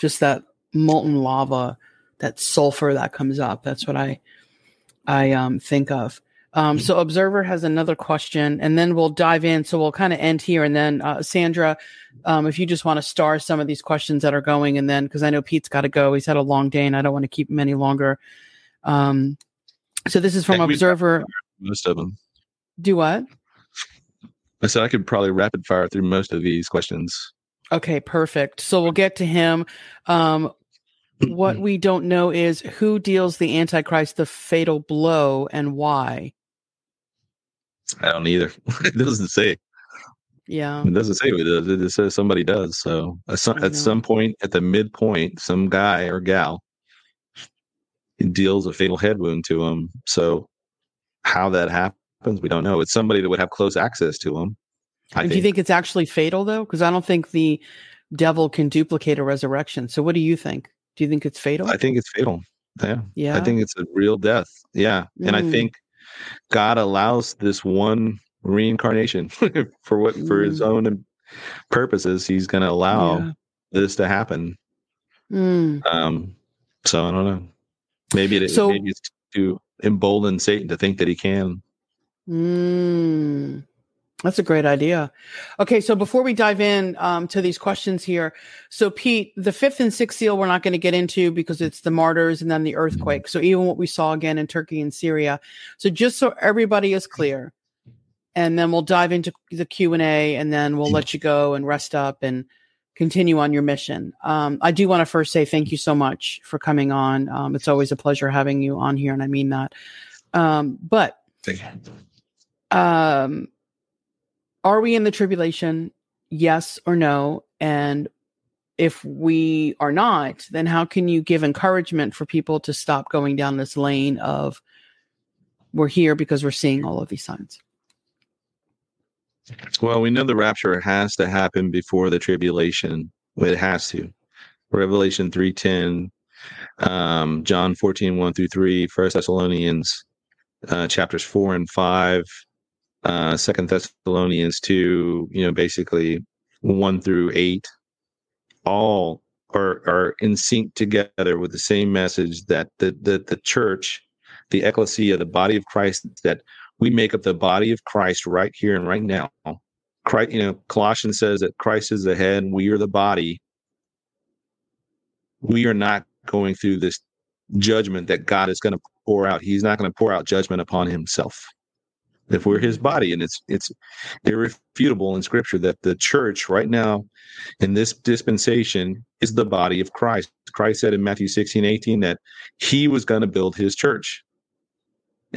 just that molten lava that sulfur that comes up. That's what I I um, think of. Um, so Observer has another question, and then we'll dive in. So we'll kind of end here, and then uh, Sandra, um, if you just want to star some of these questions that are going, and then because I know Pete's got to go, he's had a long day, and I don't want to keep him any longer. Um, so this is from Observer. Most of them. Do what? I said I could probably rapid fire through most of these questions. Okay, perfect. So we'll get to him. Um, what we don't know is who deals the Antichrist the fatal blow and why. I don't either. it doesn't say. Yeah. It doesn't say who does. It says somebody does. So at some, point, at the midpoint, some guy or gal deals a fatal head wound to him. So how that happens, we don't know. It's somebody that would have close access to him. do you think it's actually fatal though? Because I don't think the devil can duplicate a resurrection. So what do you think? Do you think it's fatal? I think it's fatal. Yeah. Yeah. I think it's a real death. Yeah. Mm. And I mm. think God allows this one reincarnation for what for his mm. own purposes. He's going to allow yeah. this to happen. Mm. Um. So I don't know. Maybe it, so, maybe it's to embolden Satan to think that he can. Mm. That's a great idea. Okay, so before we dive in um, to these questions here, so Pete, the fifth and sixth seal we're not going to get into because it's the martyrs and then the earthquake. So even what we saw again in Turkey and Syria. So just so everybody is clear, and then we'll dive into the Q and A, and then we'll let you go and rest up and continue on your mission. Um, I do want to first say thank you so much for coming on. Um, it's always a pleasure having you on here, and I mean that. Um, but um are we in the tribulation? Yes or no? And if we are not, then how can you give encouragement for people to stop going down this lane of we're here because we're seeing all of these signs? Well, we know the rapture has to happen before the tribulation. It has to. Revelation 3.10, um, John 14, 1 through 3, First Thessalonians uh, chapters 4 and 5, uh, Thessalonians two, you know, basically one through eight, all are are in sync together with the same message that the the the church, the ecclesia, the body of Christ, that we make up the body of Christ right here and right now. Christ, you know, Colossians says that Christ is the head, and we are the body. We are not going through this judgment that God is going to pour out. He's not going to pour out judgment upon himself. If we're his body, and it's it's irrefutable in scripture that the church right now in this dispensation is the body of Christ. Christ said in Matthew 16, 18 that he was going to build his church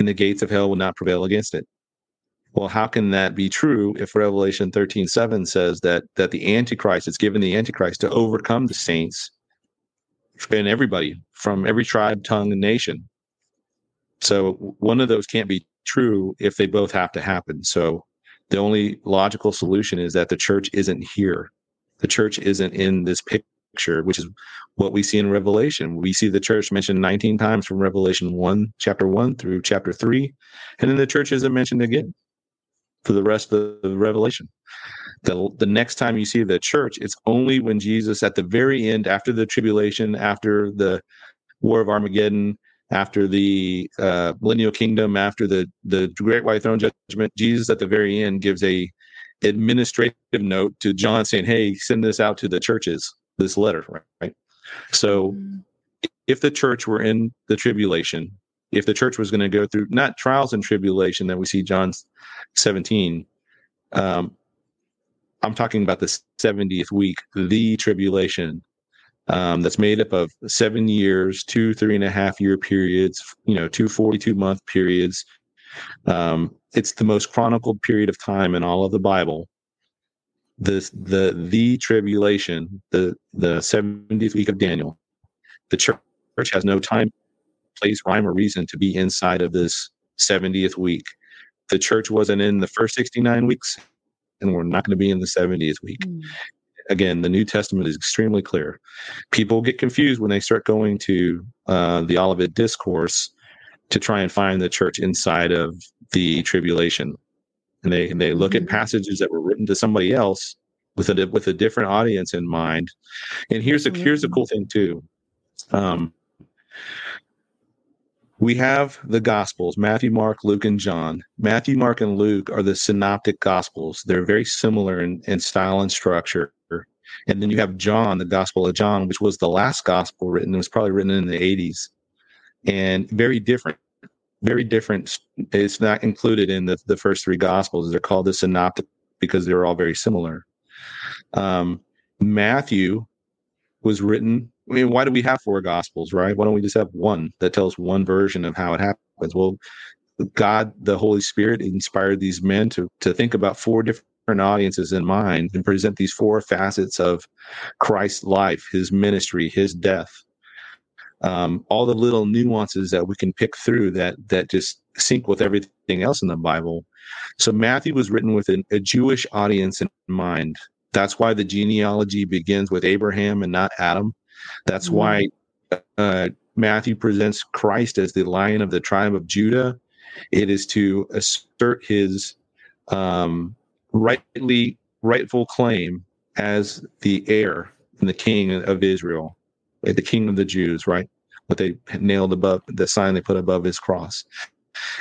and the gates of hell will not prevail against it. Well, how can that be true if Revelation 13, 7 says that that the Antichrist, it's given the Antichrist to overcome the saints and everybody from every tribe, tongue, and nation. So one of those can't be true if they both have to happen. So the only logical solution is that the church isn't here. The church isn't in this picture, which is what we see in Revelation. We see the church mentioned 19 times from Revelation 1, chapter 1 through chapter 3. And then the church isn't mentioned again for the rest of the Revelation. The, the next time you see the church, it's only when Jesus, at the very end, after the tribulation, after the war of Armageddon, after the uh, millennial kingdom, after the the great white throne judgment, Jesus at the very end gives a administrative note to John saying, "Hey, send this out to the churches. This letter, right?" So, mm-hmm. if the church were in the tribulation, if the church was going to go through not trials and tribulation that we see John 17, um, I'm talking about the 70th week, the tribulation um, that's made up of seven years, two three and a half year periods, you know, two 42 month periods. Um, it's the most chronicled period of time in all of the Bible. This the the tribulation, the the 70th week of Daniel. The church, church has no time, place, rhyme, or reason to be inside of this 70th week. The church wasn't in the first 69 weeks, and we're not going to be in the 70th week. Mm again, the New Testament is extremely clear. People get confused when they start going to uh, the Olivet Discourse to try and find the church inside of the tribulation, and they and they look mm-hmm. at passages that were written to somebody else with a with a different audience in mind. And here's a here's the cool thing too. Um, we have the gospels matthew mark luke and john matthew mark and luke are the synoptic gospels they're very similar in, in style and structure and then you have John, the Gospel of John, which was the last gospel written. It was probably written in the 80s and very different. Very different. It's not included in the, the first three gospels. They're called the synoptic because they're all very similar. Um, Matthew was written. I mean, why do we have four gospels, right? Why don't we just have one that tells one version of how it happens? Well, God, the Holy Spirit, inspired these men to to think about four different different audiences in mind and present these four facets of Christ's life, his ministry, his death, um, all the little nuances that we can pick through that that just sync with everything else in the Bible. So Matthew was written with an, a Jewish audience in mind. That's why the genealogy begins with Abraham and not Adam. That's mm-hmm. why uh, Matthew presents Christ as the Lion of the tribe of Judah. It is to assert his um, rightly rightful claim as the heir and the king of Israel, like the king of the Jews, right? What they nailed above the sign they put above his cross.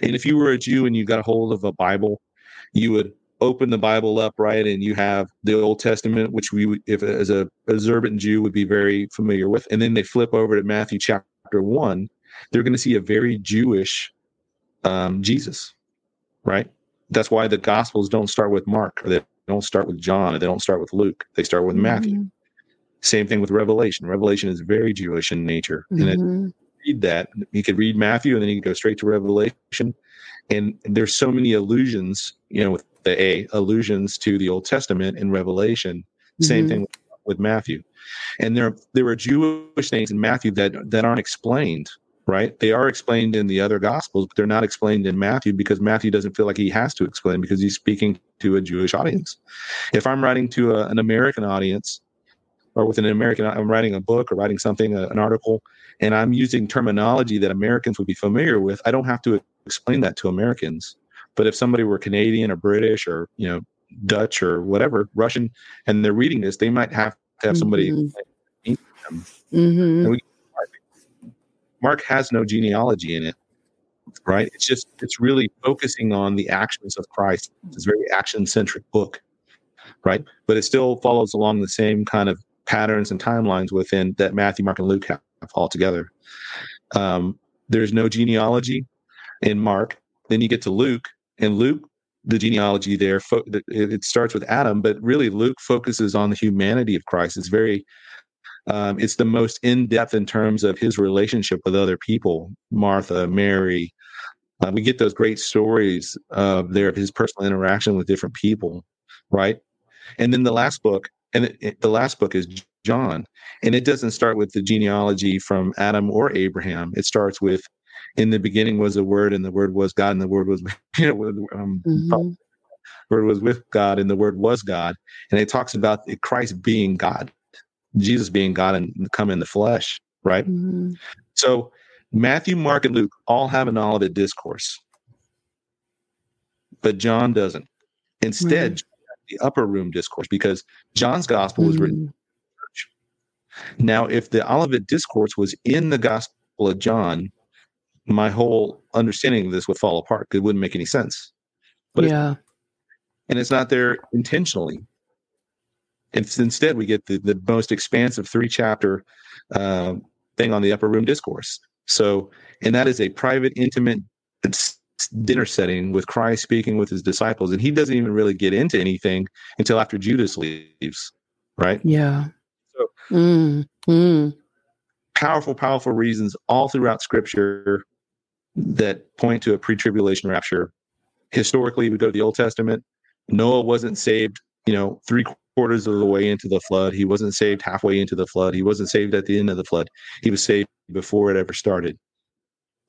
And if you were a Jew and you got a hold of a Bible, you would open the Bible up, right? And you have the Old Testament, which we, if as a observant Jew, would be very familiar with. And then they flip over to Matthew chapter one, they're going to see a very Jewish um, Jesus, right? that's why the gospels don't start with Mark or they don't start with John or they don't start with Luke. They start with mm-hmm. Same thing with Revelation. Revelation is very Jewish in nature. Mm-hmm. And it, read that, you could read Matthew and then you could go straight to Revelation. And there's so many allusions, you know, with the A, allusions to the Old Testament in Revelation. Same mm-hmm. thing with, with Matthew. And there there are Jewish things in Matthew that that aren't explained right? They are explained in the other gospels, but they're not explained in Matthew because Matthew doesn't feel like he has to explain because he's speaking to a Jewish audience. If I'm writing to a, an American audience or with an American, I'm writing a book or writing something, a, an article, and I'm using terminology that Americans would be familiar with, I don't have to explain that to Americans. But if somebody were Canadian or British or, you know, Dutch or whatever, Russian, and they're reading this, they might have to have somebody mm-hmm. Mm-hmm. We Mark has no genealogy in it, right? It's just it's really focusing on the actions of Christ. It's a very action centric book, right? But it still follows along the same kind of patterns and timelines within that Matthew, Mark, and Luke have all together. Um, there's no genealogy in Mark. Then you get to Luke, and Luke, the genealogy there, fo- it starts with Adam, but really Luke focuses on the humanity of Christ. It's very, um, it's the most in depth in terms of his relationship with other people, Martha, Mary. Uh, we get those great stories uh, there of his personal interaction with different people, right? And then the last book, and it, it, the last book is John, and it doesn't start with the genealogy from Adam or Abraham. It starts with, "In the beginning was a word, and the word was God, and the word was you know, um, mm-hmm. word was with God, and the word was God." And it talks about Christ being God, Jesus being God, and come in the flesh, right? Mm-hmm. So Matthew, Mark, and Luke all have an Olivet discourse, but John doesn't. Instead, mm-hmm the upper room discourse because John's gospel was written mm. Now, if the Olivet Discourse was in the Gospel of John, my whole understanding of this would fall apart. It wouldn't make any sense. But yeah, and it's not there intentionally. It's instead we get the, the most expansive three chapter uh, thing on the upper room discourse. So, and that is a private, intimate dinner setting with Christ speaking with his disciples, and he doesn't even really get into anything until after Judas leaves, right? Yeah. So, mm, mm. powerful, powerful reasons all throughout Scripture that point to a pre-tribulation rapture. Historically, we go to the Old Testament. Noah wasn't saved, you know, three quarters of the way into the flood. He wasn't saved halfway into the flood. He wasn't saved at the end of the flood. He was saved before it ever started.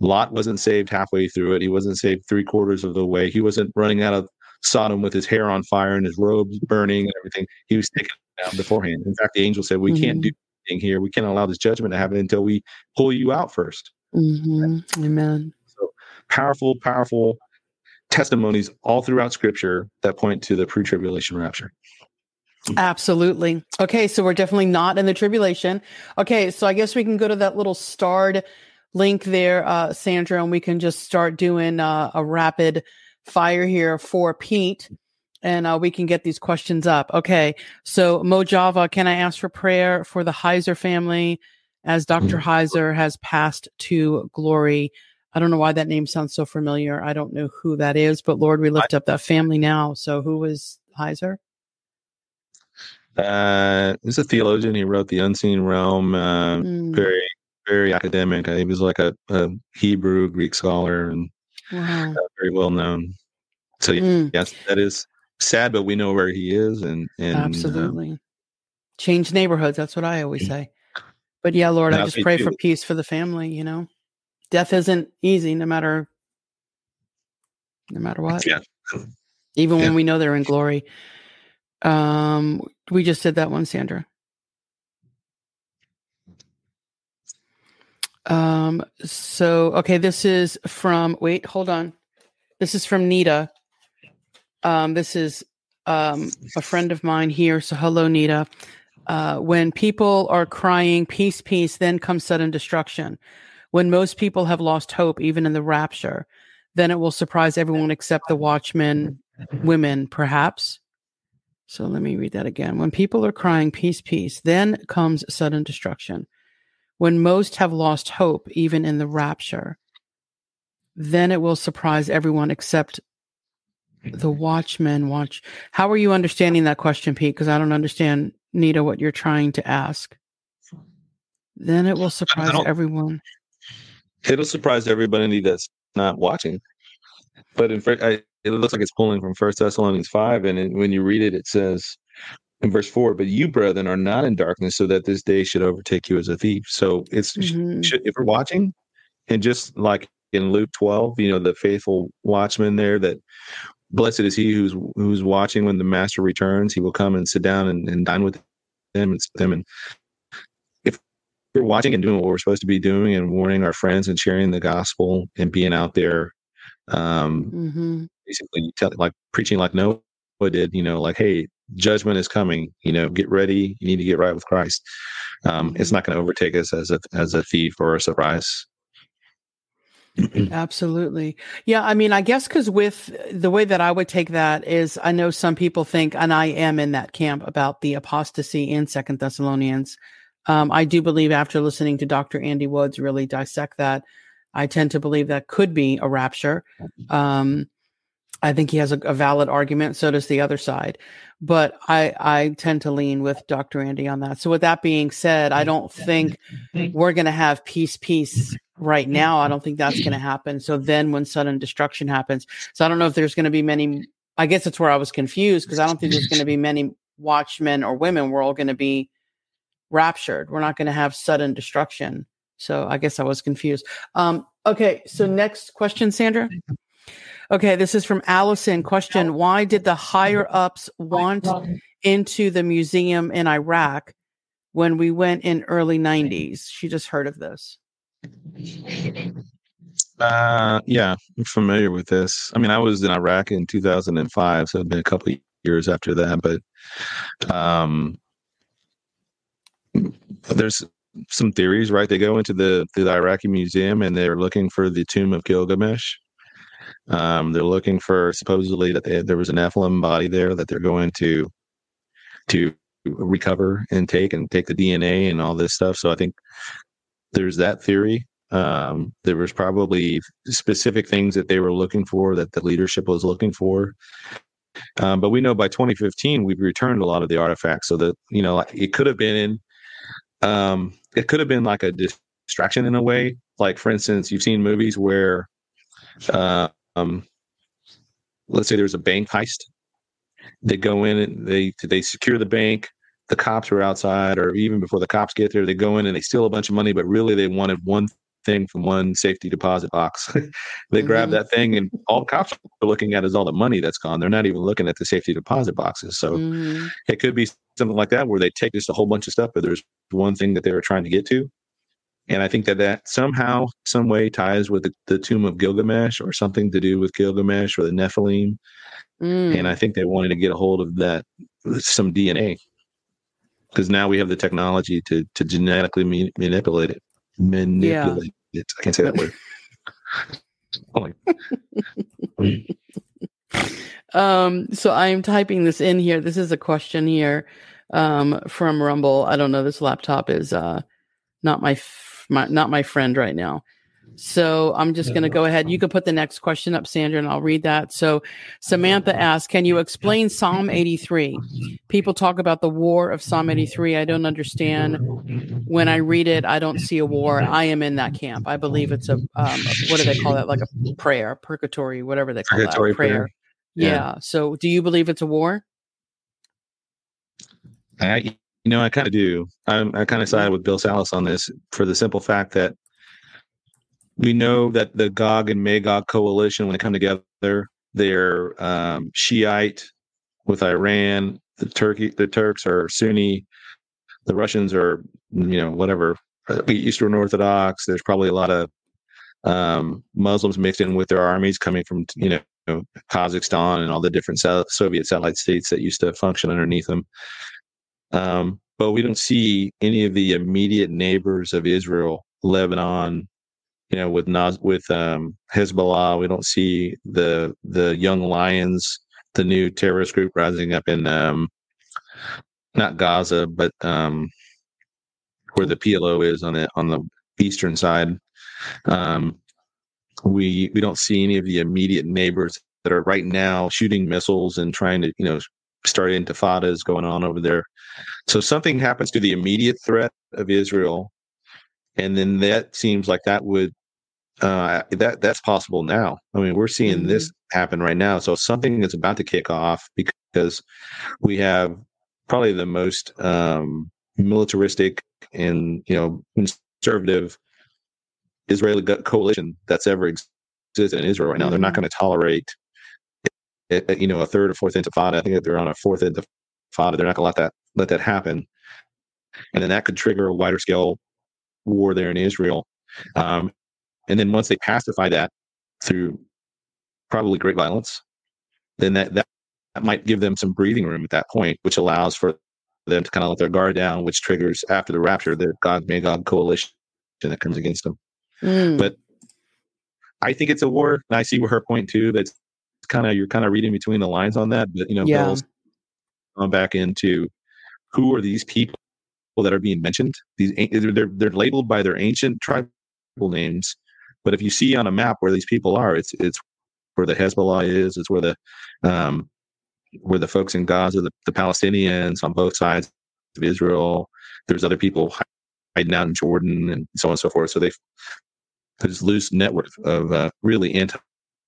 Lot wasn't saved halfway through it. He wasn't saved three quarters of the way. He wasn't running out of Sodom with his hair on fire and his robes burning and everything. He was taken down beforehand. In fact, the angel said, "We mm-hmm. can't do anything here. We can't allow this judgment to happen until we pull you out 1st mm-hmm. Amen. So powerful, powerful testimonies all throughout Scripture that point to the pre-tribulation rapture. Absolutely. Okay, so we're definitely not in the tribulation. Okay, so I guess we can go to that little starred link there, uh, Sandra, and we can just start doing uh, a rapid fire here for Pete, and uh, we can get these questions up. Okay, so Mojava, can I ask for prayer for the Heiser family as Dr. Mm. Heiser has passed to glory? I don't know why that name sounds so familiar. I don't know who that is, but Lord, we lift up that family now. So, who was Heiser? Uh, he's a theologian. He wrote The Unseen Realm. Uh, mm. Very very academic. He was like a, a Hebrew Greek scholar and wow. uh, very well known. So mm. yes, that is sad, but we know where he is, and, and uh, absolutely change neighborhoods. That's what I always say. But yeah, Lord, I just pray too. for peace for the family. You know, death isn't easy, no matter no matter what. Yeah. Even yeah. when we know they're in glory. Um, we just did that one, Sandra. Um, so okay, this is from wait, hold on. This is from Nita. Um, this is um a friend of mine here. So hello, Nita. Uh, when people are crying, peace, peace, then comes sudden destruction. When most people have lost hope, even in the rapture, then it will surprise everyone except the watchmen, women, perhaps. So let me read that again. When people are crying, peace, peace, then comes sudden destruction when most have lost hope, even in the rapture, then it will surprise everyone except the mm-hmm. watchmen watch. How are you understanding that question, Pete? Because I don't understand, Nita, what you're trying to ask. Then it will surprise everyone. It'll surprise everybody that's not watching. But in fact, it looks like it's pulling from First Thessalonians five, and it, when you read it, it says, in verse 4 but you brethren are not in darkness so that this day should overtake you as a thief so it's mm-hmm. should, if we're watching and just like in luke 12 you know the faithful watchman there that blessed is he who's who's watching when the master returns he will come and sit down and, and dine with them and them and if we're watching and doing what we're supposed to be doing and warning our friends and sharing the gospel and being out there um mm-hmm. basically tell, like preaching like noah did you know like hey judgment is coming. You know, get ready. You need to get right with Christ. Um, it's mm-hmm. not going to overtake us as a as a thief or a surprise. Absolutely. Yeah. I mean, I guess because with the way that I would take that is I know some people think, and I am in that camp about the apostasy in Second Thessalonians. Um, I do believe after listening to Dr. Andy Woods really dissect that, I tend to believe that could be a rapture. Um, I think he has a, a, valid argument. So does the other side, but I I tend to lean with Dr. Andy on that. So with that being said, I don't think we're going to have peace peace right now. I don't think that's going to happen. So then when sudden destruction happens, so I don't know if there's going to be many. I guess that's where I was confused because I don't think there's going to be many watchmen or women. We're all going to be raptured. We're not going to have sudden destruction. So I guess I was confused. Um, okay, so next question, Sandra. Okay, this is from Allison. Question Why did the higher ups want into the museum in Iraq when we went in early 90s? She just heard of this. Uh, yeah, I'm familiar with this. I mean, I was in Iraq in 2005, so it's been a couple years after that. But um, there's some theories, right? They go into the the Iraqi museum and they're looking for the tomb of Gilgamesh. Um, they're looking for supposedly that they, there was an Nephilim body there that they're going to to recover and take and take the DNA and all this stuff. So I think there's that theory. Um, there was probably specific things that they were looking for that the leadership was looking for. Um, but we know by 2015 we've returned a lot of the artifacts, so that you know it could have been um, it could have been like a distraction in a way. Like for instance, you've seen movies where uh, um, let's say there's a bank heist. They go in and they they secure the bank. The cops are outside, or even before the cops get there, they go in and they steal a bunch of money. But really, they wanted one thing from one safety deposit box. they mm-hmm. grab that thing, and all the cops are looking at is all the money that's gone. They're not even looking at the safety deposit boxes. So mm-hmm. it could be something like that where they take just a whole bunch of stuff, but there's one thing that they were trying to get to. And I think that that somehow, some way ties with the, the tomb of Gilgamesh or something to do with Gilgamesh or the Nephilim. Mm. And I think they wanted to get a hold of that, some DNA, because now we have the technology to to genetically ma- manipulate it. Manipulate yeah. it. I can't say that word. um, so I'm typing this in here. This is a question here um, from Rumble. I don't know. This laptop is uh, not my my not my friend right now. So I'm just going to go ahead. You can put the next question up, Sandra, and I'll read that. So Samantha asks, "Can you explain Psalm 83? People talk about the war of Psalm 83. I don't understand. When I read it, I don't see a war. I am in that camp. I believe it's a um, what do they call that? Like a prayer, purgatory, whatever they call purgatory that prayer. prayer. Yeah. yeah. So do you believe it's a war? I you know, I kind of do. I'm, I kind of side with Bill Salus on this for the simple fact that we know that the Gog and Magog coalition, when they come together, they're um, Shiite with Iran. The Turkey, the Turks are Sunni. The Russians are, you know, whatever uh, Eastern Orthodox. There's probably a lot of um, Muslims mixed in with their armies coming from, you know, Kazakhstan and all the different Soviet satellite states that used to function underneath them. Um, but we don't see any of the immediate neighbors of Israel, Lebanon, you know, with Naz, with um, Hezbollah. We don't see the the young lions, the new terrorist group rising up in um, not Gaza, but um, where the PLO is on the on the eastern side. Um, we we don't see any of the immediate neighbors that are right now shooting missiles and trying to you know start intifadas going on over there. So something happens to the immediate threat of Israel, and then that seems like that would uh, that that's possible now. I mean, we're seeing mm-hmm. this happen right now. So something is about to kick off because we have probably the most um, militaristic and you know conservative Israeli coalition that's ever existed in Israel right now. Mm-hmm. They're not mm-hmm. going to tolerate you know, a third or fourth intifada. I think if they're on a fourth intifada, they're not going to let that let that happen, and then that could trigger a wider scale war there in Israel. Um, and then once they pacify that through probably great violence, then that, that that might give them some breathing room at that point, which allows for them to kind of let their guard down, which triggers after the rapture the Gog Magog coalition that comes against them. Mm. But I think it's a war. And I see her point too. That's kind of you're kind of reading between the lines on that. But you know, yeah. Bill's gone back into who are these people that are being mentioned. These they're they're labeled by their ancient tribal names, but if you see on a map where these people are, it's it's where the Hezbollah is, it's where the um, where the folks in Gaza, the, the Palestinians on both sides of Israel. There's other people hiding out in Jordan and so on and so forth. So they've put this loose network of uh, really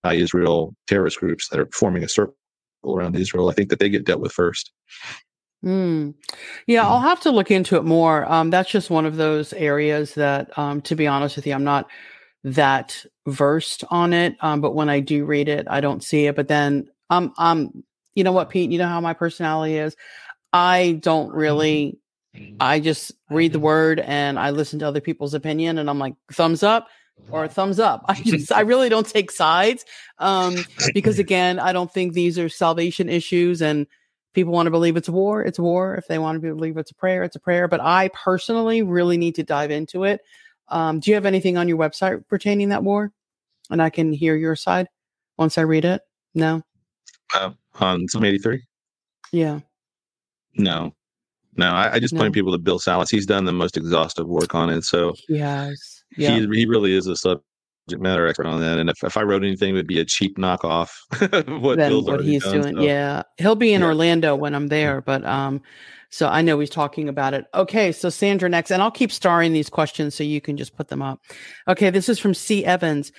anti-Israel terrorist groups that are forming a circle around Israel. I think that they get dealt with first. Mm. Yeah, I'll have to look into it more. Um, that's just one of those areas that, um, to be honest with you, I'm not that versed on it. Um, but when I do read it, I don't see it. But then, um, um, you know what, Pete? You know how my personality is. I don't really. I just read the word and I listen to other people's opinion, and I'm like, thumbs up or thumbs up. I just, I really don't take sides, um, because again, I don't think these are salvation issues and people want to believe it's war, it's war. If they want to believe it's a prayer, it's a prayer. But I personally really need to dive into it. Um, do you have anything on your website pertaining that war? And I can hear your side once I read it. No. Uh, on Psalm eighty three. Yeah. No. No, I, I just no. point people to Bill Salus. He's done the most exhaustive work on it. So yes, yeah. he he really is a subject matter expert on that. And if, if I wrote anything, it would be a cheap knockoff what Bill's what he's done, doing. So. Yeah, he'll be in yeah. Orlando when I'm there, but um, so I know he's talking about it. Okay, so Sandra next, and I'll keep starring these questions so you can just put them up. Okay, this is from C Evans.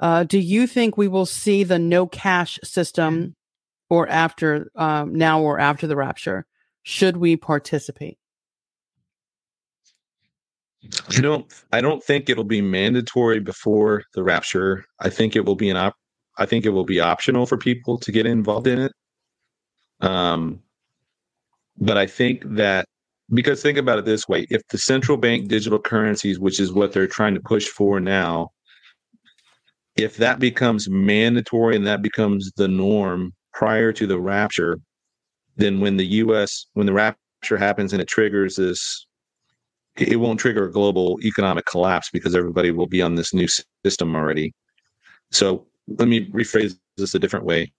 Uh, do you think we will see the no cash system or after um, now or after the rapture? should we participate? I don't I don't think it'll be mandatory before the rapture. I think it will be an op I think it will be optional for people to get involved in it. Um but I think that because think about it this way, if the central bank digital currencies, which is what they're trying to push for now, if that becomes mandatory and that becomes the norm prior to the rapture, then when the U.S. when the rapture happens and it triggers this, it won't trigger a global economic collapse because everybody will be on this new system already. So let me rephrase this a different way.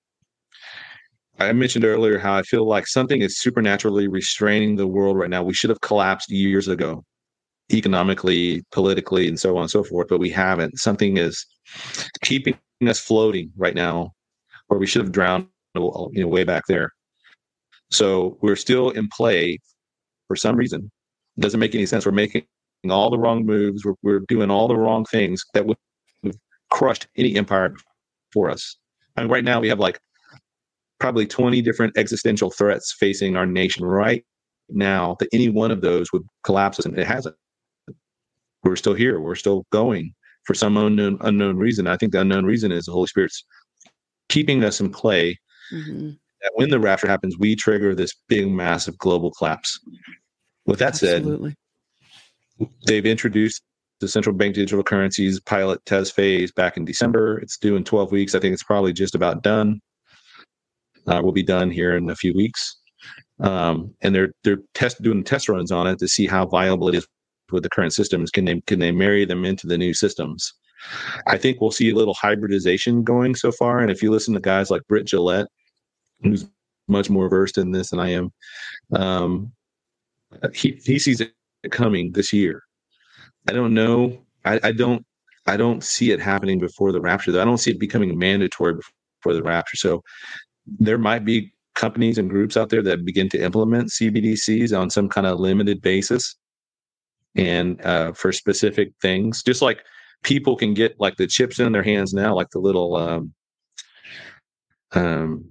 I mentioned earlier how I feel like something is supernaturally restraining the world right now. We should have collapsed years ago, economically, politically, and so on and so forth, but we haven't. Something is keeping us floating right now, where we should have drowned you know, way back there. So we're still in play for some reason. Doesn't make any sense. We're making all the wrong moves. We're, we're doing all the wrong things that would have crushed any empire for us. I mean, right now we have like probably 20 different existential threats facing our nation right now that any one of those would collapse us, and it hasn't. We're still here. We're still going for some unknown unknown reason. I think the unknown reason is the Holy Spirit's keeping us in play mm-hmm that when the rapture happens, we trigger this big, massive global collapse. With that Absolutely. said, they've introduced the central bank digital currencies pilot test phase back in December. It's due in 12 weeks. I think it's probably just about done. Uh, will be done here in a few weeks. Um, and they're they're test doing test runs on it to see how viable it is with the current systems. Can they can they marry them into the new systems? I think we'll see a little hybridization going so far. And if you listen to guys like Britt Gillette, who's much more versed in this than I am. Um, he he sees it coming this year. I don't know. I, I don't. I don't see it happening before the rapture. Though I don't see it becoming mandatory before the rapture. So there might be companies and groups out there that begin to implement CBDCs on some kind of limited basis and uh, for specific things. Just like people can get like the chips in their hands now, like the little um, um,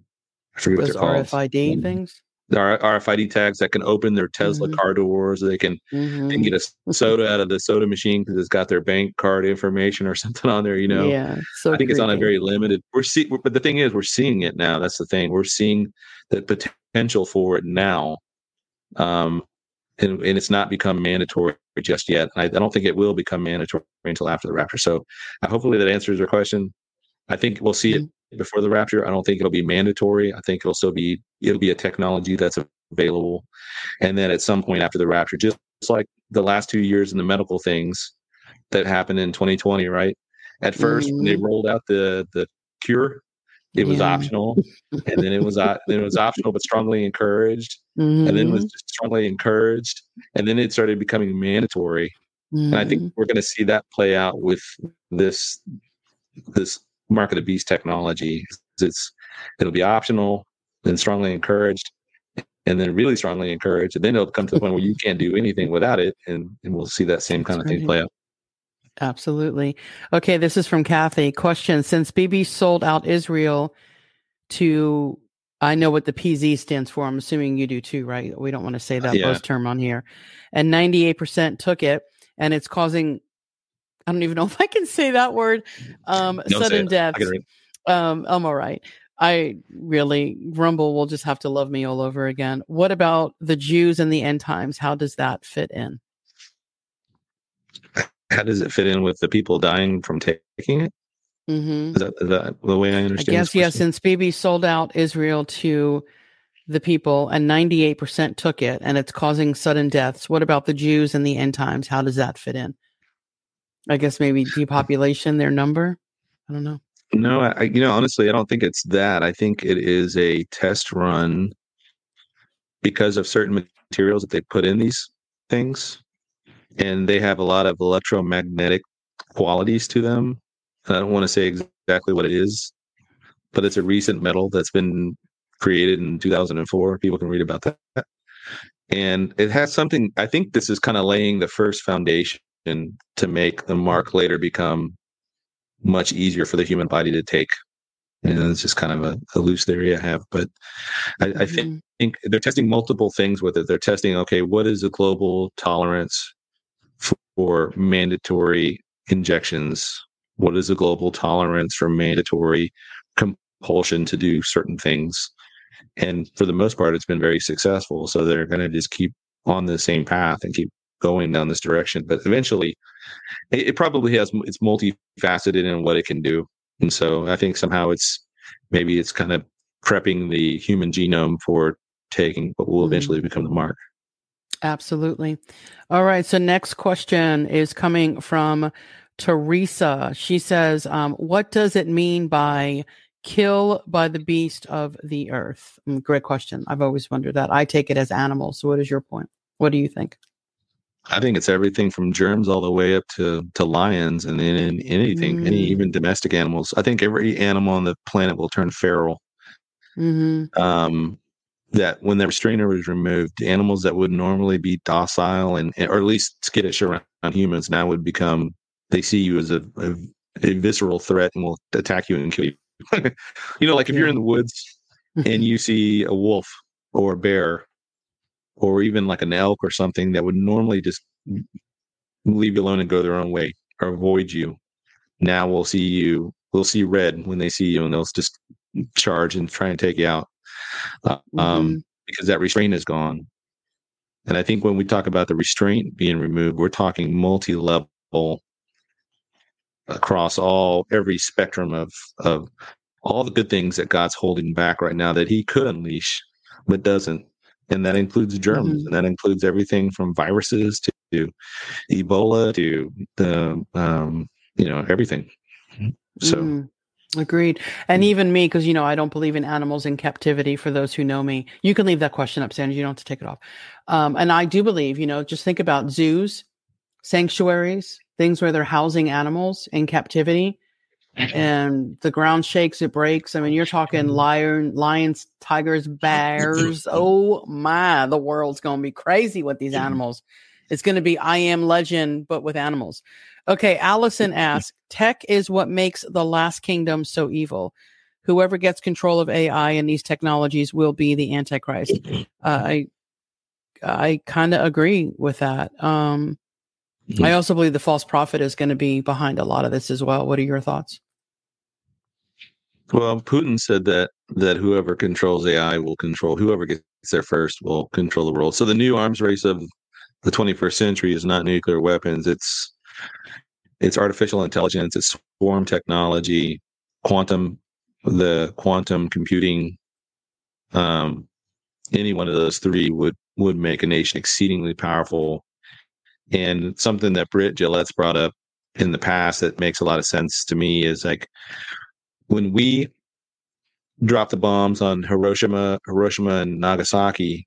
I forget Those what they're RFID called. things. There RFID tags that can open their Tesla mm-hmm. car doors. They can, mm-hmm. get a soda out of the soda machine because it's got their bank card information or something on there. You know, yeah. So I think creepy. it's on a very limited. We're seeing, but the thing is, we're seeing it now. That's the thing. We're seeing the potential for it now, um, and, and it's not become mandatory just yet. I, I don't think it will become mandatory until after the rapture. So, uh, hopefully, that answers your question. I think we'll see it mm-hmm. Before the rapture. I don't think it'll be mandatory. I think it'll still be it'll be a technology that's available, and then at some point after the rapture, just like the last two years in the medical things that happened in 2020, right? At 1st mm-hmm. when they mm-hmm. rolled out the the cure, it was Yeah. optional, and then it was uh, then it was optional but strongly encouraged, and then it was Mhm. just strongly encouraged, and then it started becoming mandatory. And I think we're going to see that play out with this this mark of the beast technology. It's it'll be optional, then strongly encouraged, and then really strongly encouraged, and then it'll come to the point where you can't do anything without it, and, and we'll see that same kind of That's thing play out. Absolutely. Okay, this is from Kathy. Question Since BB sold out Israel to, I know what the PZ stands for. I'm assuming you do too, right? We don't want to say that Yeah. buzz term on here. And 98% took it, and it's causing, I don't even know if I can say that word, um, Don't sudden death. Um, I'm all right. I really, Rumble will just have to love me all over again. What about the Jews and the end times? How does that fit in? How does it fit in with the people dying from taking it? Mm-hmm. Is that, is that the way I I understand? guess this yes. Since BB sold out Israel to the people, and 98% took it, and it's causing sudden deaths. What about the Jews and the end times? How does that fit in? I guess maybe depopulation, their number. I don't know. No, I, you know, honestly, I don't think it's that. I think it is a test run because of certain materials that they put in these things, and they have a lot of electromagnetic qualities to them. And I don't want to say exactly what it is, but it's a recent metal that's been created in 2004. People can read about that. And it has something, I think this is kind of laying the first foundation to make the mark later become much easier for the human body to take. And it's just kind of a, a loose theory I have, but I, I think Mhm. think they're testing multiple things with it. They're testing, okay, what is the global tolerance for mandatory injections? What is the global tolerance for mandatory compulsion to do certain things? And for the most part, it's been very successful. So they're going to just keep on the same path and keep going down this direction. But eventually, it, it probably has it's multifaceted in what it can do. And so I think somehow it's maybe it's kind of prepping the human genome for taking what will Mhm. eventually become the mark. Absolutely. All right. So next question is coming from Teresa. She says, um, "What does it mean by kill by the beast of the earth?" Mm, great question. I've always wondered that. I take it as animals. So, what is your point? What do you think? I think it's everything from germs all the way up to to lions and in anything, any Mm. even domestic animals. I think every animal on the planet will turn feral. hmm Um, that when the restrainer is removed, animals that would normally be docile and or at least skittish around humans now would become. They see you as a, a, a visceral threat and will attack you and kill you. you know, like if you're in the woods and you see a wolf or a bear or even like an elk or something that would normally just leave you alone and go their own way or avoid you. Now we'll see you we'll see red when they see you and they'll just charge and try and take you out. Uh, um, Mhm. because that restraint is gone. And i think when we talk about the restraint being removed we're talking multi-level across all every spectrum of of all the good things that god's holding back right now that he could unleash but doesn't and that includes germs Mhm. and that includes everything from viruses to, to ebola to the um you know everything so Mhm. Agreed. And even me, because you know, I don't believe in animals in captivity. For those who know me, you can leave that question up, Sandra. You don't have to take it off. Um, and I do believe, you know, just think about zoos, sanctuaries, things where they're housing animals in captivity, and the ground shakes, it breaks. I mean, you're talking lion, lions, tigers, bears. Oh my, the world's going to be crazy with these animals. It's going to be I am legend, but with animals. Okay, Allison asks, tech is what makes the last kingdom so evil. Whoever gets control of AI and these technologies will be the antichrist. Uh, I I kind of agree with that. Um, I also believe the false prophet is going to be behind a lot of this as well. What are your thoughts? well putin said that that whoever controls ai will control whoever gets there first will control the world so the new arms race of the 21st century is not nuclear weapons it's it's artificial intelligence it's swarm technology quantum the quantum computing um any one of those three would would make a nation exceedingly powerful and something that Britt Gillette's brought up in the past that makes a lot of sense to me is like when we dropped the bombs on Hiroshima, Hiroshima and Nagasaki,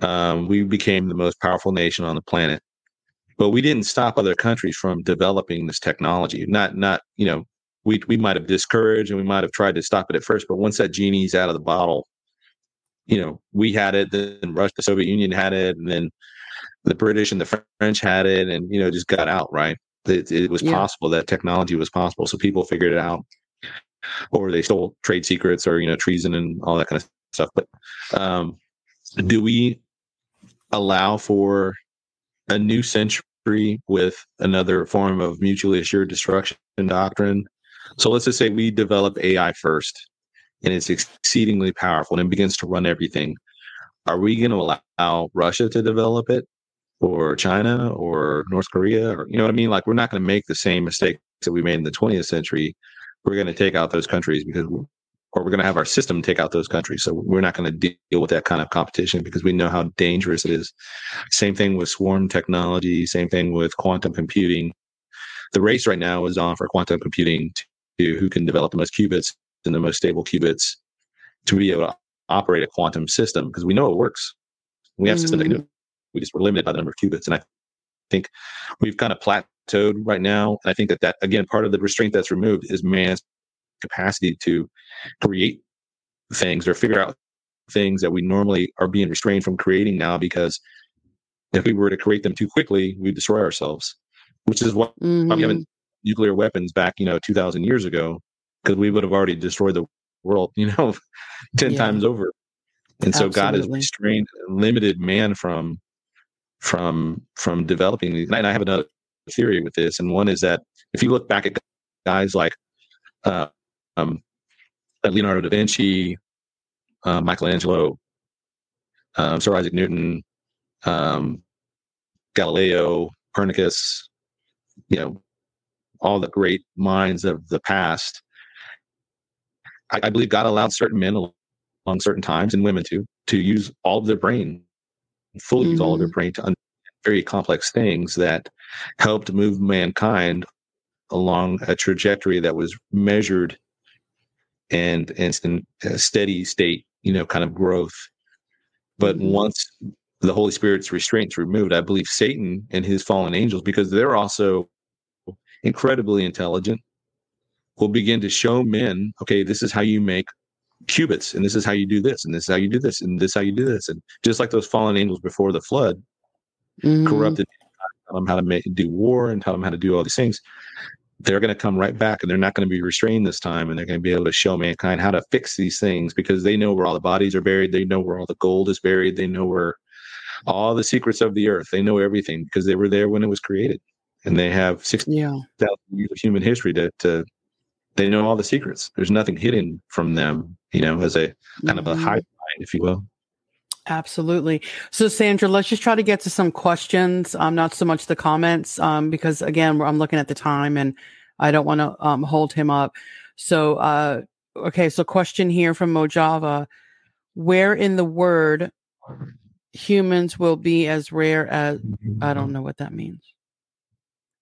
um, we became the most powerful nation on the planet. But we didn't stop other countries from developing this technology. Not, not you know, we we might have discouraged and we might have tried to stop it at first, but once that genie's out of the bottle, you know, we had it. Then Russia, the Soviet Union had it, and then the British and the French had it, and you know, just got out. Right? It, it was yeah. possible that technology was possible, so people figured it out, or they stole trade secrets, or you know, treason and all that kind of stuff. But um, do we allow for a new century with another form of mutually assured destruction doctrine? So let's just say we develop AI first and it's exceedingly powerful and it begins to run everything. Are we going to allow Russia to develop it or China or North Korea or you know what I mean? Like we're not going to make the same mistakes that we made in the 20th century. We're going to take out those countries because or we're going to have our system take out those countries. So we're not going to deal with that kind of competition because we know how dangerous it is. Same thing with swarm technology, same thing with quantum computing. The race right now is on for quantum computing to who can develop the most qubits and the most stable qubits to be able to operate a quantum system because we know it works. We have mm. systems that can do it. We just were limited by the number of qubits. And I think we've kind of plateaued right now. And I think that that, again, part of the restraint that's removed is man's capacity to create things or figure out things that we normally are being restrained from creating now because if we were to create them too quickly, we'd destroy ourselves, which is what mm-hmm. we haven't nuclear weapons back, you know, 2000 years ago, because we would have already destroyed the world, you know, 10 yeah. times over. And so God has restrained limited man from from from developing these. And I have another theory with this, and one is that if you look back at guys like uh, um, Leonardo da Vinci, uh, Michelangelo, um, Sir Isaac Newton, um, Galileo, Copernicus, you know, all the great minds of the past. I, I believe God allowed certain men along certain times and women too to use all of their brain, fully mm-hmm. use all of their brain to understand very complex things that helped move mankind along a trajectory that was measured and and in a steady state, you know, kind of growth. But mm-hmm. once the Holy Spirit's restraints removed, I believe Satan and his fallen angels, because they're also incredibly intelligent, will begin to show men, okay, this is how you make qubits, and this is how you do this, and this is how you do this, and this is how you do this. And just like those fallen angels before the flood, mm-hmm. corrupted tell them how to make, do war and tell them how to do all these things. They're going to come right back and they're not going to be restrained this time. And they're going to be able to show mankind how to fix these things because they know where all the bodies are buried. They know where all the gold is buried. They know where all the secrets of the earth. They know everything because they were there when it was created and they have 60 yeah. years of human history to, to, they know all the secrets. There's nothing hidden from them, you know, as a kind of a mm-hmm. high mind, if you will. Absolutely. So, Sandra, let's just try to get to some questions, um, not so much the comments, um, because again, I'm looking at the time and I don't want to um, hold him up. So, uh, okay, so question here from Mojava Where in the word humans will be as rare as, I don't know what that means.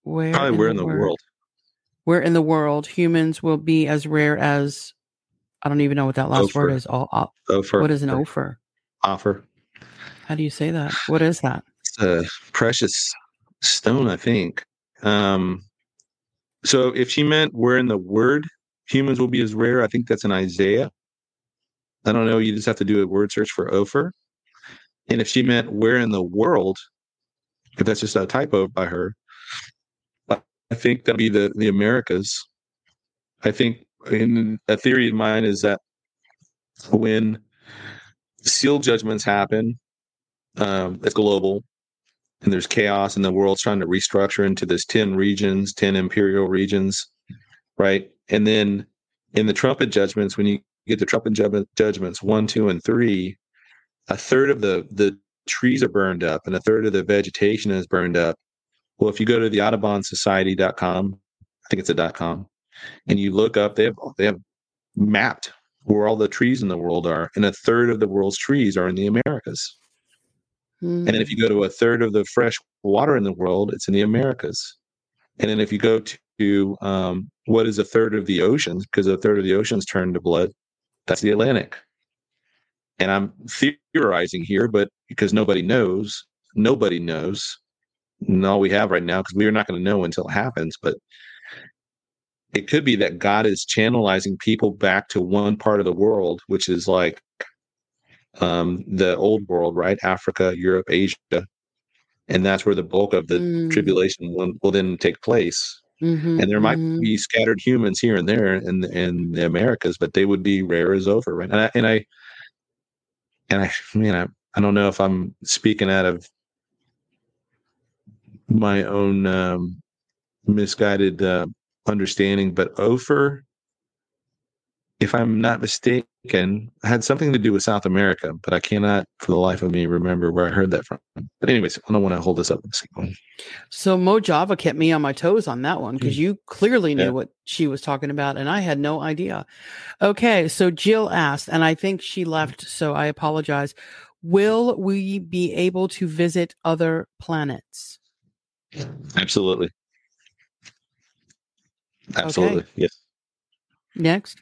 Where Probably where in the, world. Where in the world humans will be as rare as I don't even know what that last word is. All. What is an ophir? Offer. How do you say that? What is that? It's a precious stone, I think. Um, so if she meant where in the word humans will be as rare, I think that's in Isaiah. I don't know. You just have to do a word search for Ophir. And if she meant where in the world, if that's just a typo by her, I think that'll be the the Americas. I think in a theory of mine is that when seal judgments happen, um, it's global, and there's chaos, and the world's trying to restructure into this ten regions, ten imperial regions, right? And then in the trumpet judgments, when you get the trumpet judgments one, two, and three, a third of the the trees are burned up, and a third of the vegetation is burned up, well, if you go to the Audubon AudubonSociety.com, I think it's a dot .com, and you look up, they have they have mapped where all the trees in the world are, and a third of the world's trees are in the Americas. Mm. And then if you go to a third of the fresh water in the world, it's in the Americas. And then if you go to um, what is a third of the oceans, because a third of the oceans turn to blood, That's the Atlantic. And I'm theorizing here, but because nobody knows, nobody knows. And all we have right now, because we are not going to know until it happens, but it could be that God is channelizing people back to one part of the world, which is like um, the old world, right? Africa, Europe, Asia. And that's where the bulk of the mm. tribulation will, will, then take place. Mm-hmm, and there might mm-hmm. be scattered humans here and there in in the Americas, but they would be rare as Ophir, right? And I and I and I, I mean, I, I don't know if I'm speaking out of my own um, misguided uh, understanding, but Ophir, if I'm not mistaken, had something to do with South America, but I cannot for the life of me remember where I heard that from. But anyways, I don't want to hold this up. So Mojava kept me on my toes on that one because mm. you clearly knew yeah. what she was talking about, and I had no idea. Okay, so Jill asked, and I think she left, so I apologize. Will we be able to visit other planets? Absolutely. Absolutely. Okay. Yes. Next.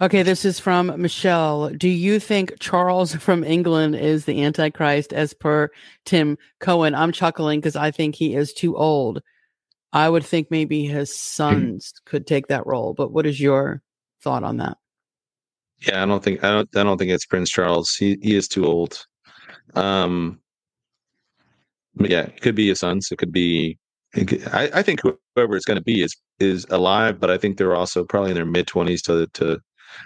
Okay, this is from Michelle. Do you think Charles from England is the Antichrist as per Tim Cohen? I'm chuckling because I think he is too old. I would think maybe his sons could take that role, but what is your thought on that? Yeah, I don't think I don't I don't think it's Prince Charles. He he is too old. Um yeah, it could be his sons. It could be I, I think whoever it's going to be is is alive, but I think they're also probably in their mid twenties to to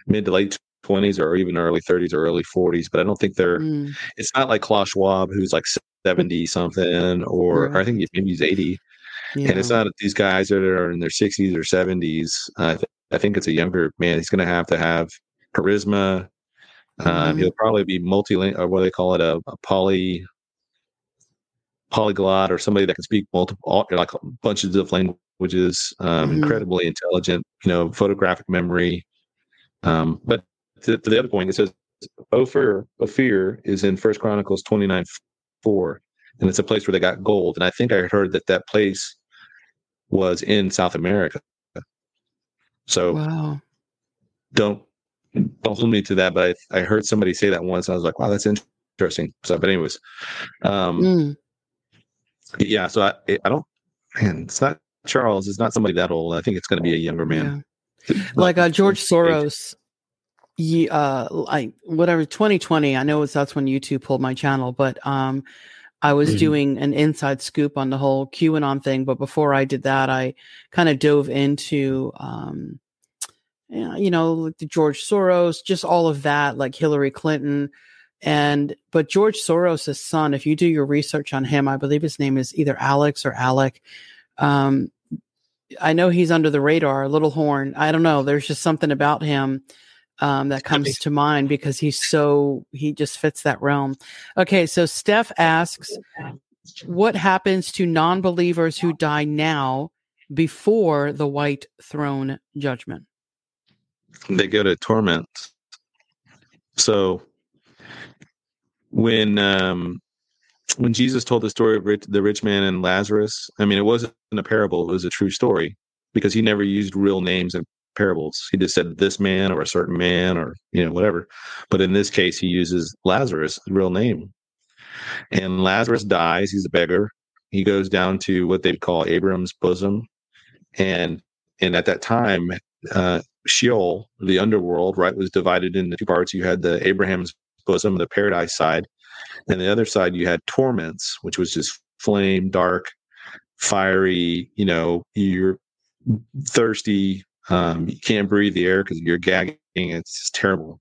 mid to late twenties or even early thirties or early forties. But I don't think they're. Mm. It's not like Klaus Schwab who's like seventy something, or, or I think maybe he's eighty. Yeah. And it's not these guys that are in their sixties or seventies. Uh, th- I think it's a younger man. He's going to have to have charisma. Um, mm-hmm. he'll probably be multilingual, or what do they call it, a, a poly polyglot or somebody that can speak multiple like bunches of languages um, mm-hmm. incredibly intelligent you know photographic memory um, but to, to, the other point it says ophir ophir is in first chronicles 29 4 and it's a place where they got gold and i think i heard that that place was in south america so wow. don't don't hold me to that but I, I heard somebody say that once i was like wow that's interesting so but anyways um mm yeah, so I I don't man, it's not Charles. It's not somebody that old. I think it's going to be a younger man, yeah. like uh, George Soros. Yeah, uh, like whatever 2020. I know it's that's when YouTube pulled my channel, but um, I was mm-hmm. doing an inside scoop on the whole QAnon thing. But before I did that, I kind of dove into um, you know, like the George Soros, just all of that, like Hillary Clinton. And but George Soros' son, if you do your research on him, I believe his name is either Alex or Alec. Um, I know he's under the radar, a little horn. I don't know. There's just something about him um, that comes to mind because he's so he just fits that realm. Okay, so Steph asks, what happens to non-believers who die now before the white throne judgment? They go to torment. So when um, when Jesus told the story of rich, the rich man and Lazarus, I mean, it wasn't a parable; it was a true story because he never used real names in parables. He just said this man or a certain man or you know whatever. But in this case, he uses Lazarus' real name, and Lazarus dies. He's a beggar. He goes down to what they call Abraham's bosom, and and at that time, uh, Sheol, the underworld, right, was divided into two parts. You had the Abraham's bosom of the paradise side. And the other side, you had torments, which was just flame, dark, fiery, you know, you're thirsty, um, you can't breathe the air because you're gagging. It's just terrible.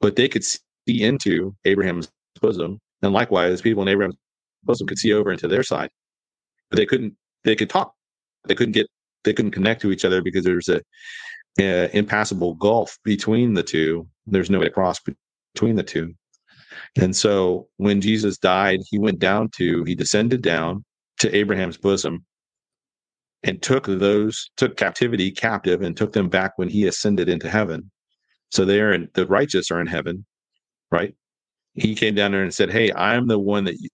But they could see into Abraham's bosom. And likewise, people in Abraham's bosom could see over into their side. But they couldn't, they could talk. They couldn't get, they couldn't connect to each other because there's a, a impassable gulf between the two. There's no way to cross between the two. And so when Jesus died, he went down to, he descended down to Abraham's bosom and took those, took captivity captive and took them back when he ascended into heaven. So they are in, the righteous are in heaven, right? He came down there and said, Hey, I'm the one that you,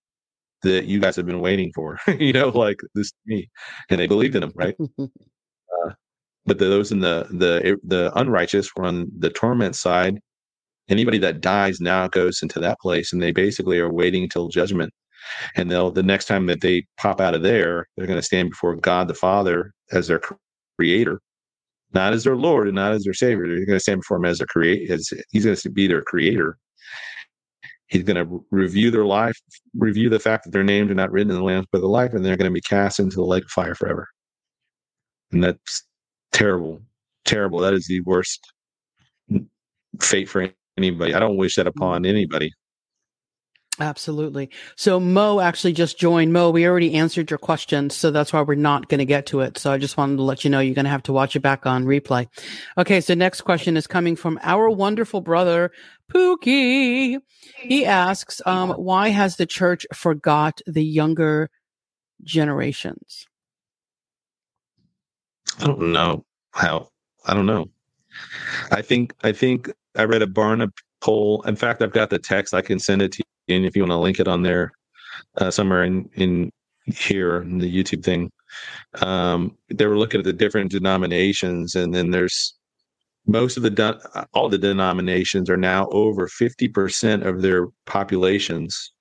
that you guys have been waiting for, you know, like this me. And they believed in him, right? uh, but those in the the the unrighteous were on the torment side. Anybody that dies now goes into that place, and they basically are waiting until judgment. And they'll the next time that they pop out of there, they're going to stand before God the Father as their creator, not as their Lord and not as their Savior. They're going to stand before Him as their create. As He's going to be their creator. He's going to review their life, review the fact that their names are not written in the Lamb's Book of Life, and they're going to be cast into the lake of fire forever. And that's terrible, terrible. That is the worst fate for anybody. I don't wish that upon anybody. Absolutely. So Mo actually just joined. Mo, we already answered your question, so that's why we're not going to get to it. So I just wanted to let you know you're going to have to watch it back on replay. Okay, so next question is coming from our wonderful brother Pookie. He asks, um, "Why has the church forgot the younger generations?" I don't know how. I don't know. I think I think I read a Barna poll. In fact, I've got the text. I can send it to you, and if you want to link it on there uh, somewhere in in here in the YouTube thing. Um, they were looking at the different denominations, and then there's most of the all the denominations are now over 50% of their populations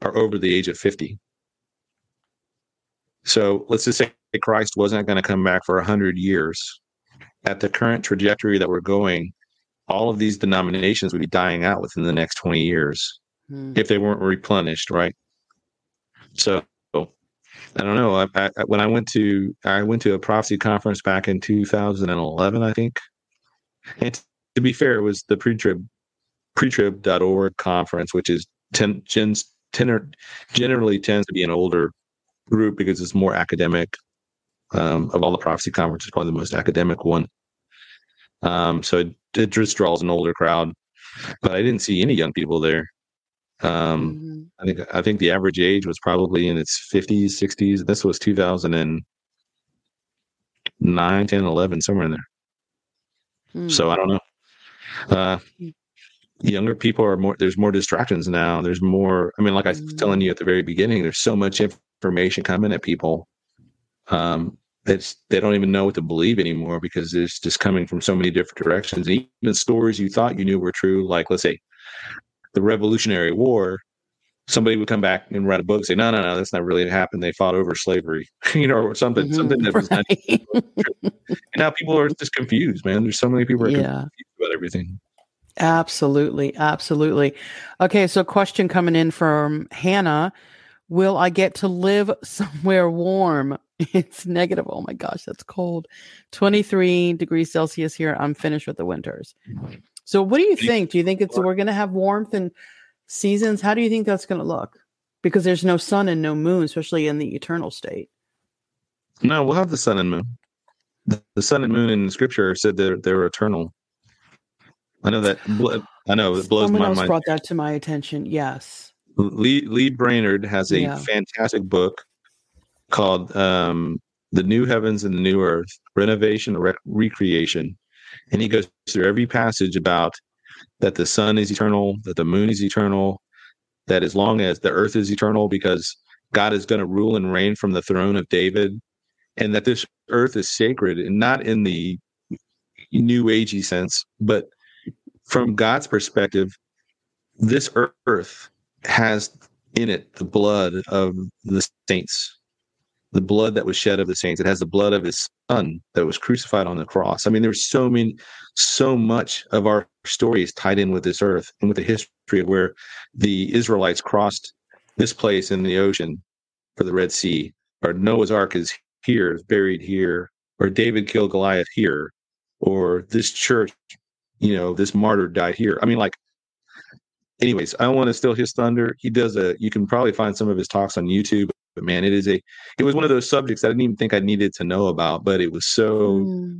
are over the age of 50 so let's just say Christ wasn't going to come back for 100 years. At the current trajectory that we're going, all of these denominations would be dying out within the next 20 years hmm. if they weren't replenished, right? So I don't know. I, I, when I went to I went to a prophecy conference back in 2011, I think. And to be fair, it was the pre-trib pretrib.org conference, which is ten, gen, ten, generally tends to be an older group because it's more academic. Um, of all the prophecy conferences, probably the most academic one. Um, so it, just draws an older crowd, but I didn't see any young people there. Um, mm-hmm. I think I think the average age was probably in its 50s, 60s. This was 2009, 10, 11, somewhere in there. Mm-hmm. So I don't know. Uh, younger people are more. There's more distractions now. There's more. I mean, like I was telling you at the very beginning, there's so much information coming at people. Um, it's they don't even know what to believe anymore because it's just coming from so many different directions. even stories you thought you knew were true, like let's say the Revolutionary War, somebody would come back and write a book and say, no, no, no, that's not really happened. They fought over slavery, you know, or something, mm-hmm, something that was right. not true. And now people are just confused, man. There's so many people are yeah. confused about everything. Absolutely. Absolutely. Okay. So question coming in from Hannah. Will I get to live somewhere warm? It's negative. Oh my gosh, that's cold. 23 degrees Celsius here. I'm finished with the winters. So what do you think? Do you think it's we're going to have warmth and seasons? How do you think that's going to look? Because there's no sun and no moon, especially in the eternal state. No, we'll have the sun and moon. The sun and moon in scripture said they're they're eternal. I know that. I know it blows Someone my else mind. Brought that to my attention. Yes. Lee Lee Brainard has a yeah. fantastic book called um, "The New Heavens and the New Earth: Renovation Re- Recreation," and he goes through every passage about that the sun is eternal, that the moon is eternal, that as long as the earth is eternal, because God is going to rule and reign from the throne of David, and that this earth is sacred, and not in the new agey sense, but from God's perspective, this earth has in it the blood of the saints, the blood that was shed of the saints. It has the blood of his son that was crucified on the cross. I mean, there's so many, so much of our story is tied in with this earth and with the history of where the Israelites crossed this place in the ocean for the Red Sea, or Noah's Ark is here, is buried here, or David killed Goliath here, or this church, you know, this martyr died here. I mean, like anyways, I want to steal his thunder. He does a. You can probably find some of his talks on YouTube. But man, it is a. It was one of those subjects I didn't even think I needed to know about, but it was so mm.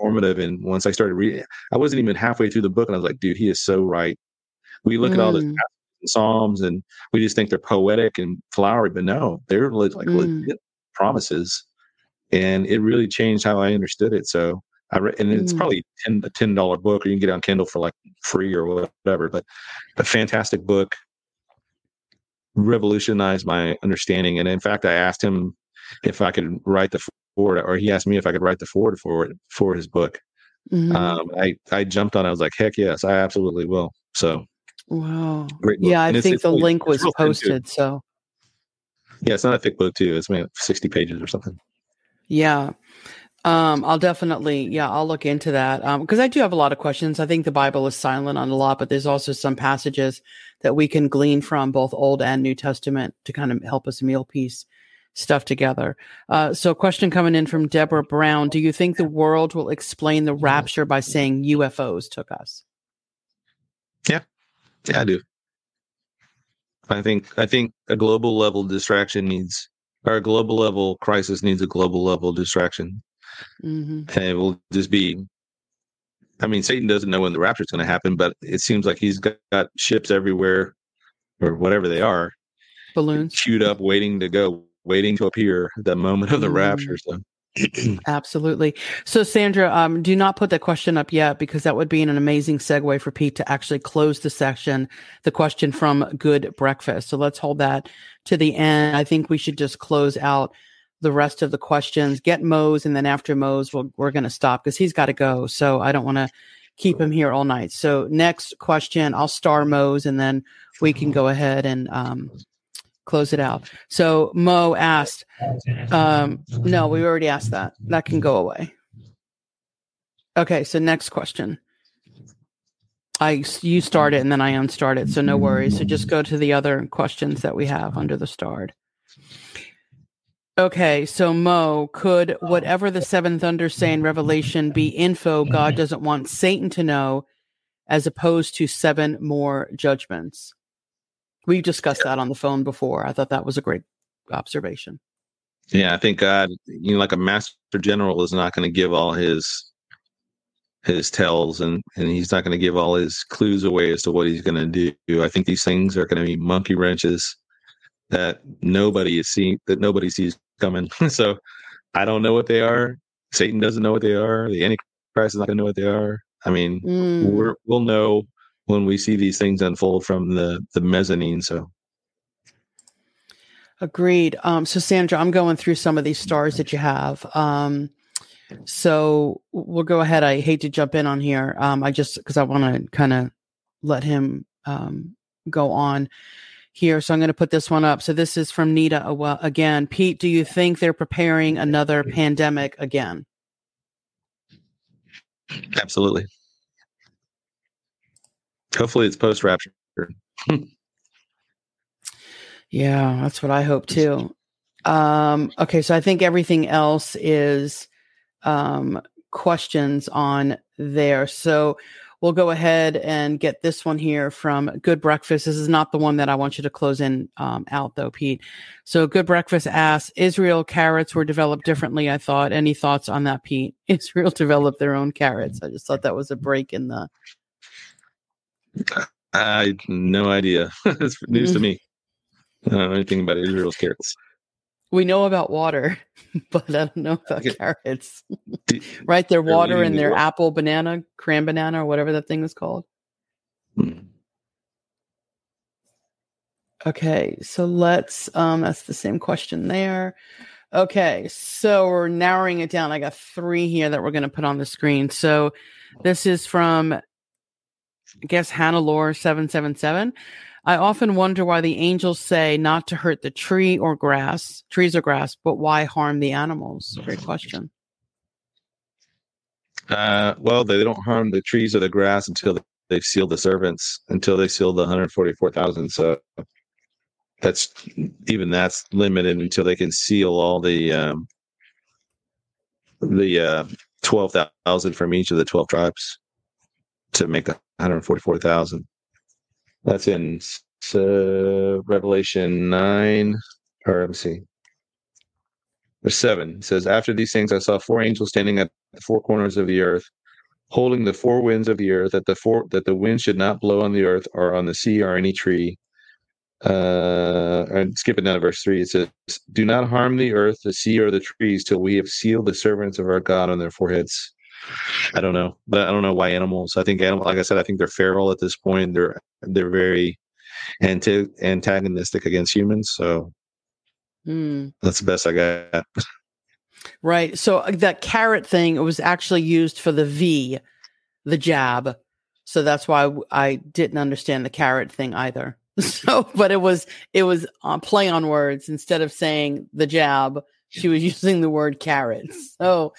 transformative. And once I started reading, I wasn't even halfway through the book, and I was like, dude, he is so right. We look mm. at all the mm. psalms, and we just think they're poetic and flowery, but no, they're like mm. legit promises, and it really changed how I understood it. So I re- and it's mm. probably 10, a ten dollar book, or you can get it on Kindle for like free or whatever. But a fantastic book, revolutionized my understanding. And in fact, I asked him if I could write the foreword, or he asked me if I could write the foreword for it for his book. Mhm. Um, I I jumped on. it. I was like, heck yes, I absolutely will. So wow. great. Yeah, I And think it's the link it's was real thin, too. posted. So Yeah, it's not a thick book too. It's maybe sixty pages or something. Yeah. Um, I'll definitely, yeah, I'll look into that. Um, because I do have a lot of questions. I think the Bible is silent on a lot, but there's also some passages that we can glean from both Old and New Testament to kind of help us meal piece stuff together. Uh, so a question coming in from Deborah Brown. Do you think the world will explain the rapture by saying UFOs took us? Yeah, yeah, I do. I think I think a global level distraction needs or a global level crisis needs a global level distraction. hmm And it will just be I mean, Satan doesn't know when the rapture is going to happen, but it seems like he's got, got ships everywhere or whatever they are Balloons. queued up waiting to go, waiting to appear at the moment of the Mm. rapture. So Absolutely. So, Sandra, um, do not put that question up yet because that would be an amazing segue for Pete to actually close the section, the question from Good Breakfast. So, let's hold that to the end. I think we should just close out the rest of the questions, get Mose, and then after Mose, we'll, we're going to stop because he's got to go. So, I don't want to keep him here all night. So, next question, I'll star Mose and then we can go ahead and um, close it out. So, Mo asked, um, no, we already asked that. That can go away. Okay, so next question. I you start it and then I unstart it, so no worries. So just go to the other questions that we have under the starred. Okay, so Mo, could whatever the seven thunders say in Revelation be info God doesn't want Satan to know, as opposed to seven more judgments? We've discussed that on the phone before. I thought that was a great observation. yeah, I think God, you know, like a master general is not going to give all his his tells and and he's not going to give all his clues away as to what he's going to do. I think these things are going to be monkey wrenches that nobody is seeing that nobody sees coming. so I don't know what they are. Satan doesn't know what they are. The Antichrist is not going to know what they are. I mean, Mm. we're, we'll know when we see these things unfold from the the mezzanine. So Agreed. Um, so Sandra, I'm going through some of these stars that you have. Um, so we'll go ahead. I hate to jump in on here. Um, I just because I want to kind of let him um, go on here. So I'm going to put this one up. So this is from Nita again. Pete, do you think they're preparing another pandemic again? absolutely. Hopefully, it's post rapture. Yeah, that's what I hope too. Um, okay, so I think everything else is um, questions on there. So we'll go ahead and get this one here from Good Breakfast. This is not the one that I want you to close in um, out, though, Pete. So Good Breakfast asks Israel carrots were developed differently, I thought. Any thoughts on that, Pete? Israel developed their own carrots. I just thought that was a break in the. I no idea. it's news to me. I don't know anything about Israel's carrots. We know about water, but I don't know about Okay. carrots. Right? Their They're water and the their apple banana, cran banana, or whatever that thing is called. Hmm. Okay, so let's um that's the same question there. Okay, so we're narrowing it down. I got three here that we're gonna put on the screen. So this is from I guess Hannah Lore 777. I often wonder why the angels say not to hurt the tree or grass, trees or grass, but why harm the animals? Great question. Uh, well, they don't harm the trees or the grass until they- they've sealed the servants, until they seal the 144,000. So that's even that's limited until they can seal all the um, the uh, 12,000 from each of the 12 tribes to make the 144,000. That's in uh, Revelation 9, or let me see. Verse 7 it says, After these things, I saw four angels standing at the four corners of the earth, holding the four winds of the earth, that the four that the wind should not blow on the earth or on the sea or any tree. Uh, and skipping down to verse three, it says, "Do not harm the earth, the sea, or the trees, till we have sealed the servants of our God on their foreheads." I don't know, but I don't know why animals. I think animal, like I said, I think they're feral at this point. They're they're very anti- antagonistic against humans. So Hmm. that's the best I got. Right. So uh, that carrot thing, it was actually used for the V, the jab. So that's why I didn't understand the carrot thing either. So, but it was it was uh, play on words. Instead of saying the jab, she was using the word carrots. So,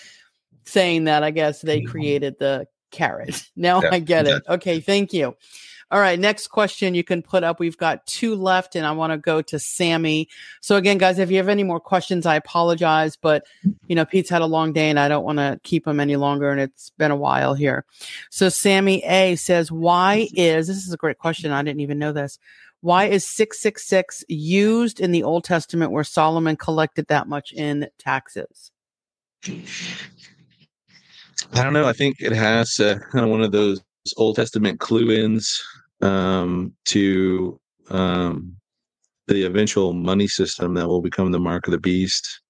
saying that, I guess they mm-hmm. created the carrot. Now yeah. I get it. Okay, thank you. All right, next question you can put up. We've got two left, and I want to go to Sammy. So again, guys, if you have any more questions, I apologize, but you know Pete's had a long day, and I don't want to keep him any longer, and it's been a while here. So Sammy A says, "Why is this is a great question? I didn't even know this. Why is six six six used in the Old Testament where Solomon collected that much in taxes?" I don't know. I think it has uh, kind of one of those Old Testament clue ins um, to um, the eventual money system that will become the mark of the beast.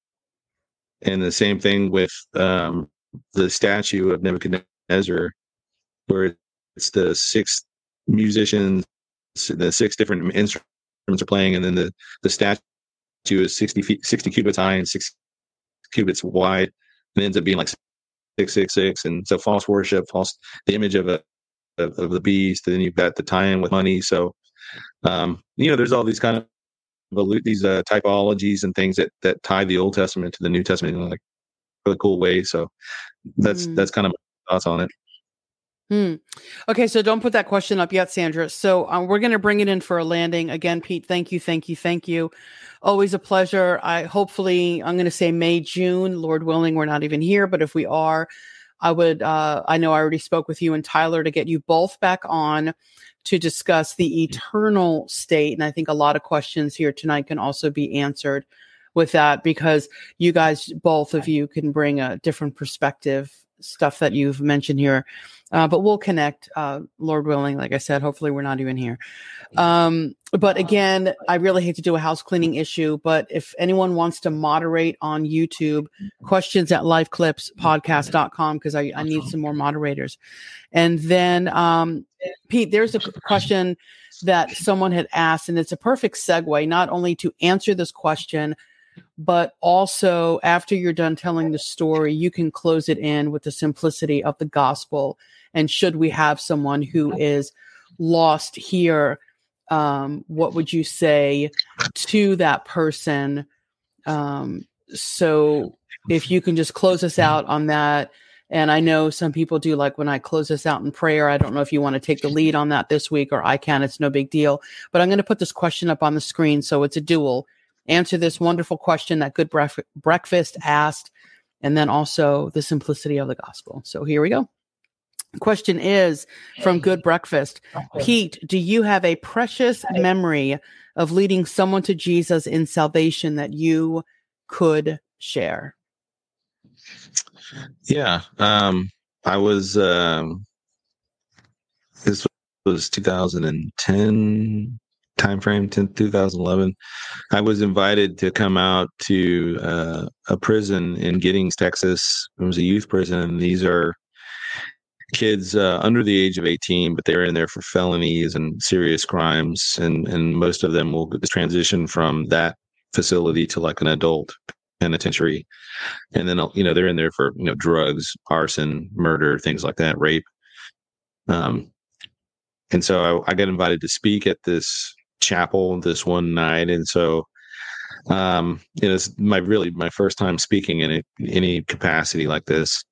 And the same thing with um, the statue of Nebuchadnezzar, where it's the six musicians, the six different instruments are playing, and then the, the statue is 60 feet, 60 cubits high and six cubits wide, and ends up being like 666. And so false worship, false, the image of a, of, of the beast, and then you've got the tie-in with money. So, um, you know, there's all these kind of these uh, typologies and things that that tie the Old Testament to the New Testament in like really cool way. So that's mm. that's kind of my thoughts on it. Hmm. Okay, so don't put that question up yet, Sandra. So um, we're going to bring it in for a landing again. Pete, thank you, thank you, thank you. Always a pleasure. I hopefully I'm going to say May, June, Lord willing, we're not even here, but if we are, I would, uh, I know I already spoke with you and Tyler to get you both back on to discuss the eternal state. And I think a lot of questions here tonight can also be answered with that because you guys, both of you, can bring a different perspective, stuff that you've mentioned here uh, but we'll connect, uh, Lord willing. Like I said, hopefully we're not even here. Um, but again, I really hate to do a house cleaning issue, but if anyone wants to moderate on YouTube, questions at lifeclipspodcast.com because I, I need some more moderators. And then, um, Pete, there's a question that someone had asked, and it's a perfect segue not only to answer this question, but also after you're done telling the story, you can close it in with the simplicity of the gospel and should we have someone who is lost here, um, what would you say to that person? Um, so if you can just close us out on that. And I know some people do like when I close this out in prayer. I don't know if you want to take the lead on that this week or I can. It's no big deal. But I'm going to put this question up on the screen. So it's a dual. Answer this wonderful question that Good Bref- Breakfast asked, and then also the simplicity of the gospel. So here we go. Question is from Good Breakfast. Pete, do you have a precious memory of leading someone to Jesus in salvation that you could share? Yeah. Um, I was, um, this was 2010 timeframe, 10, 2011. I was invited to come out to uh, a prison in Giddings, Texas. It was a youth prison. These are kids uh, under the age of 18, but they're in there for felonies and serious crimes, and and most of them will transition from that facility to like an adult penitentiary, and then you know they're in there for you know drugs, arson, murder, things like that, rape. Um, and so I, I got invited to speak at this chapel this one night, and so um, it was my really my first time speaking in any capacity like this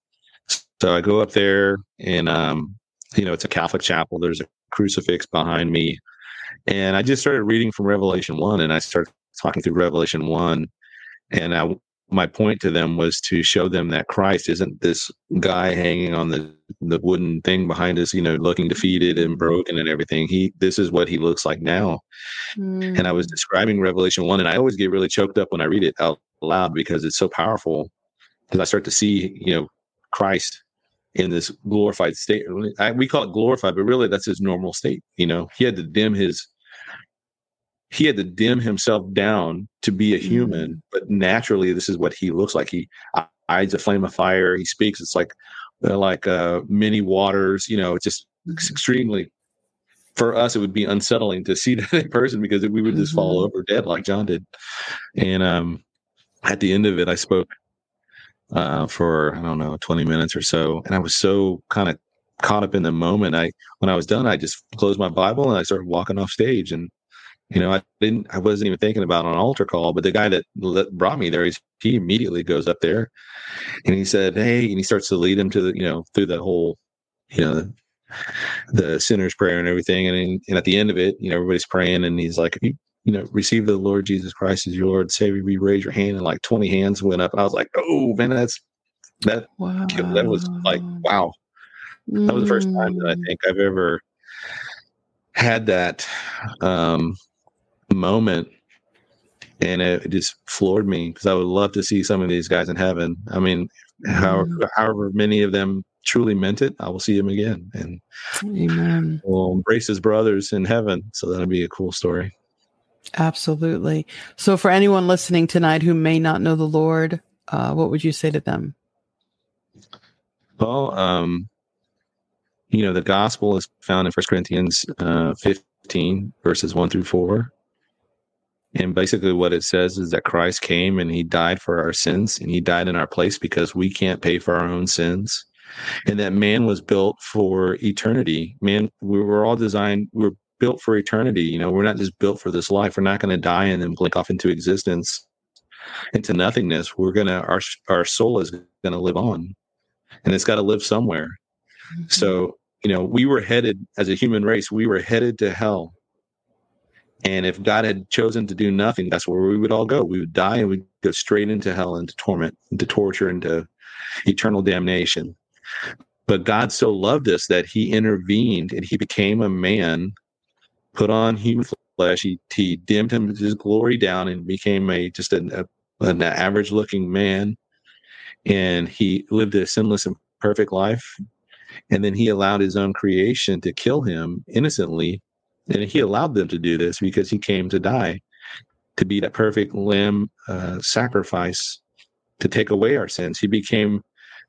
so I go up there and, um, you know, it's a Catholic chapel. There's a crucifix behind me. And I just started reading from Revelation 1 and I started talking through Revelation 1. And I, my point to them was to show them that Christ isn't this guy hanging on the, the wooden thing behind us, you know, looking defeated and broken and everything. He, this is what he looks like now. Mm. And I was describing Revelation 1 and I always get really choked up when I read it out loud because it's so powerful. Because I start to see, you know, Christ in this glorified state. I, we call it glorified, but really that's his normal state. You know, he had to dim his he had to dim himself down to be a human, mm-hmm. but naturally this is what he looks like. He eyes a flame of fire. He speaks. It's like uh, like uh, many waters. You know, it's just mm-hmm. extremely. For us, it would be unsettling to see that person because we would just fall mm-hmm. over dead like John did. And um, at the end of it, I spoke uh, for I don't know 20 minutes or so, and I was so kind of caught up in the moment. I when I was done, I just closed my Bible and I started walking off stage. And you know, I didn't, I wasn't even thinking about an altar call. But the guy that brought me there, he immediately goes up there, and he said, "Hey," and he starts to lead him to the, you know, through the whole, you know, the sinner's prayer and everything. And and at the end of it, you know, everybody's praying, and he's like, "You, you know, receive the Lord Jesus Christ as your Lord Savior." We raise your hand, and like twenty hands went up. And I was like, "Oh man, that's that wow. that was like wow." That was the first time that I mm. think I've ever had that um, moment, and it, it just floored me because I would love to see some of these guys in heaven. I mean, mm. however, however many of them truly meant it, I will see him again, and Amen. We'll embrace his brothers in heaven. So that'll be a cool story. Absolutely. So, for anyone listening tonight who may not know the Lord, uh, what would you say to them? Well, um, you know, the gospel is found in First Corinthians uh, 15, verses 1 through 4. And basically, what it says is that Christ came and he died for our sins, and he died in our place because we can't pay for our own sins. And that man was built for eternity. Man, we were all designed, we we're built for eternity. You know, we're not just built for this life. We're not going to die and then blink off into existence, into nothingness. We're going to, our, our soul is going to live on, and it's got to live somewhere. Mm-hmm. So you know, we were headed as a human race, we were headed to hell. And if God had chosen to do nothing, that's where we would all go. We would die and we'd go straight into hell, into torment, into torture, into eternal damnation. But God so loved us that he intervened and he became a man, put on human flesh. He, he dimmed him his glory down and became a just an, a, an average looking man. And he lived a sinless and perfect life and then he allowed his own creation to kill him innocently. And he allowed them to do this because he came to die, to be that perfect lamb uh, sacrifice to take away our sins. He became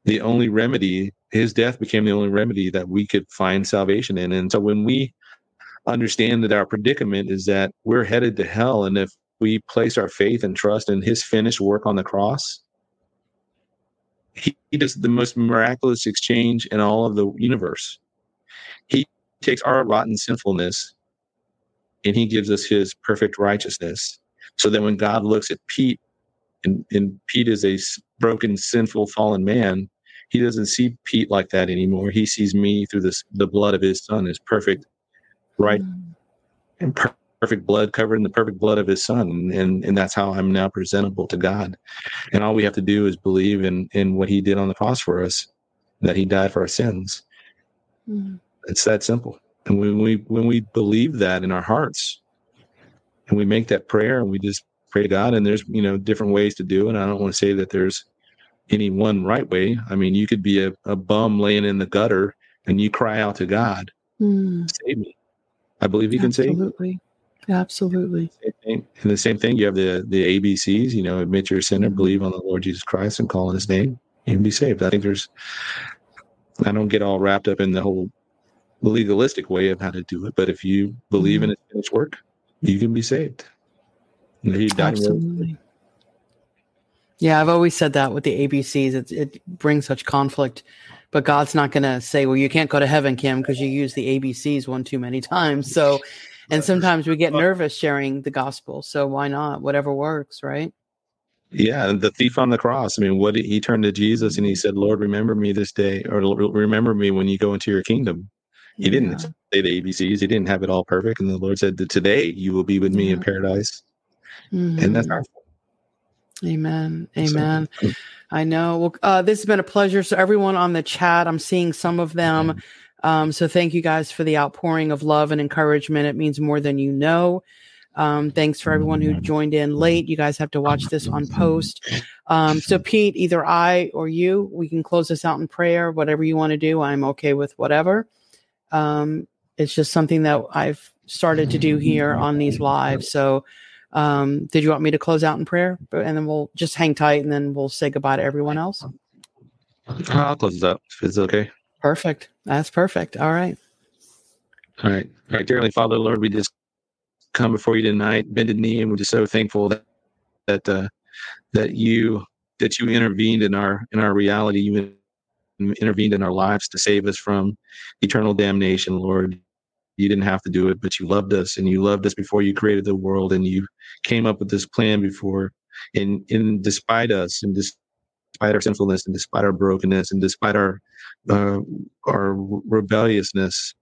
the only remedy. His death became the only remedy that we could find salvation in. And so when we understand that our predicament is that we're headed to hell, and if we place our faith and trust in his finished work on the cross, he, he does the most miraculous exchange in all of the universe. He takes our rotten sinfulness and he gives us his perfect righteousness. So that when God looks at Pete, and, and Pete is a broken, sinful, fallen man, he doesn't see Pete like that anymore. He sees me through this, the blood of his son, his perfect, right, mm. and per- perfect blood covered in the perfect blood of his son and and that's how i'm now presentable to god. And all we have to do is believe in in what he did on the cross for us that he died for our sins. Mm-hmm. it's that simple. And when we when we believe that in our hearts and we make that prayer and we just pray to god and there's you know different ways to do it. I don't want to say that there's any one right way. I mean you could be a, a bum laying in the gutter and you cry out to god mm. save me i believe you can save Absolutely. Absolutely. And the same thing, you have the the ABCs. You know, admit you're a sinner, mm-hmm. believe on the Lord Jesus Christ, and call on His name, you can be saved. I think there's. I don't get all wrapped up in the whole legalistic way of how to do it, but if you believe mm-hmm. in His finished work, you can be saved. Absolutely. Yeah, I've always said that with the ABCs. It, it brings such conflict, but God's not going to say, "Well, you can't go to heaven, Kim, because you use the ABCs one too many times." So and sometimes we get nervous sharing the gospel. So why not? Whatever works, right? Yeah, the thief on the cross. I mean, what he turned to Jesus and he said, "Lord, remember me this day, or remember me when you go into your kingdom." He yeah. didn't say the ABCs. He didn't have it all perfect, and the Lord said that today you will be with me yeah. in paradise, mm-hmm. and that's powerful. Amen. Amen. So, I know. Well, uh, this has been a pleasure. So everyone on the chat, I'm seeing some of them. Um, so thank you guys for the outpouring of love and encouragement. It means more than you know. Um, thanks for everyone who joined in late. You guys have to watch this on post. Um, so Pete, either I or you, we can close this out in prayer. Whatever you want to do, I'm okay with whatever. Um, it's just something that I've started to do here on these lives. So, um, did you want me to close out in prayer, and then we'll just hang tight, and then we'll say goodbye to everyone else? I'll close it up if it's okay. Perfect. That's perfect. All right. All right. All right. Dearly Father, Lord, we just come before you tonight, bended knee, and we're just so thankful that that uh, that you that you intervened in our in our reality, you intervened in our lives to save us from eternal damnation, Lord. You didn't have to do it, but you loved us and you loved us before you created the world and you came up with this plan before and in despite us and despite our sinfulness and despite our brokenness and despite our uh, our rebelliousness,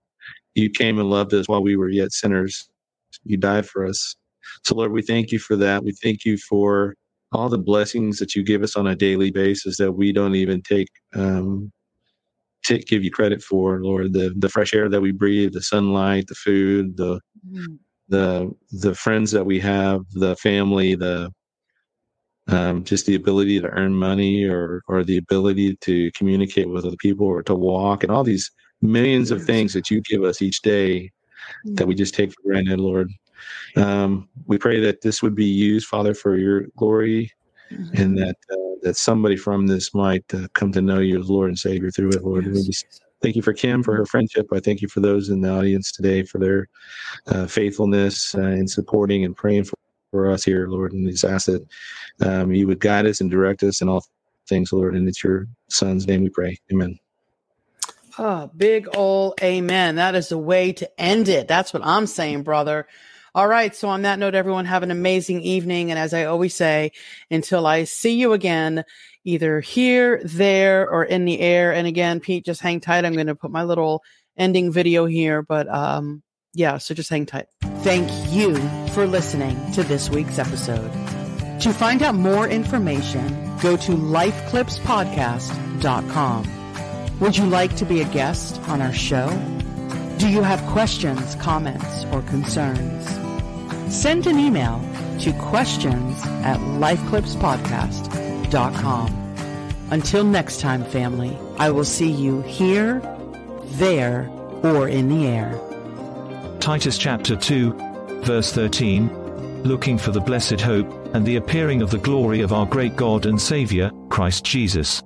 you came and loved us while we were yet sinners. You died for us. So Lord, we thank you for that. We thank you for all the blessings that you give us on a daily basis that we don't even take um, to give you credit for, Lord. The the fresh air that we breathe, the sunlight, the food, the mm. the the friends that we have, the family, the um, just the ability to earn money or or the ability to communicate with other people or to walk and all these millions of things that you give us each day that we just take for granted, Lord. Um, we pray that this would be used, Father, for your glory, mm-hmm. and that uh, that somebody from this might uh, come to know you as Lord and Savior through it, Lord. Yes. thank you for Kim for her friendship. I thank you for those in the audience today for their uh, faithfulness uh, in supporting and praying for, for us here, Lord. And just ask that um, you would guide us and direct us in all things, Lord. And it's your Son's name we pray. Amen. Oh, big old amen. That is the way to end it. That's what I'm saying, brother. All right. So on that note, everyone have an amazing evening. And as I always say, until I see you again, either here, there, or in the air. And again, Pete, just hang tight. I'm going to put my little ending video here, but, um, yeah, so just hang tight. Thank you for listening to this week's episode. To find out more information, go to lifeclipspodcast.com. Would you like to be a guest on our show? Do you have questions, comments, or concerns? Send an email to questions at lifeclipspodcast.com. Until next time, family, I will see you here, there, or in the air. Titus chapter 2, verse 13 Looking for the blessed hope and the appearing of the glory of our great God and Saviour, Christ Jesus.